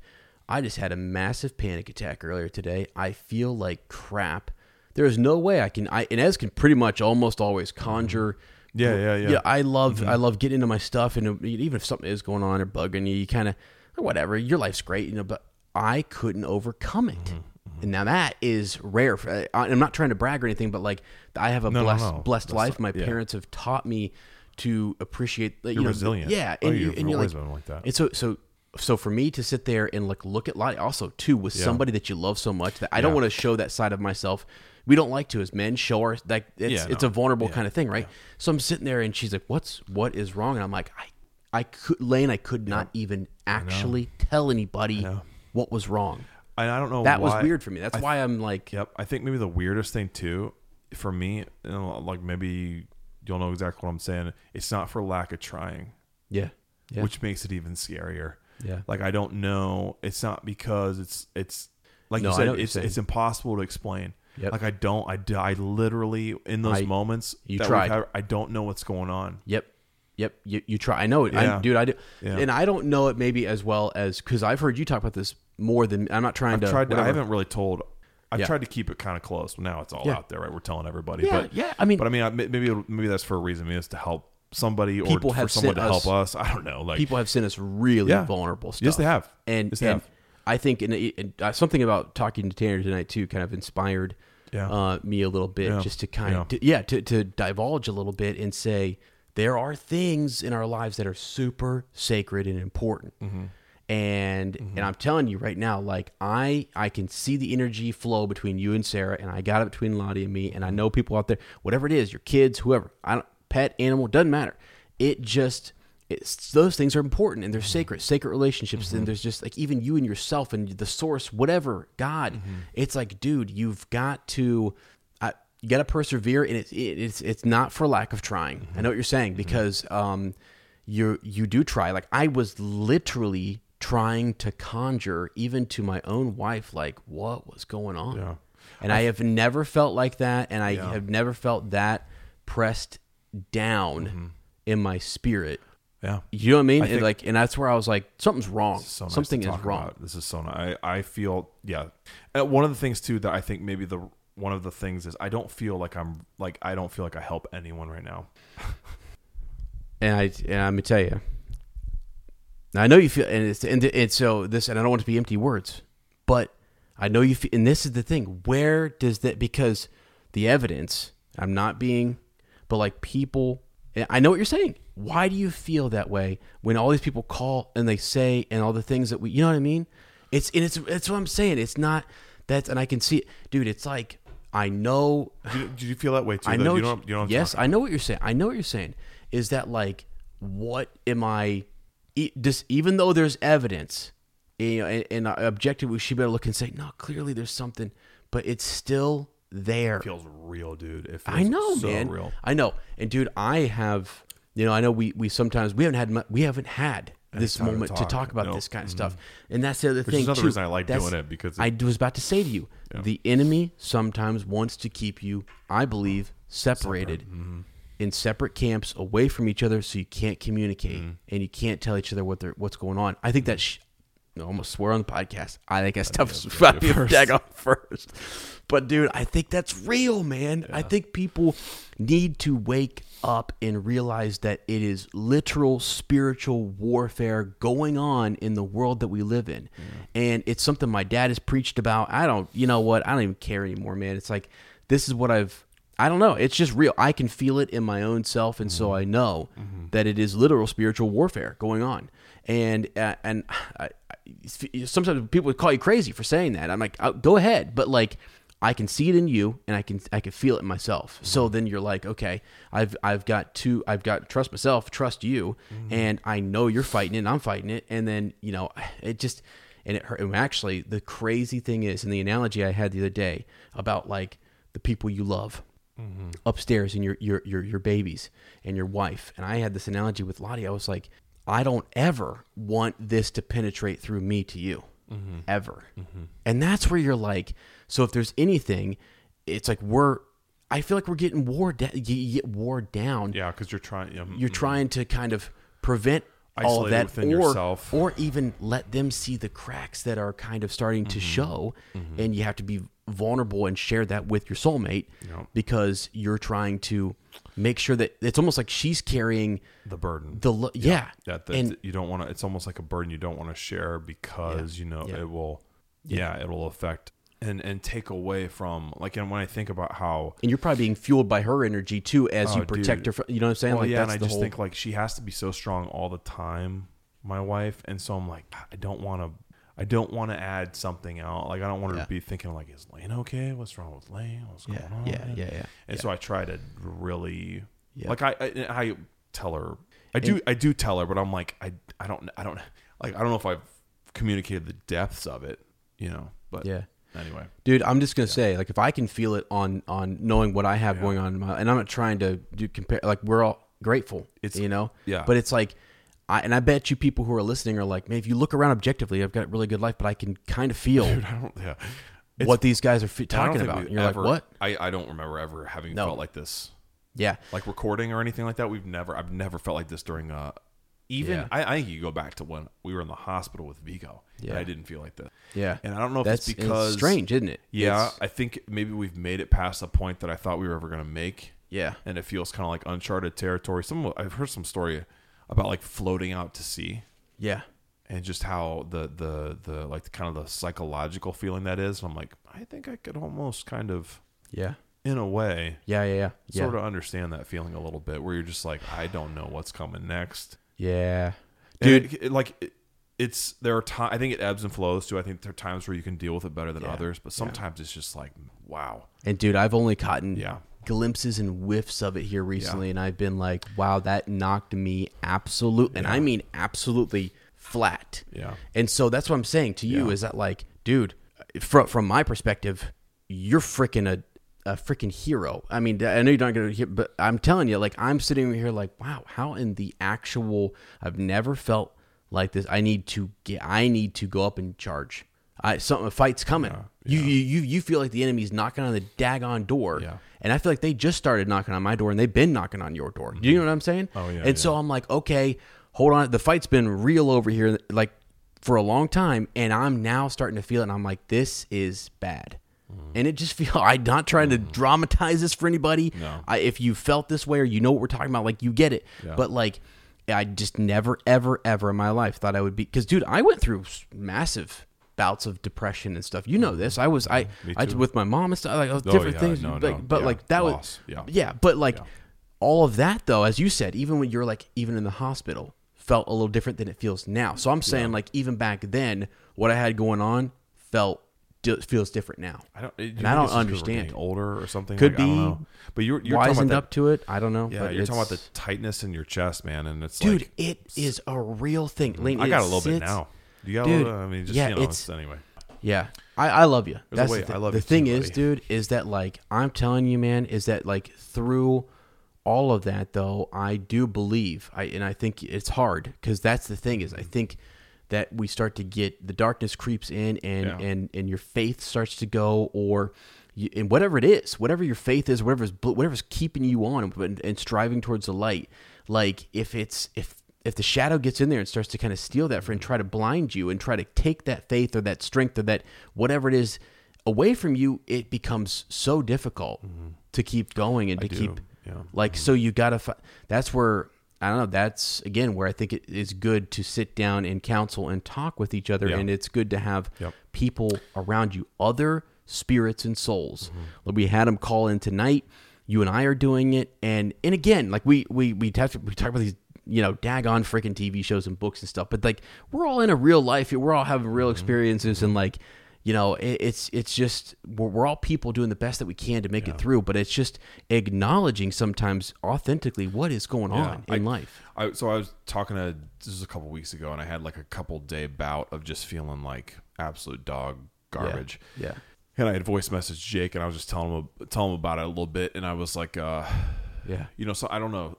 I just had a massive panic attack earlier today. I feel like crap. There is no way I can. I and Ez can pretty much almost always conjure. Mm-hmm. Yeah, yeah, yeah. Yeah, I love I mm-hmm. love getting into my stuff, and even if something is going on or bugging you, you kind of eh, whatever. Your life's great, you know. But I couldn't overcome it, and now that is rare. For, I, I'm not trying to brag or anything, but like I have a No, no, blessed no. blessed That's life. not- My yeah. parents have taught me to appreciate. like, You're you know, resilient. Yeah, Oh, and, you, you've and you're always like, been like that. And so so so for me to sit there and like look at Lottie also too with Yeah. somebody that you love so much that I don't want to show that side of myself. We don't like to as men show our like it's Yeah, it's a vulnerable Yeah, kind of thing, right? So I'm sitting there and she's like, "What's what is wrong?" And I'm like, "I I could Lane, I could not even actually tell anybody what was wrong." And I don't know That was weird for me. That's why I'm like, Yep. I think maybe the weirdest thing too, for me, you know, like maybe you'll know exactly what I'm saying. It's not for lack of trying, yeah, yeah, which makes it even scarier. Yeah. Like I don't know. It's not because it's it's like No, you said. know what you're It's it's impossible to explain. Yep. Like I don't. I, I literally in those I- moments you that we've tried. had, I don't know what's going on. Yep. Yep. You, you try. I know it. I, Yeah. dude, I do. Yeah. And I don't know it maybe as well as, because I've heard you talk about this more than, I'm not trying I've to. tried. To, I haven't really told. I've Yeah. tried to keep it kind of close. But now it's all Yeah. out there, right? We're telling everybody. Yeah, but yeah, I mean- but I mean, I- maybe maybe that's for a reason. Maybe it's to help somebody or People for someone to sent help us- us. I don't know. Like People have sent us really Yeah. vulnerable stuff. Yes, they have. And, Yes, they and have. I think and, and, uh, something about talking to Tanner tonight too kind of inspired uh, me a little bit just to kind of, to, yeah, to, to divulge a little bit and say there are things in our lives that are super sacred and important. Mm-hmm. And and mm-hmm. I'm telling you right now, like I I can see the energy flow between you and Sarah, and I got it between Lottie and me, and I mm-hmm. know people out there, whatever it is, your kids, whoever, I don't, pet, animal, doesn't matter. It just it's those things are important and they're mm-hmm. sacred, sacred relationships. And there's just like even you and yourself and the source, whatever, God. It's like, dude, you've got to. You got to persevere, and it's it's it's not for lack of trying. I know what you're saying because um, you you do try. Like I was literally trying to conjure even to my own wife, like what was going on. Yeah. And I have never felt like that, and I Yeah. have never felt that pressed down in my spirit. yeah. You know what I mean? I And like, and that's where I was like, something's wrong. So nice Something is wrong. about. This is so nice. I, I feel yeah. Uh, one of the things too that I think maybe the one of the things is I don't feel like I'm like I don't feel like I help anyone right now. And I and I'm gonna tell you, I know you feel, and it's and, and so this, and I don't want it to be empty words, but I know you feel, and this is the thing. Where does that? Because the evidence, I'm not being, but like people, I know what you're saying. Why do you feel that way when all these people call and they say and all the things that we, you know what I mean? It's and it's it's what I'm saying. It's not that's and I can see it, dude. It's like I know Do you, do you feel that way too? I know. You don't. You don't yes, I know what you're saying. I know what you're saying. Is that like what am I? E- This even though there's evidence, you know, and, and objective, we should be able to look and say, no, clearly there's something, but it's still there. It feels real, dude. It feels I know, so man. real. I know, and dude, I have. You know, I know we we sometimes we haven't had mu- we haven't had this time to moment to talk. talk about Nope. this kind of stuff, and that's the other Which thing. is another too. reason I like That's- doing it, because it- I was about to say to you, the enemy sometimes wants to keep you, I believe, separated Mm-hmm. In separate camps, away from each other, so you can't communicate Mm-hmm. and you can't tell each other what they're what's going on. I think that. Sh- I almost swear on the podcast. I think that stuff is about to be dag on first. But dude, I think that's real, man. I think people need to wake up and realize that it is literal spiritual warfare going on in the world that we live in. And it's something my dad has preached about. I don't, you know what? I don't even care anymore, man. It's like this is what I've I don't know. It's just real. I can feel it in my own self, and so mm-hmm. I know mm-hmm. that it is literal spiritual warfare going on. And uh, and I, I, sometimes people would call you crazy for saying that. I'm like, oh, go ahead, but like I can see it in you, and I can I can feel it in myself. Mm-hmm. So then you're like, okay, I've I've got to I've got to trust myself, trust you, and I know you're fighting it, and I'm fighting it, and then you know it just and it hurt. And actually, the crazy thing is, and the analogy I had the other day about like the people you love Mm-hmm. upstairs and your, your your your babies and your wife. And I had this analogy with Lottie. I was like, I don't ever want this to penetrate through me to you, mm-hmm. ever. Mm-hmm. And that's where you're like, so if there's anything, it's like we're. I feel like we're getting wore down. You get wore down. Yeah, because you're trying. You're trying to kind of prevent all of that, or yourself. or even let them see the cracks that are kind of starting Mm-hmm. to show, and you have to be vulnerable and share that with your soulmate Yep. because you're trying to make sure that it's almost like she's carrying the burden. the lo- yeah, that, that and you don't want to. It's almost like a burden you don't want to share because you know Yeah. it will. Yeah, it'll affect and and take away from like. And when I think about how and you're probably being fueled by her energy too as Oh, you protect dude. her. From, you know what I'm saying? Well, like yeah, and I just whole, think like she has to be so strong all the time my wife, and so I'm like, I don't want to. I don't want to add something out. Like I don't want her Yeah. to be thinking like, is Lane okay? What's wrong with Lane? What's Yeah, going on? yeah, yeah, yeah, And yeah. so I try to really, Yeah. like I, I, I tell her, I do, I do tell her, but I'm like, I, I don't, I don't, like I don't know if I've communicated the depths of it, you know. But Yeah. Anyway, Dude, I'm just gonna say, like, if I can feel it on on knowing what I have going on, in my, and I'm not trying to do compare. Like, we're all grateful, It's- you know, yeah. But it's like, I and I bet you people who are listening are like, man, if you look around objectively, I've got a really good life, but I can kind of feel I don't, yeah. What these guys are fe- talking about. And you're ever- like, what? I, I don't remember ever having No. felt like this, Yeah, like recording or anything like that. We've never, I've never felt like this during uh even Yeah. I, I think you go back to when we were in the hospital with Vigo. Yeah, Yeah. I didn't feel like this. yeah. And I don't know if That's it's because strange, isn't it? Yeah, It's- I think maybe we've made it past the point that I thought we were ever going to make. yeah, and it feels kind of like uncharted territory. Some I've heard some story about like floating out to sea yeah, and just how the the the like kind of the psychological feeling that is. And I'm like, I think I could almost kind of yeah, in a way yeah, yeah, yeah, yeah. sort of understand that feeling a little bit where you're just like, I don't know what's coming next. Yeah. Dude, it, like it, it's there are times I think it ebbs and flows too. I think there are times where you can deal with it better than Yeah. others, but sometimes it's just like, wow. And dude, I've only gotten Yeah. glimpses and whiffs of it here recently, and I've been like, wow, that knocked me absolutely, and I mean absolutely flat. Yeah. And so that's what I'm saying to you Yeah. is that like, dude, from from my perspective, you're freaking a a freaking hero. I mean, I know you're not gonna hear, but I'm telling you, like, I'm sitting here like, wow, how in the actual? I've never felt like this. I need to get. I need to go up and charge. I something a fight's coming. You, you you you feel like the enemy's knocking on the daggone door. Yeah. And I feel like they just started knocking on my door and they've been knocking on your door. Do you mm-hmm. know what I'm saying? Oh, yeah, And so I'm like, okay, hold on. The fight's been real over here, like for a long time, and I'm now starting to feel it. And I'm like, this is bad. And it just feel I'm not trying to dramatize this for anybody. No. I, if you felt this way or you know what we're talking about, like you get it. But like, I just never, ever, ever in my life thought I would be because, dude, I went through massive bouts of depression and stuff. You know this. I was I Mm-hmm. I with my mom and stuff like Oh, different yeah, things. no, like, no, but yeah, like that loss, was yeah. yeah. But like Yeah. all of that though, as you said, even when you're like even in the hospital, felt a little different than it feels now. So I'm saying like even back then, what I had going on felt di- feels different now. I don't. do And I don't it's just 'cause we're understand. older or something. Could Like, I don't be. know. But you're you're talking Wisened up to it. I don't know. yeah. but You're talking about the tightness in your chest, man, and it's dude. like it is a real thing. Mm-hmm. Lane, I got a little bit now. You got Dude, a little. I mean, just yeah, you know, it's- anyway. Yeah, I, I love you. There's That's way- the, I love the thing too, is, dude, is that like I'm telling you, man, is that like through all of that though, I do believe, I and I think it's hard because that's the thing is I think that we start to get the darkness creeps in and Yeah. and and your faith starts to go or. You, and whatever it is, whatever your faith is, whatever's whatever's keeping you on and, and striving towards the light, like if it's if if the shadow gets in there and starts to kind of steal that and mm-hmm. try to blind you and try to take that faith or that strength or that whatever it is away from you, it becomes so difficult mm-hmm. to keep going and to do, keep yeah. like mm-hmm. so you gotta. Fi- that's where I don't know. That's again where I think it is good to sit down and counsel and talk with each other, Yeah. and it's good to have Yep. people around you, other spirits and souls. Mm-hmm. We had them call in tonight. You and I are doing it, and and again, like we we we talk, we talk about these you know daggone freaking TV shows and books and stuff, but like we're all in a real life. We're all having real experiences, and like you know it, it's it's just we're, we're all people doing the best that we can to make it through. But it's just acknowledging sometimes authentically what is going on in I- life. I, so I was talking to this was a couple weeks ago, and I had like a couple day bout of just feeling like absolute dog garbage. Yeah. And I had voice message Jake, and I was just telling him telling him about it a little bit, and I was like, uh, Yeah. you know, so I don't know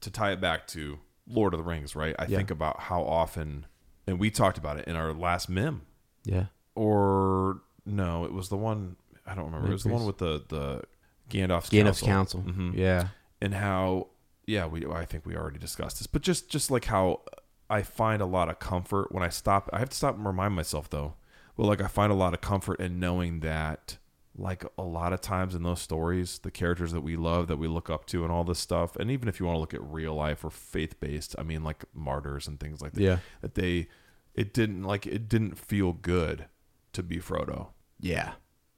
to tie it back to Lord of the Rings, right? I think about how often, and we talked about it in our last mem, Yeah. Or no, it was the one I don't remember. It was the one with the the Gandalf's Gandalf's council. Mhm. Yeah. and how yeah we I think we already discussed this, but just just like how I find a lot of comfort when I stop. I have to stop and remind myself though. Well, like I find a lot of comfort in knowing that like a lot of times in those stories, the characters that we love, that we look up to, and all this stuff, and even if you want to look at real life or faith based, I mean like martyrs and things like that. Yeah. that they it didn't like it didn't feel good to be Frodo. Yeah.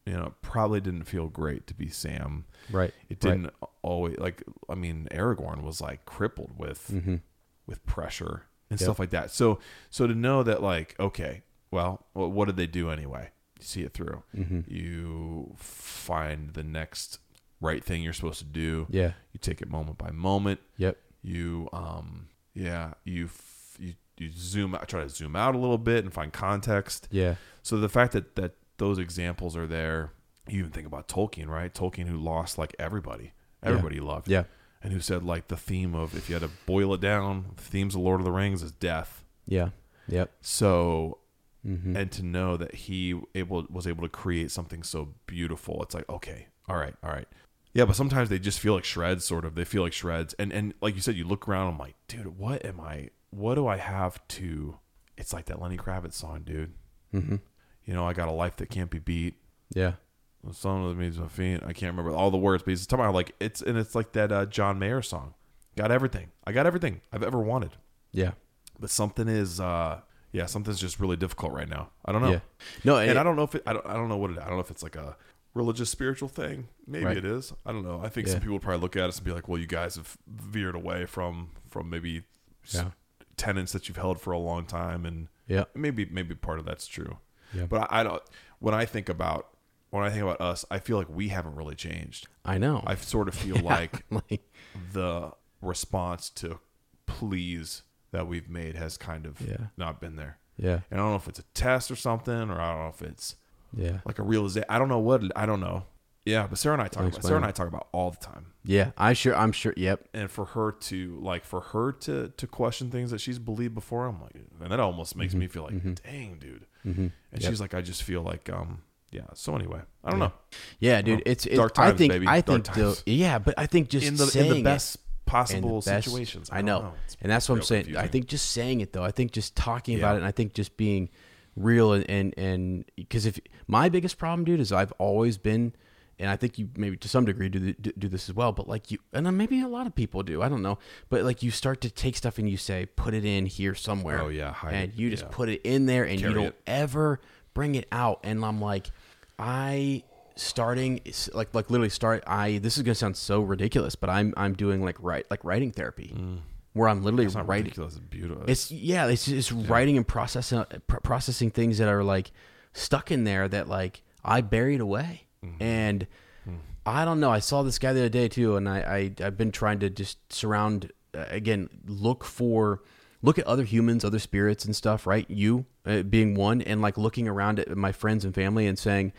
You know, probably didn't feel great to be Sam. Right. It didn't always like. I mean, Aragorn was like crippled with Mm-hmm. with pressure and Yep. stuff like that. So so to know that like okay, well, what did they do anyway? You see it through. Mm-hmm. You find the next right thing you're supposed to do. Yeah. You take it moment by moment. Yep. You um yeah you f- you zoom out, try to zoom out a little bit and find context. Yeah. So the fact that that those examples are there, you even think about Tolkien, right? Tolkien who lost like everybody, everybody he loved, Yeah. and who said like the theme of if you had to boil it down, the themes of Lord of the Rings is death. Yeah. Yep. So, Mm-hmm. and to know that he able was able to create something so beautiful, it's like okay, all right, all right. Yeah, but sometimes they just feel like shreds, sort of. They feel like shreds, and and like you said, you look around. I'm like, dude, what am I? What do I have to? It's like that Lenny Kravitz song, dude. Mm-hmm. You know, I got a life that can't be beat. Yeah. The song that means my feet. I can't remember all the words, but he's talking about like it's and it's like that uh, John Mayer song. Got everything. I got everything I've ever wanted. Yeah. But something is, uh yeah, something's just really difficult right now. I don't know. Yeah. No, and it- I don't know if it. I don't. I don't know what it. I don't know if it's like a religious spiritual thing. Maybe Right. it is. I don't know. I think Yeah. some people would probably look at us and be like, "Well, you guys have veered away from from maybe Yeah. Tenets that you've held for a long time, and Yeah. maybe maybe part of that's true. Yeah. But I, I don't. When I think about when I think about us, I feel like we haven't really changed. I know. I sort of feel like like the response to please that we've made has kind of Yeah. not been there. yeah. And I don't know if it's a test or something, or I don't know if it's Yeah. like a realization. I don't know what. I don't know. Yeah, but Sarah and I talk about Sarah and. I talk about all the time. Yeah. I sure. I'm sure. Yep. And for her to like for her to to question things that she's believed before, I'm like, and that almost makes me feel like, dang, dude. Mm-hmm. And she's like, I just feel like, um, yeah. So anyway, I don't know. Yeah, dude. It's, it's dark I times, think. baby. I Dark think. Times. yeah, but I think just In the in the best and possible the best- situations. I don't know, and that's what I'm saying. I think just saying it though. I think just talking Yeah. about it, and I think just being real and and and because if my biggest problem, dude, is I've always been, and I think you maybe to some degree do the, do, this as well, but like you, and then maybe a lot of people do. I don't know, but like you start to take stuff and you say, put it in here somewhere. Oh, yeah, hide and it, you just yeah. put it in there, and Carry you don't it. ever bring it out. And I'm like, I starting like like literally start I this is gonna sound so ridiculous, but I'm I'm doing like write like writing therapy where I'm literally Mm. It's not writing. ridiculous. It's beautiful. It's yeah, it's just writing and processing pr- processing things that are like stuck in there that like I buried away. Mm-hmm. And I don't know. I saw this guy the other day too, and I, I I've been trying to just surround uh, again, look for look at other humans, other spirits and stuff. Right, you uh, being one, and like looking around at my friends and family and saying,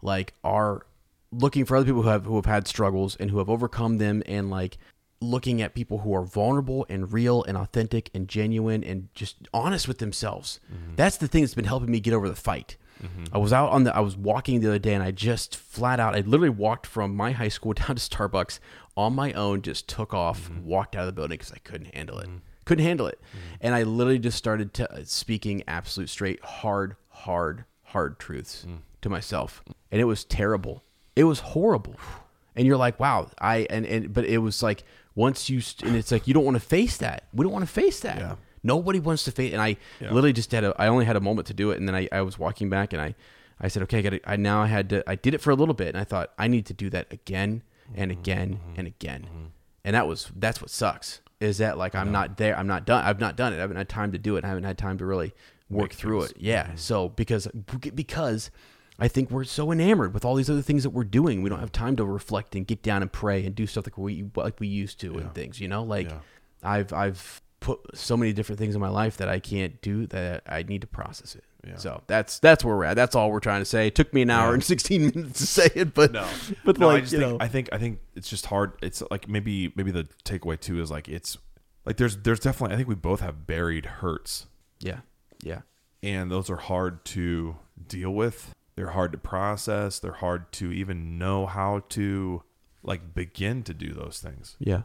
like, are looking for other people who have who have had struggles and who have overcome them, and like looking at people who are vulnerable and real and authentic and genuine and just honest with themselves. That's the thing that's been helping me get over the fight. Mm-hmm. I was out on the I was walking the other day and I just flat out I literally walked from my high school down to Starbucks on my own just took off mm-hmm. walked out of the building cuz I couldn't handle it. Mm-hmm. Couldn't handle it. And I literally just started to, uh, speaking absolute straight hard hard hard truths mm. to myself. And it was terrible. It was horrible and you're like, wow, I and and but it was like once you st- and it's like you don't want to face that. We don't want to face that. Yeah. Nobody wants to face. And I Yeah. literally just had a. I only had a moment to do it, and then I, I was walking back, and I I said, okay, I got. I now I had to. I did it for a little bit, and I thought I need to do that again and Mm-hmm. again and again, and that was that's what sucks is that like I'm not there. I'm not done. I've not done it. I haven't had time to do it. I haven't had time to really work through it. Yeah. Mm-hmm. So because because I think we're so enamored with all these other things that we're doing, we don't have time to reflect and get down and pray and do stuff like we like we used to and things. You know, like Yeah. I've I've put so many different things in my life that I can't do that I need to process it. Yeah. So that's that's where we're at. That's all we're trying to say. It took me an hour Yeah. and sixteen minutes to say it, but no, but no, like I just you think know, I think I think it's just hard. It's like maybe maybe the takeaway too is like it's like there's there's definitely I think we both have buried hurts, yeah, yeah, and those are hard to deal with. They're hard to process. They're hard to even know how to like begin to do those things. yeah,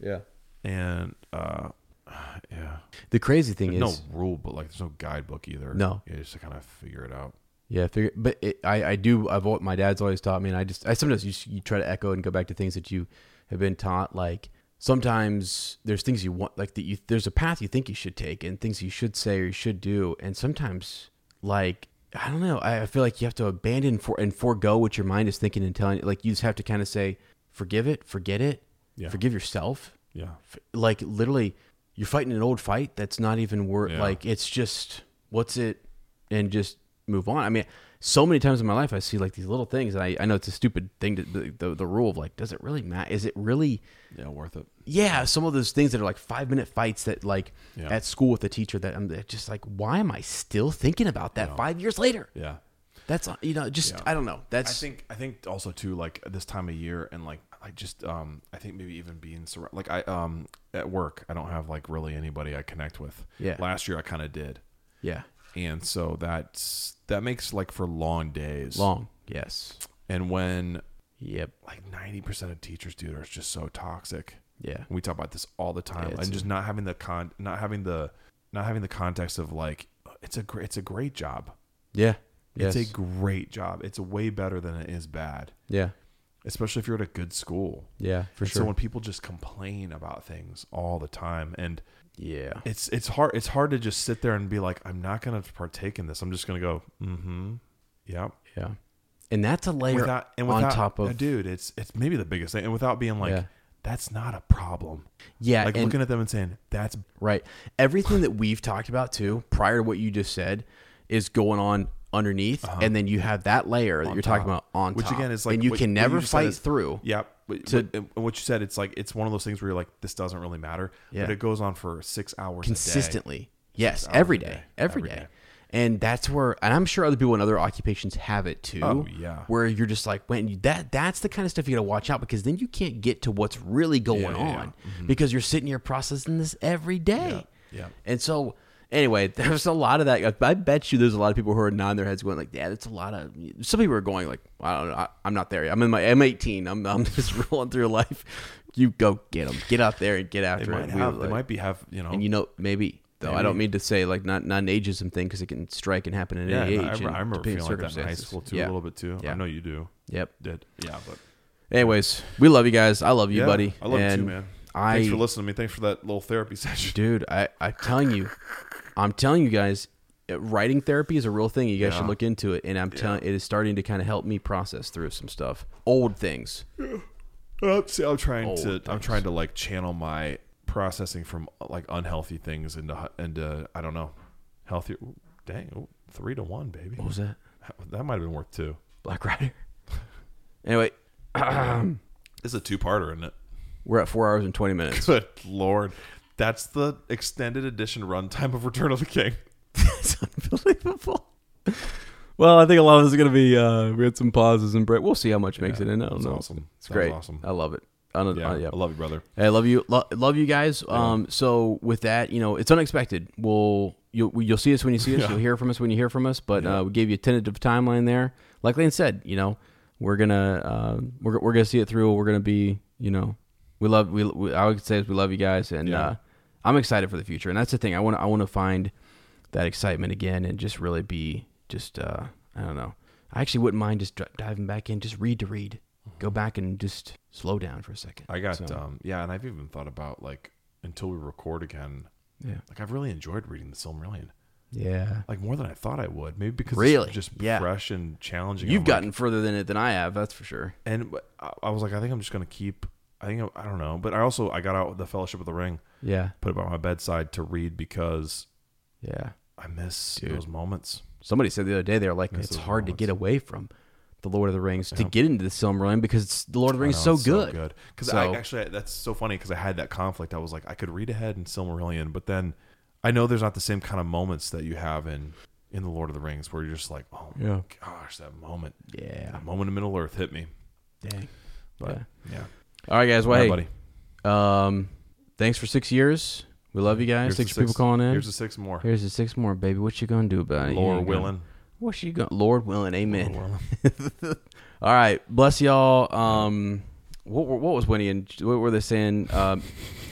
yeah. And uh, yeah, The crazy thing there's is, no rule, but like there's no guidebook either. No. you just to kind of figure it out. Yeah, figure, but it, I, I do. I've my dad's always taught me, and I just I sometimes you, you try to echo and go back to things that you have been taught. Like sometimes there's things you want, like that you there's a path you think you should take, and things you should say or you should do, and sometimes like I don't know. I, I feel like you have to abandon for and forego what your mind is thinking and telling. Like you just have to kind of say, forgive it, forget it, Yeah. forgive yourself, Yeah, like literally you're fighting an old fight that's not even worth Yeah. like it's just what's it and just move on. I mean, so many times in my life I see like these little things and I, I know it's a stupid thing to the, the the rule of like does it really matter? Is it really Yeah, worth it. yeah, some of those things that are like five minute fights that like Yeah. at school with the teacher that I'm just like, why am I still thinking about that five years later? Yeah. That's uh, you know, just I don't know. That's I think I think also too like this time of year and like I just um I think maybe even being surrounded like I um at work I don't have like really anybody I connect with. Yeah. Last year I kind of did, yeah, and so that's that makes like for long days. long. Yes. And when Yep. like ninety percent of teachers, dude, are just so toxic. Yeah. And we talk about this all the time, Yeah, and just not having the con, not having the, not having the context of like it's a great, it's a great job. Yeah. It's Yes. a great job. It's way better than it is bad, yeah. Especially if you're at a good school. Yeah. For And sure. So when people just complain about things all the time, and yeah. it's it's hard it's hard to just sit there and be like, I'm not going to partake in this. I'm just going to go, mm-hmm, yeah, Yeah. And that's a layer Without and on top of dude, it's it's maybe the biggest thing, and without being like, Yeah. that's not a problem. yeah, Like looking at them and saying, that's Right. Everything that we've talked about too, prior to what you just said, is going on underneath, and then you have that layer that Uh-huh. on you're talking about on which top. again is like and you what- can never said fight is- through. Yep. To- what you said, it's like it's one of those things where you're like, this doesn't really matter, Yeah. but it goes on for six hours a day. consistently. Yes, every day, day. every Every day. day. And that's where, and I'm sure other people in other occupations have it too. Oh, yeah. Where you're just like, when you, that that's the kind of stuff you got to watch out because then you can't get to what's really going Yeah, yeah, on yeah. because you're sitting here processing this every day. Yeah, yeah. And so, anyway, there's a lot of that. I bet you there's a lot of people who are nodding their heads, going like, "Yeah, that's a lot of." Some people are going like, "I don't know, I, I'm not there yet. I'm in my, I'm 18. I'm, I'm just rolling through life. You go get them, get out there and get after They might it. have, We, they might be have, you know, and you know, maybe though I don't mean to say like not not an ageism thing because it can strike and happen at yeah, any no, age. I, remember, and I remember feeling like that in high school too, Yeah. a little bit too. Yeah. I know you do. Yep. Did yeah, but Anyways, we love you guys. I love you, buddy. I love you too, man. I, Thanks for listening to me. Thanks for that little therapy session. dude, I I'm telling you, I'm telling you guys, uh, writing therapy is a real thing. You guys should look into it. And I'm telling, it is starting to kind of help me process through some stuff, old things. Uh, see, I'm trying Old to. I'm trying to like channel my processing from uh, like unhealthy things into into I don't know, healthier. Dang, three to one, baby. What was that? That might have been worth two. Black Rider. anyway, this is a two-parter, isn't it? we're at four hours and twenty minutes. Good lord, that's the extended edition runtime of Return of the King. it's unbelievable. Well, I think a lot of this is going to be. Uh, we had some pauses and break. We'll see how much makes Yeah, it in. I don't that's know. awesome. It's Sounds great. awesome. I love it. I don't, Yeah, uh, yeah. I love you, brother. Hey, I love you. Lo- love you guys. Um, so with that, you know, it's unexpected. We'll you'll you'll see us when you see us. You'll hear from us when you hear from us. But uh, we gave you a tentative timeline there. Like Lane said, you know, we're gonna uh, we're we're gonna see it through. We're gonna be, you know, we love we, we I would say is we love you guys, and Yeah. uh, I'm excited for the future. And that's the thing. I want to I want to find that excitement again and just really be just uh, I don't know. I actually wouldn't mind just diving back in, just read to read. Go back and just slow down for a second. I got So, um yeah, and I've even thought about like until we record again. yeah, Like I've really enjoyed reading the Silmarillion, yeah. like more than I thought I would. Maybe because Really? it's just Yeah. fresh and challenging. You've I'm gotten like, further than it than I have. That's for sure. and I- I was like, I think I'm just gonna keep. I think I, I don't know, but I also I got out the Fellowship of the Ring, Yeah, put it by my bedside to read because yeah. I miss Dude. those moments. Somebody said the other day they were like, Miss it's hard to get away from the Lord of the Rings to get into the Silmarillion because it's, the Lord of the Rings know, is so it's good. Because So- I actually that's so funny because I had that conflict. I was like, I could read ahead in Silmarillion, but then I know there's not the same kind of moments that you have in in the Lord of the Rings where you're just like, oh Yeah. gosh, that moment, Yeah. that moment in Middle Earth hit me. Dang. But Yeah. yeah, All right, guys. Well, All hey, buddy. um, thanks for six years. We love you guys. Here's the for people calling in. Here's the six more. Here's the six more, baby. What you gonna do about it? Ain't gonna- What you going Lord willing, amen. Lord willin'. All right, bless y'all. Um, what, what was Winnie and what were they saying? Um,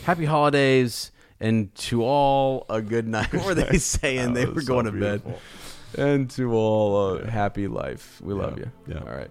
happy holidays and to all a good night. What were they saying? They were was so going to bed. And to all a happy life. We love Yeah, you. yeah. All right.